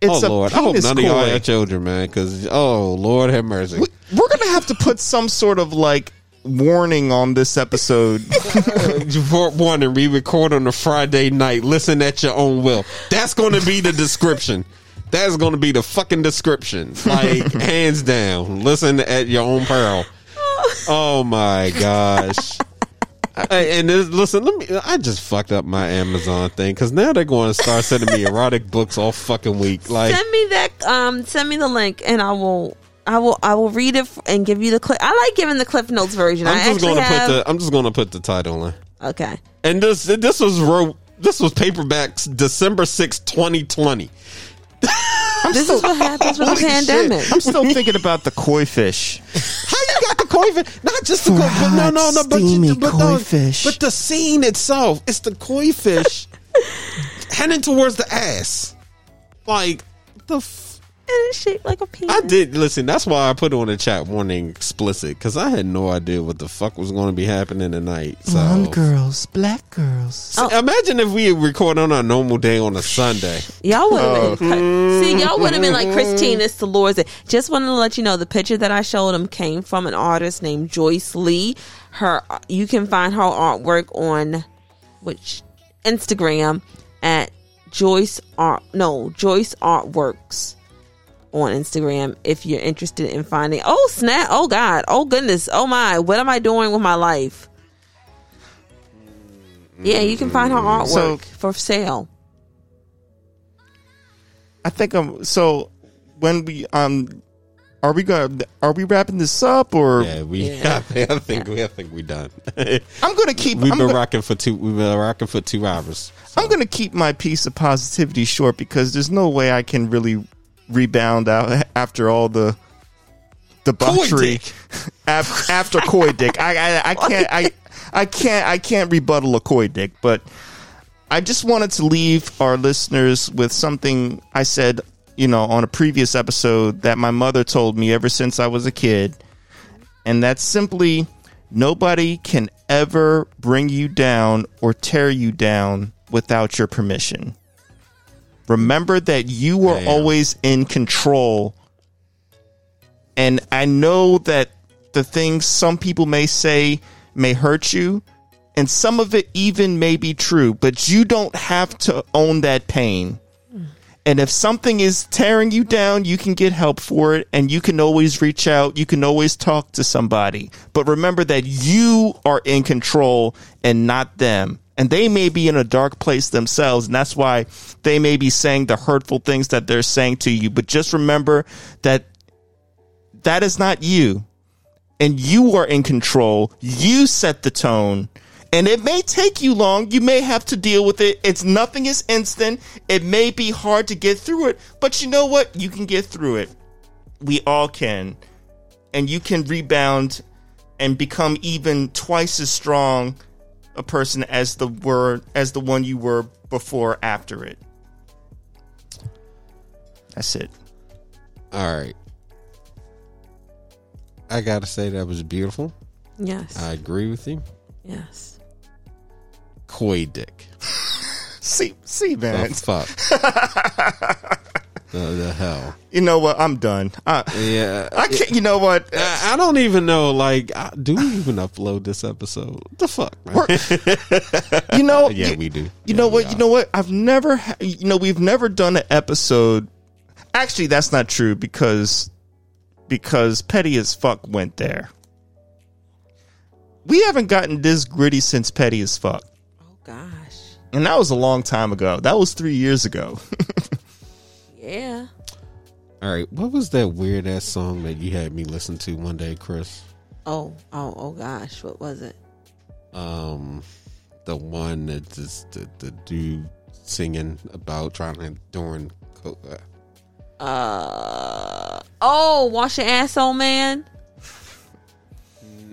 it's oh a lord. I hope none of y'all have children, man. Because oh lord, have mercy. We- We're gonna have to put some sort of like warning on this episode. For warning, we record on a Friday night. Listen at your own will. That's going to be the description. That's going to be the fucking description. Like, hands down. Listen at your own peril. Oh my gosh. I- and this, listen, let me. I just fucked up my Amazon thing because now they're going to start sending me erotic books all fucking week. Like, Send me that. Um, send me the link, and I will. I will. I will read it and give you the clip. I like giving the Cliff Notes version. I I'm just going to have. put the. I'm just going to put the title in. okay. And this this was wrote. This was paperbacks December sixth, 2020. This is what happens with the Holy shit. pandemic. I'm still thinking about the koi fish. How you got the koi fish? Not just the koi, but no, no, no, but, you, but, koi no, fish. but the scene itself, it's the koi fish heading towards the ass. Like the. F- And it's shaped like a penis. I did listen. That's why I put it on the chat warning explicit because I had no idea what the fuck was going to be happening tonight. So girls, black girls. So oh. imagine if we record on our normal day on a Sunday. Y'all would have Oh. been see. Y'all would have been like Christine. It's Dolores. Just wanted to let you know the picture that I showed them came from an artist named Joyce Lee. Her, uh, you can find her artwork on which Instagram at Joyce Art. No, Joyce Artworks on Instagram if you're interested in finding. Oh snap! Oh god! Oh goodness! Oh my! What am I doing with my life? Yeah, you can find her artwork So- for sale. I think I'm so. When we um, are we going? to Are we wrapping this up or? Yeah, we. Yeah. I think, I think we. I think we done. I'm gonna keep. We've I'm been gonna- rocking for two. We've been rocking for two hours. I'm going to keep my piece of positivity short because there's no way I can really rebound out after all the debauchery dick. af- after koi dick. I, I I can't I I can't I can't rebuttal a koi dick, but I just wanted to leave our listeners with something I said, you know, on a previous episode that my mother told me ever since I was a kid. And that's simply nobody can ever bring you down or tear you down without your permission. Remember that you are Damn. always in control. And I know that the things some people may say may hurt you, and some of it even may be true, but you don't have to own that pain. And if something is tearing you down, you can get help for it and you can always reach out. You can always talk to somebody. But remember that you are in control and not them. And they may be in a dark place themselves. And that's why they may be saying the hurtful things that they're saying to you. But just remember that that is not you. And you are in control. You set the tone. And it may take you long. You may have to deal with it. It's nothing is instant. It may be hard to get through it, but you know what? You can get through it. We all can. And you can rebound and become even twice as strong a person as the were as the one you were before after it. That's it. All right. I gotta say that was beautiful. Yes. I agree with you. yes. Koi dick. See, see, The man. fuck. the, the hell. You know what? I'm done. I, Yeah. I can't. You know what? I I don't even know. Like, I- do we even upload this episode? What the fuck, man? You know. yeah, we do. You Yeah, know what? are. You know what? I've never. Ha- you know, we've never done an episode. Actually, that's not true because because petty as fuck went there. We haven't gotten this gritty since petty as fuck, Oh gosh. and that was a long time ago. That was three years ago. Yeah. All right. What was that weird ass song that you had me listen to one day, Chris? Oh. Oh. Oh gosh. What was it? Um, the one that just the, the dude singing about trying to during. co- uh, Uh. Oh, wash your ass, old man.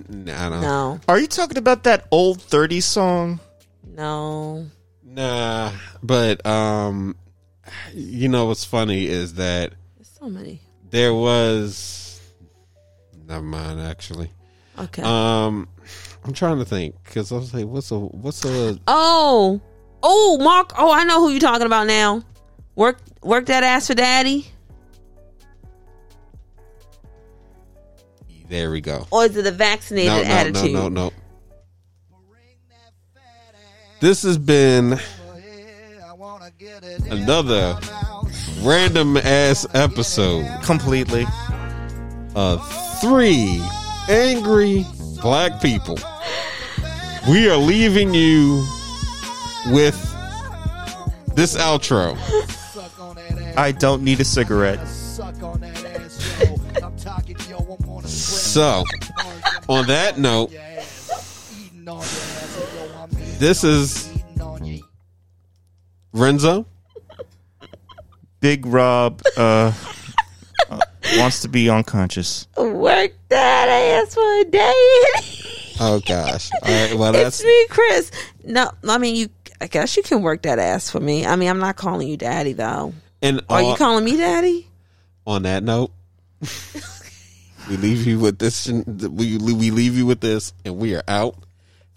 No, I don't. No. Are you talking about that old thirty song? No. Nah, but um, you know what's funny is that There's so many. there was. Never mind. Actually, Okay. um, I'm trying to think because I was like, what's a what's a oh. Oh, Mark. Oh, I know who you're talking about now. Work. Work that ass for daddy. there we go. Or is it a vaccinated no, no, attitude? no, no, no. This has been another random ass episode Completely. of three angry black people. We are leaving you with this outro. I don't need a cigarette. So, on that note, this is Renzo. Big Rob uh, uh, wants to be unconscious. Work that ass for daddy. Oh gosh. All right. Well, it's me, Chris. No, I mean you. I guess you can work that ass for me. I mean, I'm not calling you daddy though. and Are you on- calling me daddy? on that note, we leave you with this. We we leave you with this, and we are out.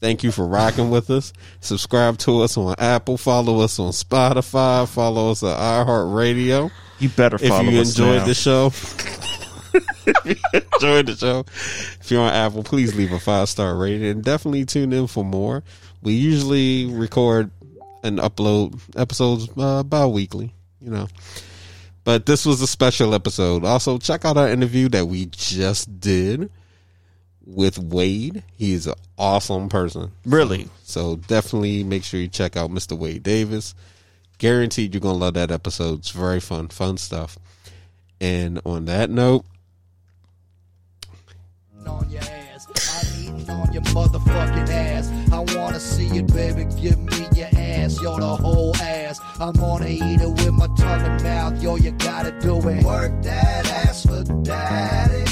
Thank you for rocking with us. Subscribe to us on Apple. Follow us on Spotify. Follow us on iHeartRadio. You better If you us enjoyed now. the show, if you enjoyed the show, if you're on Apple, please leave a five star rating and definitely tune in for more. We usually record and upload episodes uh, bi weekly, you know. But this was a special episode. Also, check out our interview that we just did with Wade. He's an awesome person. Really? So definitely make sure you check out Mr. Wade Davis. Guaranteed you're gonna love that episode. It's very fun, fun stuff. And on that note, on your ass. I'm eating on your motherfucking ass. I wanna see it, baby. Give me your ass, yo, the whole ass. I'm gonna eat it with my tongue and mouth, yo. You gotta do it. Work that ass for daddy.